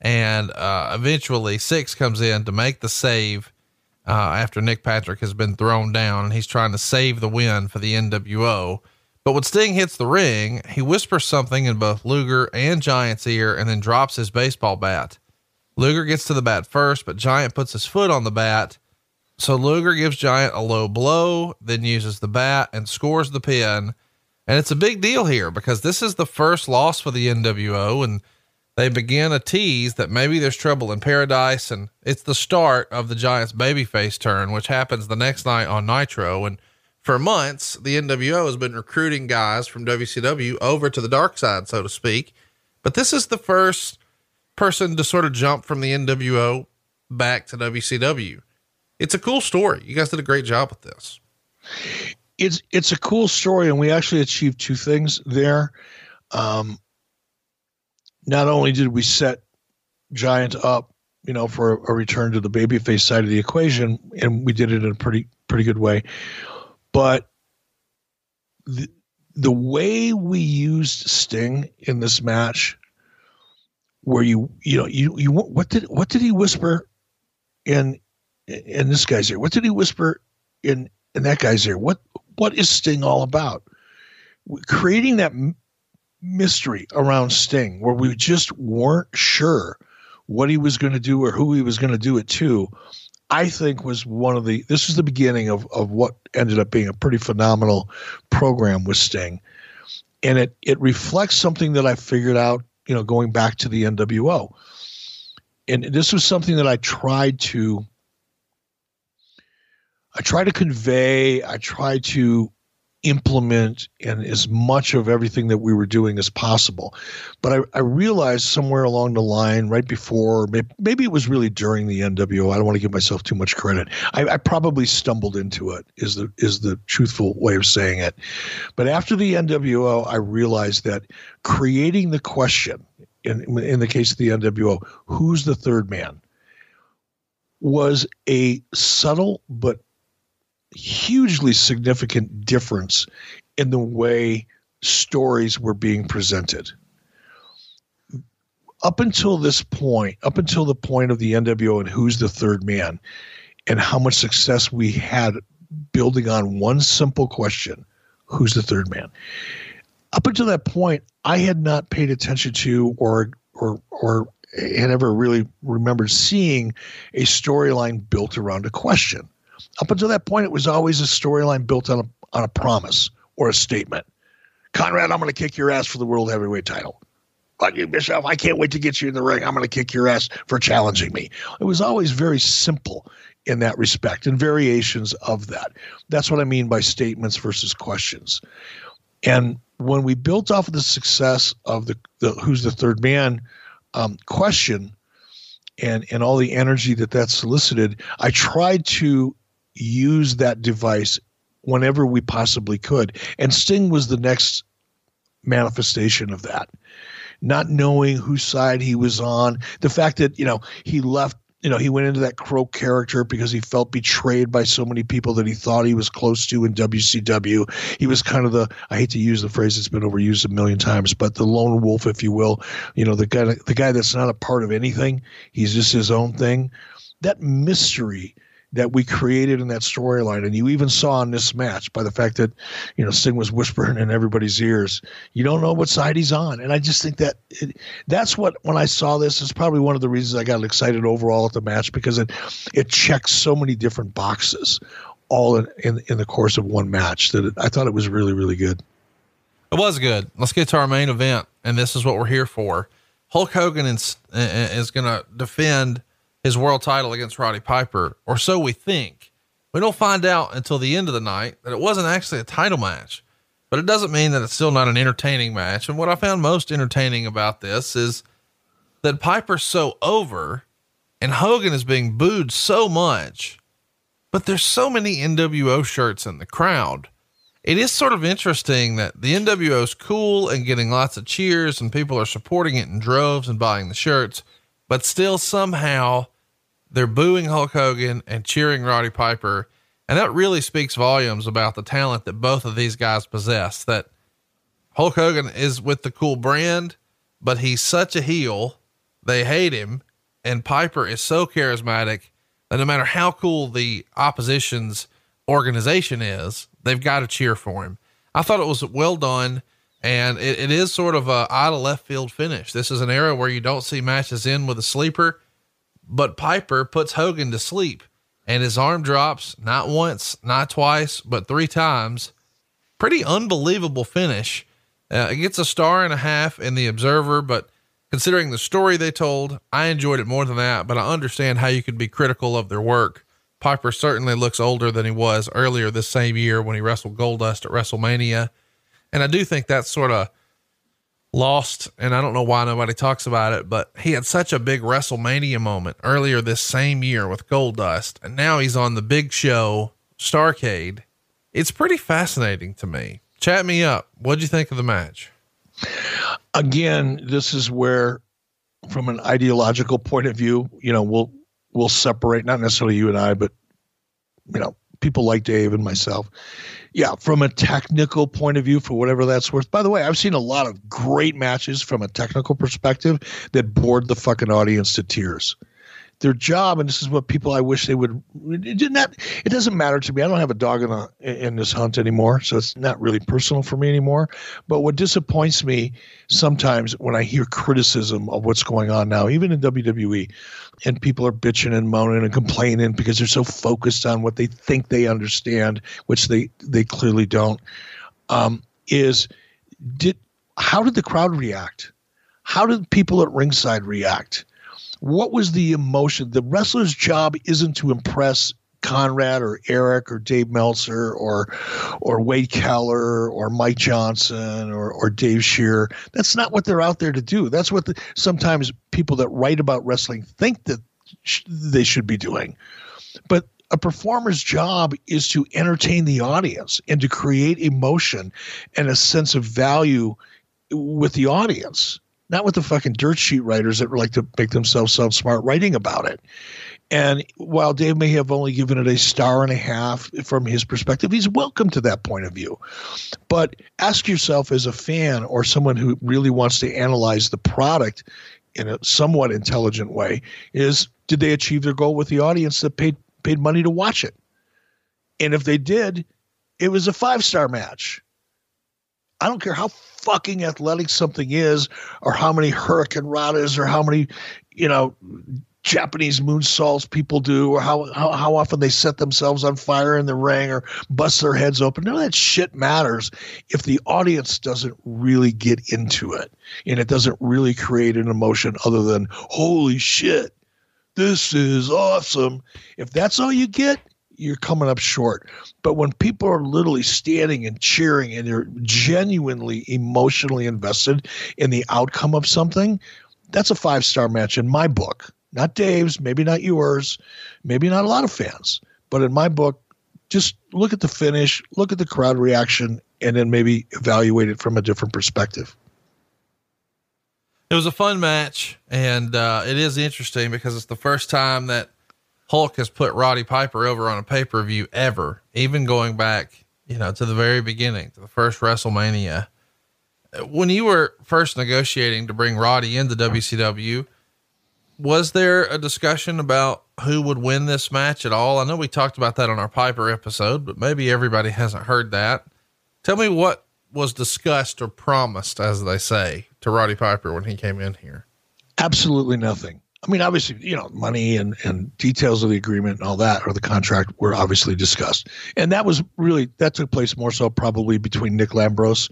and uh, eventually, Syxx comes in to make the save uh, after Nick Patrick has been thrown down, and he's trying to save the win for the NWO. But when Sting hits the ring, he whispers something in both Luger and Giant's ear and then drops his baseball bat. Luger gets to the bat first, but Giant puts his foot on the bat. So Luger gives Giant a low blow, then uses the bat and scores the pin. And it's a big deal here because this is the first loss for the NWO. And they begin a tease that maybe there's trouble in paradise and it's the start of the Giants babyface turn, which happens the next night on Nitro. And for months, the NWO has been recruiting guys from WCW over to the dark side, so to speak. But this is the first person to sort of jump from the NWO back to WCW. It's a cool story. You guys did a great job with this. It's it's a cool story, and we actually achieved two things there. Um, not only did we set Giant up, you know, for a, return to the babyface side of the equation, and we did it in a pretty pretty good way, but the the way we used Sting in this match, where you you know you you what did what did he whisper in in this guy's ear? What did he whisper in in that guy's ear? What what is Sting all about? Creating that mystery around Sting where we just weren't sure what he was going to do or who he was going to do it to, I think was one of the this is the beginning of of what ended up being a pretty phenomenal program with Sting. And it it reflects something that I figured out, you know, going back to the NWO. And this was something that I tried to I tried to convey, I tried to implement and as much of everything that we were doing as possible. But I, I realized somewhere along the line, right before, maybe, it was really during the NWO. I don't want to give myself too much credit. I, I, probably stumbled into it. Is the is the truthful way of saying it. But after the NWO, I realized that creating the question in in the case of the NWO, who's the third man, was a subtle but hugely significant difference in the way stories were being presented. up until this point, up until the point of the NWO and who's the third man, and how much success we had building on one simple question who's the third man? Up until that point, I had not paid attention to or or or had ever really remembered seeing a storyline built around a question. Up until that point, it was always a storyline built on a on a promise or a statement. Conrad, I'm going to kick your ass for the world heavyweight title. But you, Bischoff, I can't wait to get you in the ring. I'm going to kick your ass for challenging me. It was always very simple in that respect and variations of that. That's what I mean by statements versus questions. And when we built off of the success of the, the who's the third man um, question and and all the energy that that solicited, I tried to use that device whenever we possibly could. And Sting was the next manifestation of that. Not knowing whose side he was on, the fact that, you know, he left you know, he went into that crow character because he felt betrayed by so many people that he thought he was close to in WCW. He was kind of the I hate to use the phrase that's been overused a million times, but the lone wolf, if you will. You know, the guy the guy that's not a part of anything. He's just his own thing. That mystery that we created in that storyline. And you even saw in this match by the fact that, you know, Sting was whispering in everybody's ears. You don't know what side he's on. And I just think that it, that's what, when I saw this, is probably one of the reasons I got excited overall at the match because it, it checks so many different boxes all in, in, in the course of one match that it, I thought it was really, really good. It was good. Let's get to our main event. And this is what we're here for. Hulk Hogan is, is going to defend his world title against Roddy Piper, or so we think. We don't find out until the end of the night that it wasn't actually a title match, but it doesn't mean that it's still not an entertaining match. And what I found most entertaining about this is that Piper's so over and Hogan is being booed so much, but there's so many NWO shirts in the crowd. It is sort of interesting that the NWO is cool and getting lots of cheers and people are supporting it in droves and buying the shirts but still somehow they're booing Hulk Hogan and cheering Roddy Piper. And that really speaks volumes about the talent that both of these guys possess. That Hulk Hogan is with the cool brand, but he's such a heel. They hate him. And Piper is so charismatic that no matter how cool the opposition's organization is, they've got to cheer for him. I thought it was well done. And it, it is sort of a out of left field finish. This is an era where you don't see matches in with a sleeper, but Piper puts Hogan to sleep and his arm drops not once, not twice, but three times. Pretty unbelievable finish. Uh, it gets a star and a half in the Observer, but considering the story they told, I enjoyed it more than that. But I understand how you could be critical of their work. Piper certainly looks older than he was earlier this same year when he wrestled Goldust at WrestleMania. And I do think that's sort of lost. And I don't know why nobody talks about it, but he had such a big WrestleMania moment earlier this same year with Goldust. And now he's on the big show, Starrcade. It's pretty fascinating to me. Chat me up. What'd you think of the match? Again, this is where, from an ideological point of view, you know, we'll we'll separate not necessarily you and I, but you know, people like Dave and myself yeah, from a technical point of view, for whatever that's worth. By the way, I've seen a lot of great matches from a technical perspective that bored the fucking audience to tears their job, and this is what people I wish they would. It not. It doesn't matter to me. I don't have a dog in a in this hunt anymore, so it's not really personal for me anymore. But what disappoints me sometimes when I hear criticism of what's going on now, even in WWE, and people are bitching and moaning and complaining because they're so focused on what they think they understand, which they they clearly don't. Um, is did how did the crowd react? How did people at ringside react? what was the emotion? The wrestler's job isn't to impress Conrad or Eric or Dave Meltzer or or Wade Keller or Mike Johnson or or Dave Scherer. That's not what they're out there to do. That's what the, sometimes people that write about wrestling think that sh- they should be doing. But a performer's job is to entertain the audience and to create emotion and a sense of value with the audience not with the fucking dirt sheet writers that like to make themselves sound smart writing about it. And while Dave may have only given it a star and a half from his perspective, he's welcome to that point of view. But ask yourself as a fan or someone who really wants to analyze the product in a somewhat intelligent way is did they achieve their goal with the audience that paid paid money to watch it? And if they did, it was a five star match. I don't care how fucking athletic something is, or how many Hurricane hurricanranas, or how many, you know, Japanese moon moonsaults people do, or how, how how often they set themselves on fire in the ring or bust their heads open. None of that shit matters if the audience doesn't really get into it and it doesn't really create an emotion other than holy shit, this is awesome. If that's all you get, you're coming up short. But when people are literally standing and cheering and they're genuinely emotionally invested in the outcome of something, that's a five star match in my book. Not Dave's, maybe not yours, maybe not a lot of fans. But in my book, just look at the finish, look at the crowd reaction, and then maybe evaluate it from a different perspective. It was a fun match, and uh, it is interesting because it's the first time that Hulk has put Roddy Piper over on a pay per view ever, even going back, you know, to the very beginning, to the first WrestleMania. When you were first negotiating to bring Roddy into WCW, was there a discussion about who would win this match at all? I know we talked about that on our Piper episode, but maybe everybody hasn't heard that. Tell me what was discussed or promised, as they say, to Roddy Piper when he came in here. Absolutely nothing. I mean, obviously, you know, money and, and details of the agreement and all that or the contract were obviously discussed. And that was really, that took place more so probably between Nick Lambros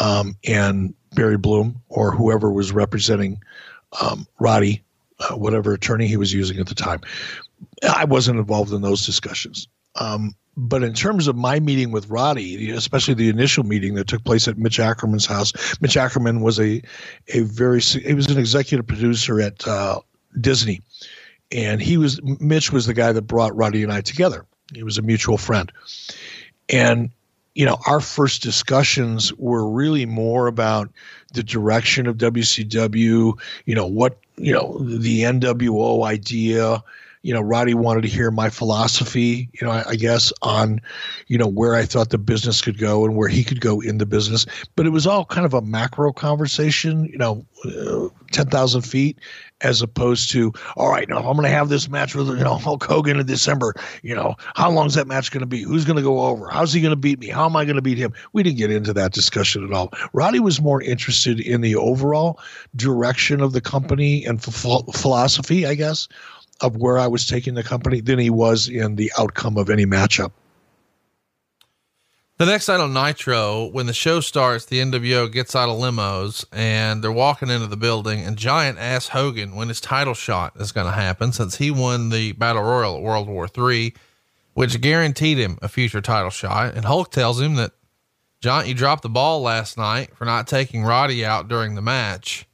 um, and Barry Bloom or whoever was representing um, Roddy, uh, whatever attorney he was using at the time. I wasn't involved in those discussions. Um, but in terms of my meeting with Roddy, especially the initial meeting that took place at Mitch Ackerman's house, Mitch Ackerman was a a very he was an executive producer at uh, Disney, and he was Mitch was the guy that brought Roddy and I together. He was a mutual friend, and you know our first discussions were really more about the direction of WCW. You know what you know the NWO idea you know, Roddy wanted to hear my philosophy, you know, I, I, guess on, you know, where I thought the business could go and where he could go in the business. But it was all kind of a macro conversation, you know, uh, 10,000 feet as opposed to, all right, now I'm going to have this match with, you know, Hulk Hogan in December. You know, how long is that match going to be? Who's going to go over? How's he going to beat me? How am I going to beat him? We didn't get into that discussion at all. Roddy was more interested in the overall direction of the company and philosophy, I guess of where I was taking the company than he was in the outcome of any matchup. The next night on Nitro, when the show starts, the NWO gets out of limos and they're walking into the building, and Giant asks Hogan when his title shot is going to happen since he won the Battle Royal at World War III, which guaranteed him a future title shot. And Hulk tells him that, Giant, you dropped the ball last night for not taking Roddy out during the match.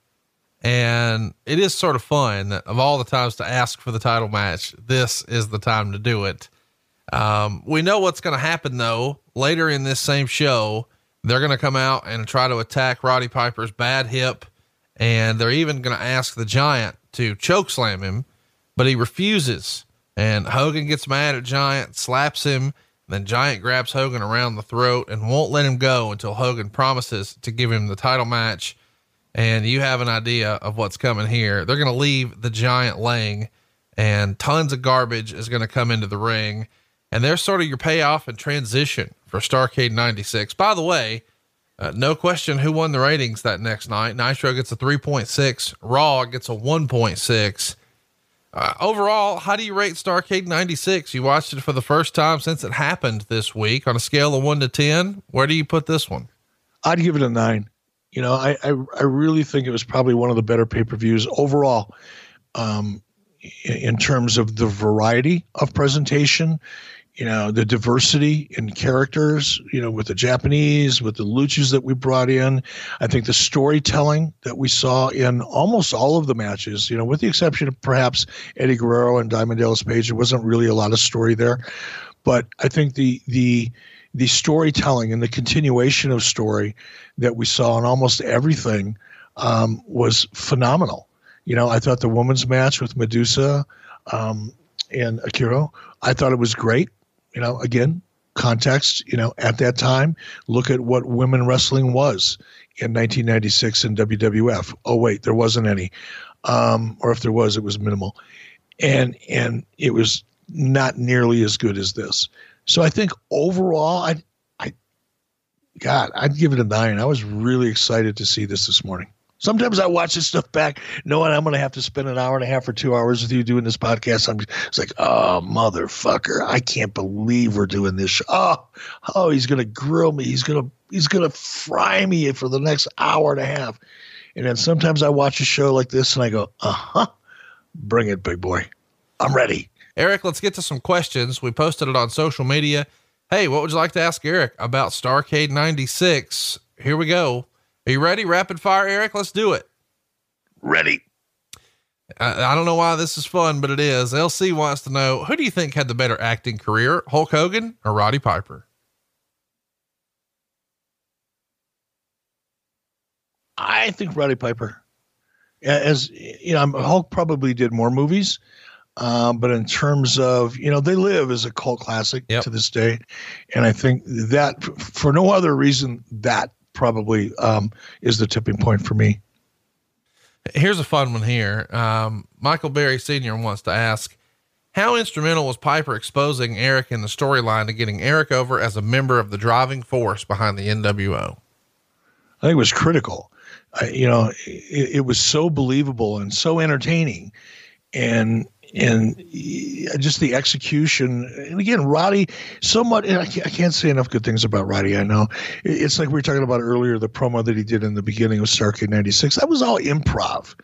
And it is sort of fun that of all the times to ask for the title match, this is the time to do it. Um, we know what's going to happen though. Later in this same show, they're going to come out and try to attack Roddy Piper's bad hip. And they're even going to ask the giant to choke slam him, but he refuses. And Hogan gets mad at Giant, slaps him. Then Giant grabs Hogan around the throat and won't let him go until Hogan promises to give him the title match and you have an idea of what's coming here. They're going to leave the giant laying and tons of garbage is going to come into the ring. And there's sort of your payoff and transition for Starrcade 96. By the way, uh, no question who won the ratings that next night. Nitro gets a 3.6, Raw gets a 1.6. Uh, overall, how do you rate Starrcade 96? You watched it for the first time since it happened this week on a scale of one to 10. Where do you put this one? I'd give it a nine. You know, I, I, I really think it was probably one of the better pay per views overall, um, in terms of the variety of presentation. You know, the diversity in characters. You know, with the Japanese, with the luchas that we brought in. I think the storytelling that we saw in almost all of the matches. You know, with the exception of perhaps Eddie Guerrero and Diamond Dallas Page, there wasn't really a lot of story there. But I think the the the storytelling and the continuation of story that we saw in almost everything um, was phenomenal. You know, I thought the women's match with Medusa um, and Akira, I thought it was great. You know, again, context, you know, at that time, look at what women wrestling was in 1996 in WWF. Oh, wait, there wasn't any. um, or if there was, it was minimal, and and it was not nearly as good as this. So I think overall, I, I, God, I'd give it a nine. I was really excited to see this this morning. Sometimes I watch this stuff back, knowing I'm going to have to spend an hour and a half or two hours with you doing this podcast. I'm it's like, oh motherfucker, I can't believe we're doing this. Show. Oh, oh, he's going to grill me. He's going to he's going to fry me for the next hour and a half. And then sometimes I watch a show like this and I go, uh huh, bring it, big boy. I'm ready. Eric, let's get to some questions. We posted it on social media. Hey, what would you like to ask Eric about Starrcade 96? Here we go. Are you ready? Rapid fire, Eric. Let's do it. Ready. I, I, don't know why this is fun, but it is. LC wants to know who do you think had the better acting career, Hulk Hogan or Roddy Piper? I think Roddy Piper. As you know, Hulk probably did more movies, um, but in terms of you know, they live as a cult classic yep. to this day, and I think that for no other reason that probably um, is the tipping point for me. Here's a fun one here. Um, Michael Berry Sr. wants to ask, how instrumental was Piper exposing Eric in the storyline to getting Eric over as a member of the driving force behind the NWO? I think it was critical. I, you know, it, it was so believable and so entertaining, and and just the execution. And again, Roddy, somewhat, I can't say enough good things about Roddy. I know it's like we were talking about earlier, the promo that he did in the beginning of Starrcade 96. That was all improv.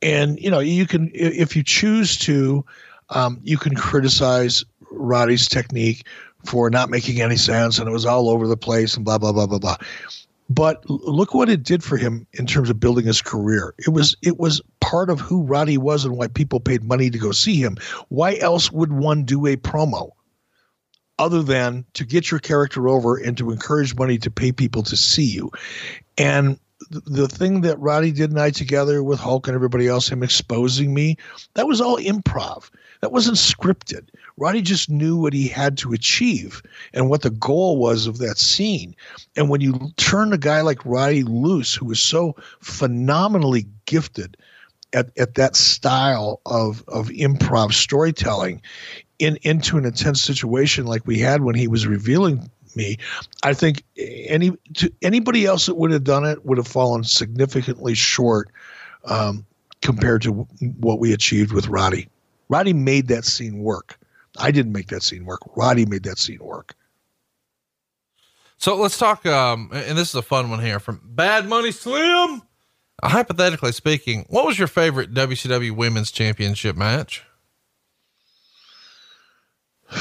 And, you know, you can, if you choose to, um, you can criticize Roddy's technique for not making any sense and it was all over the place and blah, blah, blah, blah, blah. But look what it did for him in terms of building his career. It was it was part of who Roddy was and why people paid money to go see him. Why else would one do a promo? Other than to get your character over and to encourage money to pay people to see you. And the thing that Roddy did and I together with Hulk and everybody else, him exposing me, that was all improv. That wasn't scripted. Roddy just knew what he had to achieve and what the goal was of that scene. And when you turn a guy like Roddy loose, who was so phenomenally gifted at, at that style of, of improv storytelling in, into an intense situation like we had when he was revealing me, I think any to anybody else that would have done it would have fallen significantly short um, compared to what we achieved with Roddy. Roddy made that scene work. I didn't make that scene work. Roddy made that scene work. So let's talk. Um, and this is a fun one here from Bad Money Slim. Uh, hypothetically speaking, what was your favorite WCW Women's Championship match?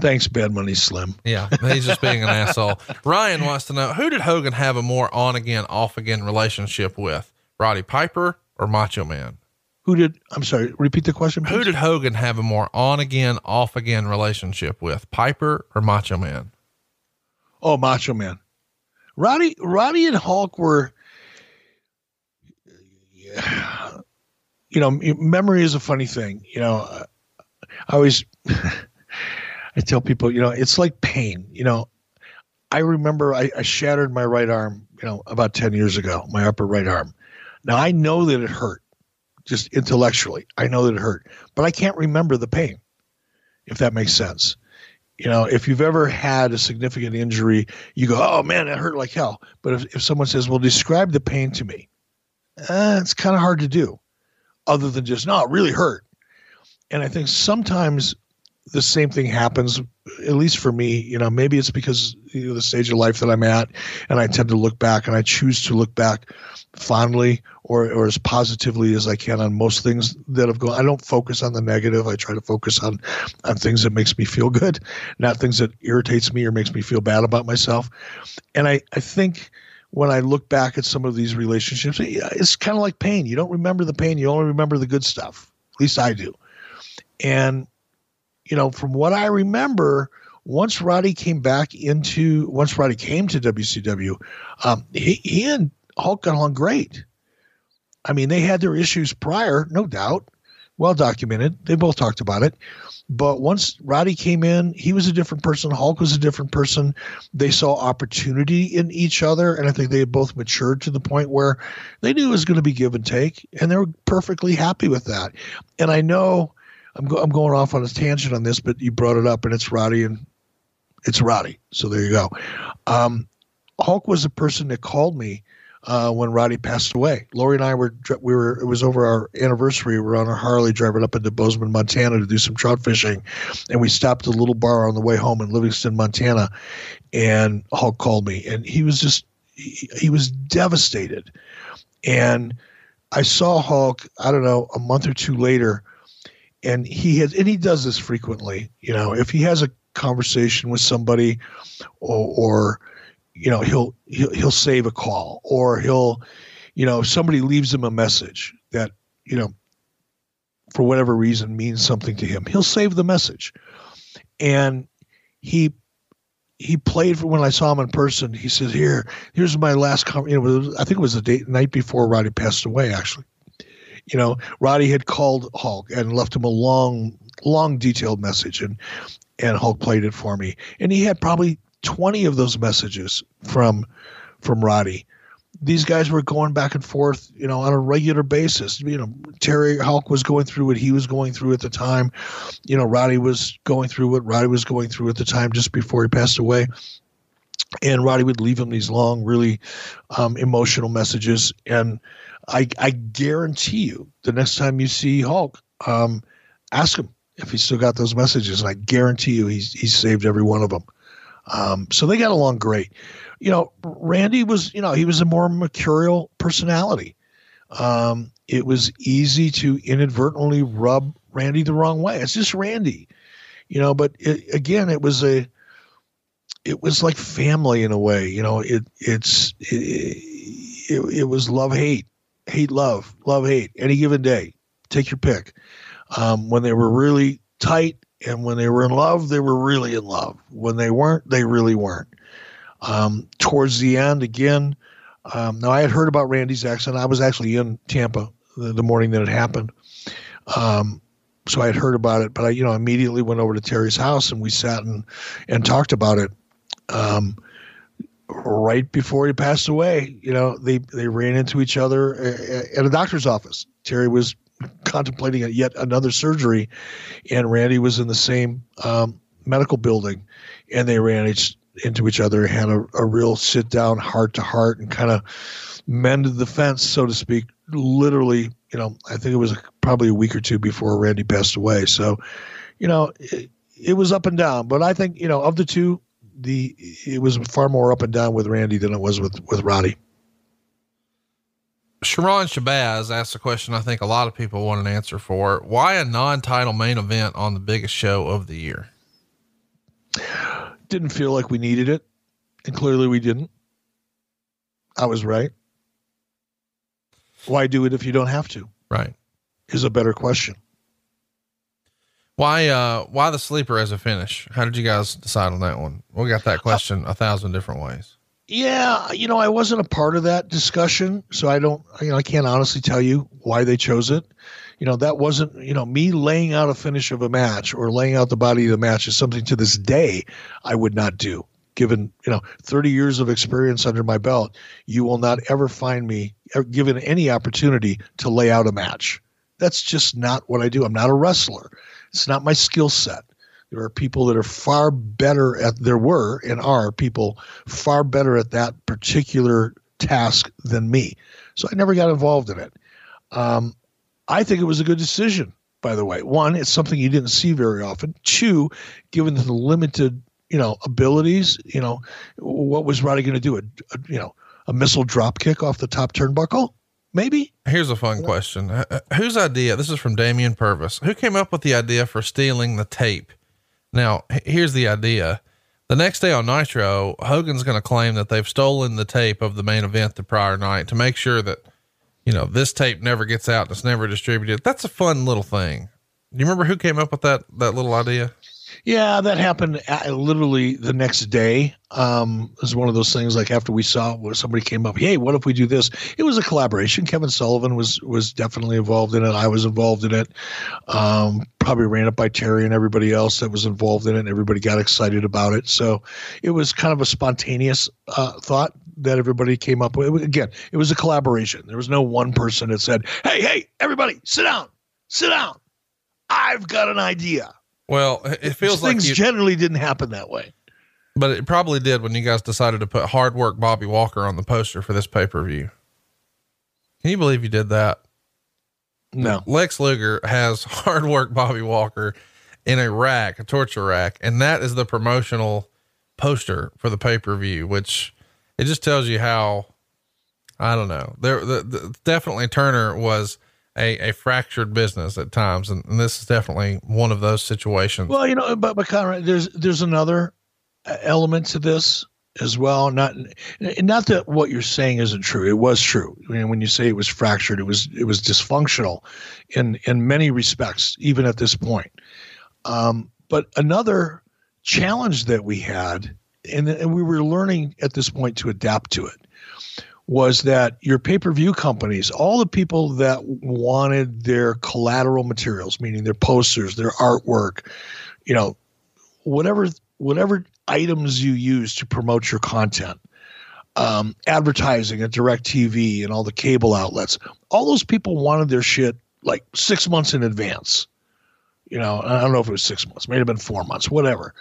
Thanks, Bad Money Slim. Yeah, he's just being an asshole. Ryan wants to know who did Hogan have a more on again, off again relationship with, Roddy Piper or Macho Man? Who did? I'm sorry. Repeat the question. Please. Who did Hogan have a more on again, off again relationship with, Piper or Macho Man? Oh, Macho Man. Roddy, Roddy and Hulk were. You know, memory is a funny thing. You know, I always, I tell people, you know, it's like pain. You know, I remember I, I shattered my right arm. You know, about ten years ago, my upper right arm. Now I know that it hurt just intellectually. I know that it hurt, but I can't remember the pain, if that makes sense. You know, if you've ever had a significant injury, you go, oh man, it hurt like hell. But if, if someone says, well, describe the pain to me, eh, it's kind of hard to do other than just, no, it really hurt. And I think sometimes the same thing happens at least for me you know maybe it's because you know the stage of life that i'm at and i tend to look back and i choose to look back fondly or, or as positively as i can on most things that have gone i don't focus on the negative i try to focus on on things that makes me feel good not things that irritates me or makes me feel bad about myself and i i think when I look back at some of these relationships, it's kind of like pain. You don't remember the pain, you only remember the good stuff. At least I do. And you know, from what I remember, once Roddy came back into, once Roddy came to WCW, um, he, he and Hulk got along great. I mean, they had their issues prior, no doubt, well documented. They both talked about it. But once Roddy came in, he was a different person. Hulk was a different person. They saw opportunity in each other, and I think they had both matured to the point where they knew it was going to be give and take, and they were perfectly happy with that. And I know I'm, go- I'm going off on a tangent on this, but you brought it up, and it's Roddy and it's Roddy. So there you go. Um, Hulk was a person that called me uh, when Roddy passed away. Lori and I were we were it was over our anniversary. We were on a Harley driving up into Bozeman, Montana, to do some trout fishing, and we stopped at a little bar on the way home in Livingston, Montana. And Hulk called me, and he was just he, he was devastated. And I saw Hulk. I don't know a month or two later, and he has and he does this frequently. You know, if he has a conversation with somebody, or, or you know he'll, he'll he'll save a call or he'll you know if somebody leaves him a message that you know for whatever reason means something to him he'll save the message and he he played for when I saw him in person. He says, "Here, here's my last comment." You know, I think it was the date night before Roddy passed away. Actually, you know, Roddy had called Hulk and left him a long, long, detailed message, and and Hulk played it for me. And he had probably 20 of those messages from from Roddy. These guys were going back and forth, you know, on a regular basis. You know, Terry Hulk was going through what he was going through at the time. You know, Roddy was going through what Roddy was going through at the time just before he passed away. And Roddy would leave him these long, really um, emotional messages. And I, I guarantee you, the next time you see Hulk, um, ask him if he's still got those messages. And I guarantee you, he's he's saved every one of them. Um, so they got along great. You know, Randy was, you know, he was a more mercurial personality. Um, it was easy to inadvertently rub Randy the wrong way. It's just Randy, you know. But it, again, it was a, it was like family in a way. You know, it it's it, it, it was love hate, hate love, love hate. Any given day, take your pick. Um, when they were really tight, and when they were in love, they were really in love. When they weren't, they really weren't. Um, towards the end, again, um, now I had heard about Randy's accident. I was actually in Tampa the, the morning that it happened. Um, so I had heard about it, but I, you know, immediately went over to Terry's house and we sat and, and talked about it. Um, right before he passed away, you know, they, they ran into each other at a doctor's office. Terry was contemplating yet another surgery, and Randy was in the same um, medical building, and they ran each, into each other, had a, a real sit down, heart to heart, and kind of mended the fence, so to speak. Literally, you know, I think it was probably a week or two before Randy passed away. So, you know, it, it was up and down, but I think you know of the two, the it was far more up and down with Randy than it was with with Roddy. Sharon Shabazz asked a question I think a lot of people want an answer for. Why a non title main event on the biggest show of the year? Didn't feel like we needed it. And clearly we didn't. I was right. Why do it if you don't have to? Right. Is a better question. Why uh why the sleeper as a finish? How did you guys decide on that one? We got that question a thousand different ways. Yeah, you know, I wasn't a part of that discussion, so I don't, you know, I can't honestly tell you why they chose it. You know, that wasn't, you know, me laying out a finish of a match or laying out the body of the match is something to this day I would not do. Given, you know, 30 years of experience under my belt, you will not ever find me given any opportunity to lay out a match. That's just not what I do. I'm not a wrestler. It's not my skill set. There are people that are far better at there were and are people far better at that particular task than me. So I never got involved in it. Um, I think it was a good decision, by the way. One, it's something you didn't see very often. Two, given the limited, you know, abilities, you know, what was Roddy going to do? A, a, you know, a missile drop kick off the top turnbuckle? Maybe. Here's a fun question. Uh, uh, whose idea? This is from Damian Purvis. Who came up with the idea for stealing the tape now, here's the idea. The next day on Nitro, Hogan's going to claim that they've stolen the tape of the main event the prior night to make sure that, you know, this tape never gets out. and It's never distributed. That's a fun little thing. Do you remember who came up with that, that little idea? Yeah, that happened literally the next day. Um, it was one of those things like after we saw where somebody came up, hey, what if we do this? It was a collaboration. Kevin Sullivan was was definitely involved in it. I was involved in it. Um, probably ran it by Terry and everybody else that was involved in it. And everybody got excited about it. So it was kind of a spontaneous uh, thought that everybody came up with. Again, it was a collaboration. There was no one person that said, hey, hey, everybody, sit down, sit down. I've got an idea well, it feels Things like things generally didn't happen that way. But it probably did when you guys decided to put hard work Bobby Walker on the poster for this pay per view. Can you believe you did that? No. Lex Luger has hard work Bobby Walker in a rack, a torture rack, and that is the promotional poster for the pay per view, which it just tells you how I don't know. There, the, the, definitely Turner was a, a fractured business at times, and, and, this is definitely one of those situations. Well, you know, but but Conrad, there's there's another uh, element to this as well. Not not that what you're saying isn't true. It was true. I mean, when you say it was fractured, it was it was dysfunctional in in many respects, even at this point. Um, but another challenge that we had, and, and we were learning at this point to adapt to it was that your pay per view companies, all the people that wanted their collateral materials, meaning their posters, their artwork, you know, whatever whatever items you use to promote your content, um, advertising at TV and all the cable outlets, all those people wanted their shit like six months in advance. You know, I don't know if it was six months, may have been four months, whatever.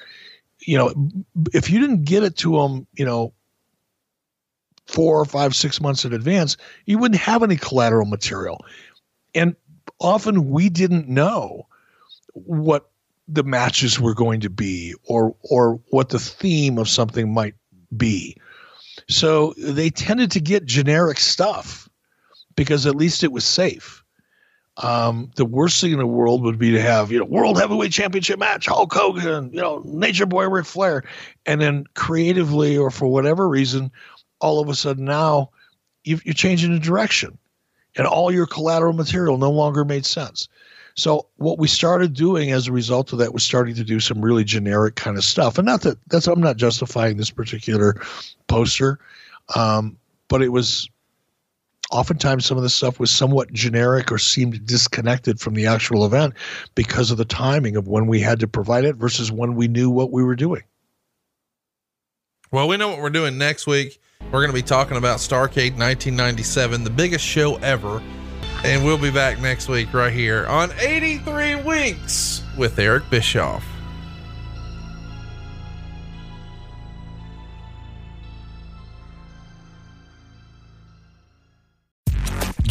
You know, if you didn't get it to them, you know, four or five, six months in advance, you wouldn't have any collateral material. And often we didn't know what the matches were going to be or or what the theme of something might be. So they tended to get generic stuff because at least it was safe. Um, the worst thing in the world would be to have, you know, World Heavyweight Championship match, Hulk Hogan, you know, Nature Boy Ric Flair, and then creatively or for whatever reason, all of a sudden now you are changing the direction and all your collateral material no longer made sense. So what we started doing as a result of that was starting to do some really generic kind of stuff. And not that that's I'm not justifying this particular poster, um, but it was oftentimes some of the stuff was somewhat generic or seemed disconnected from the actual event because of the timing of when we had to provide it versus when we knew what we were doing. Well, we know what we're doing next week. We're going to be talking about Starrcade 1997, the biggest show ever. And we'll be back next week right here on 83 Weeks with Eric Bischoff.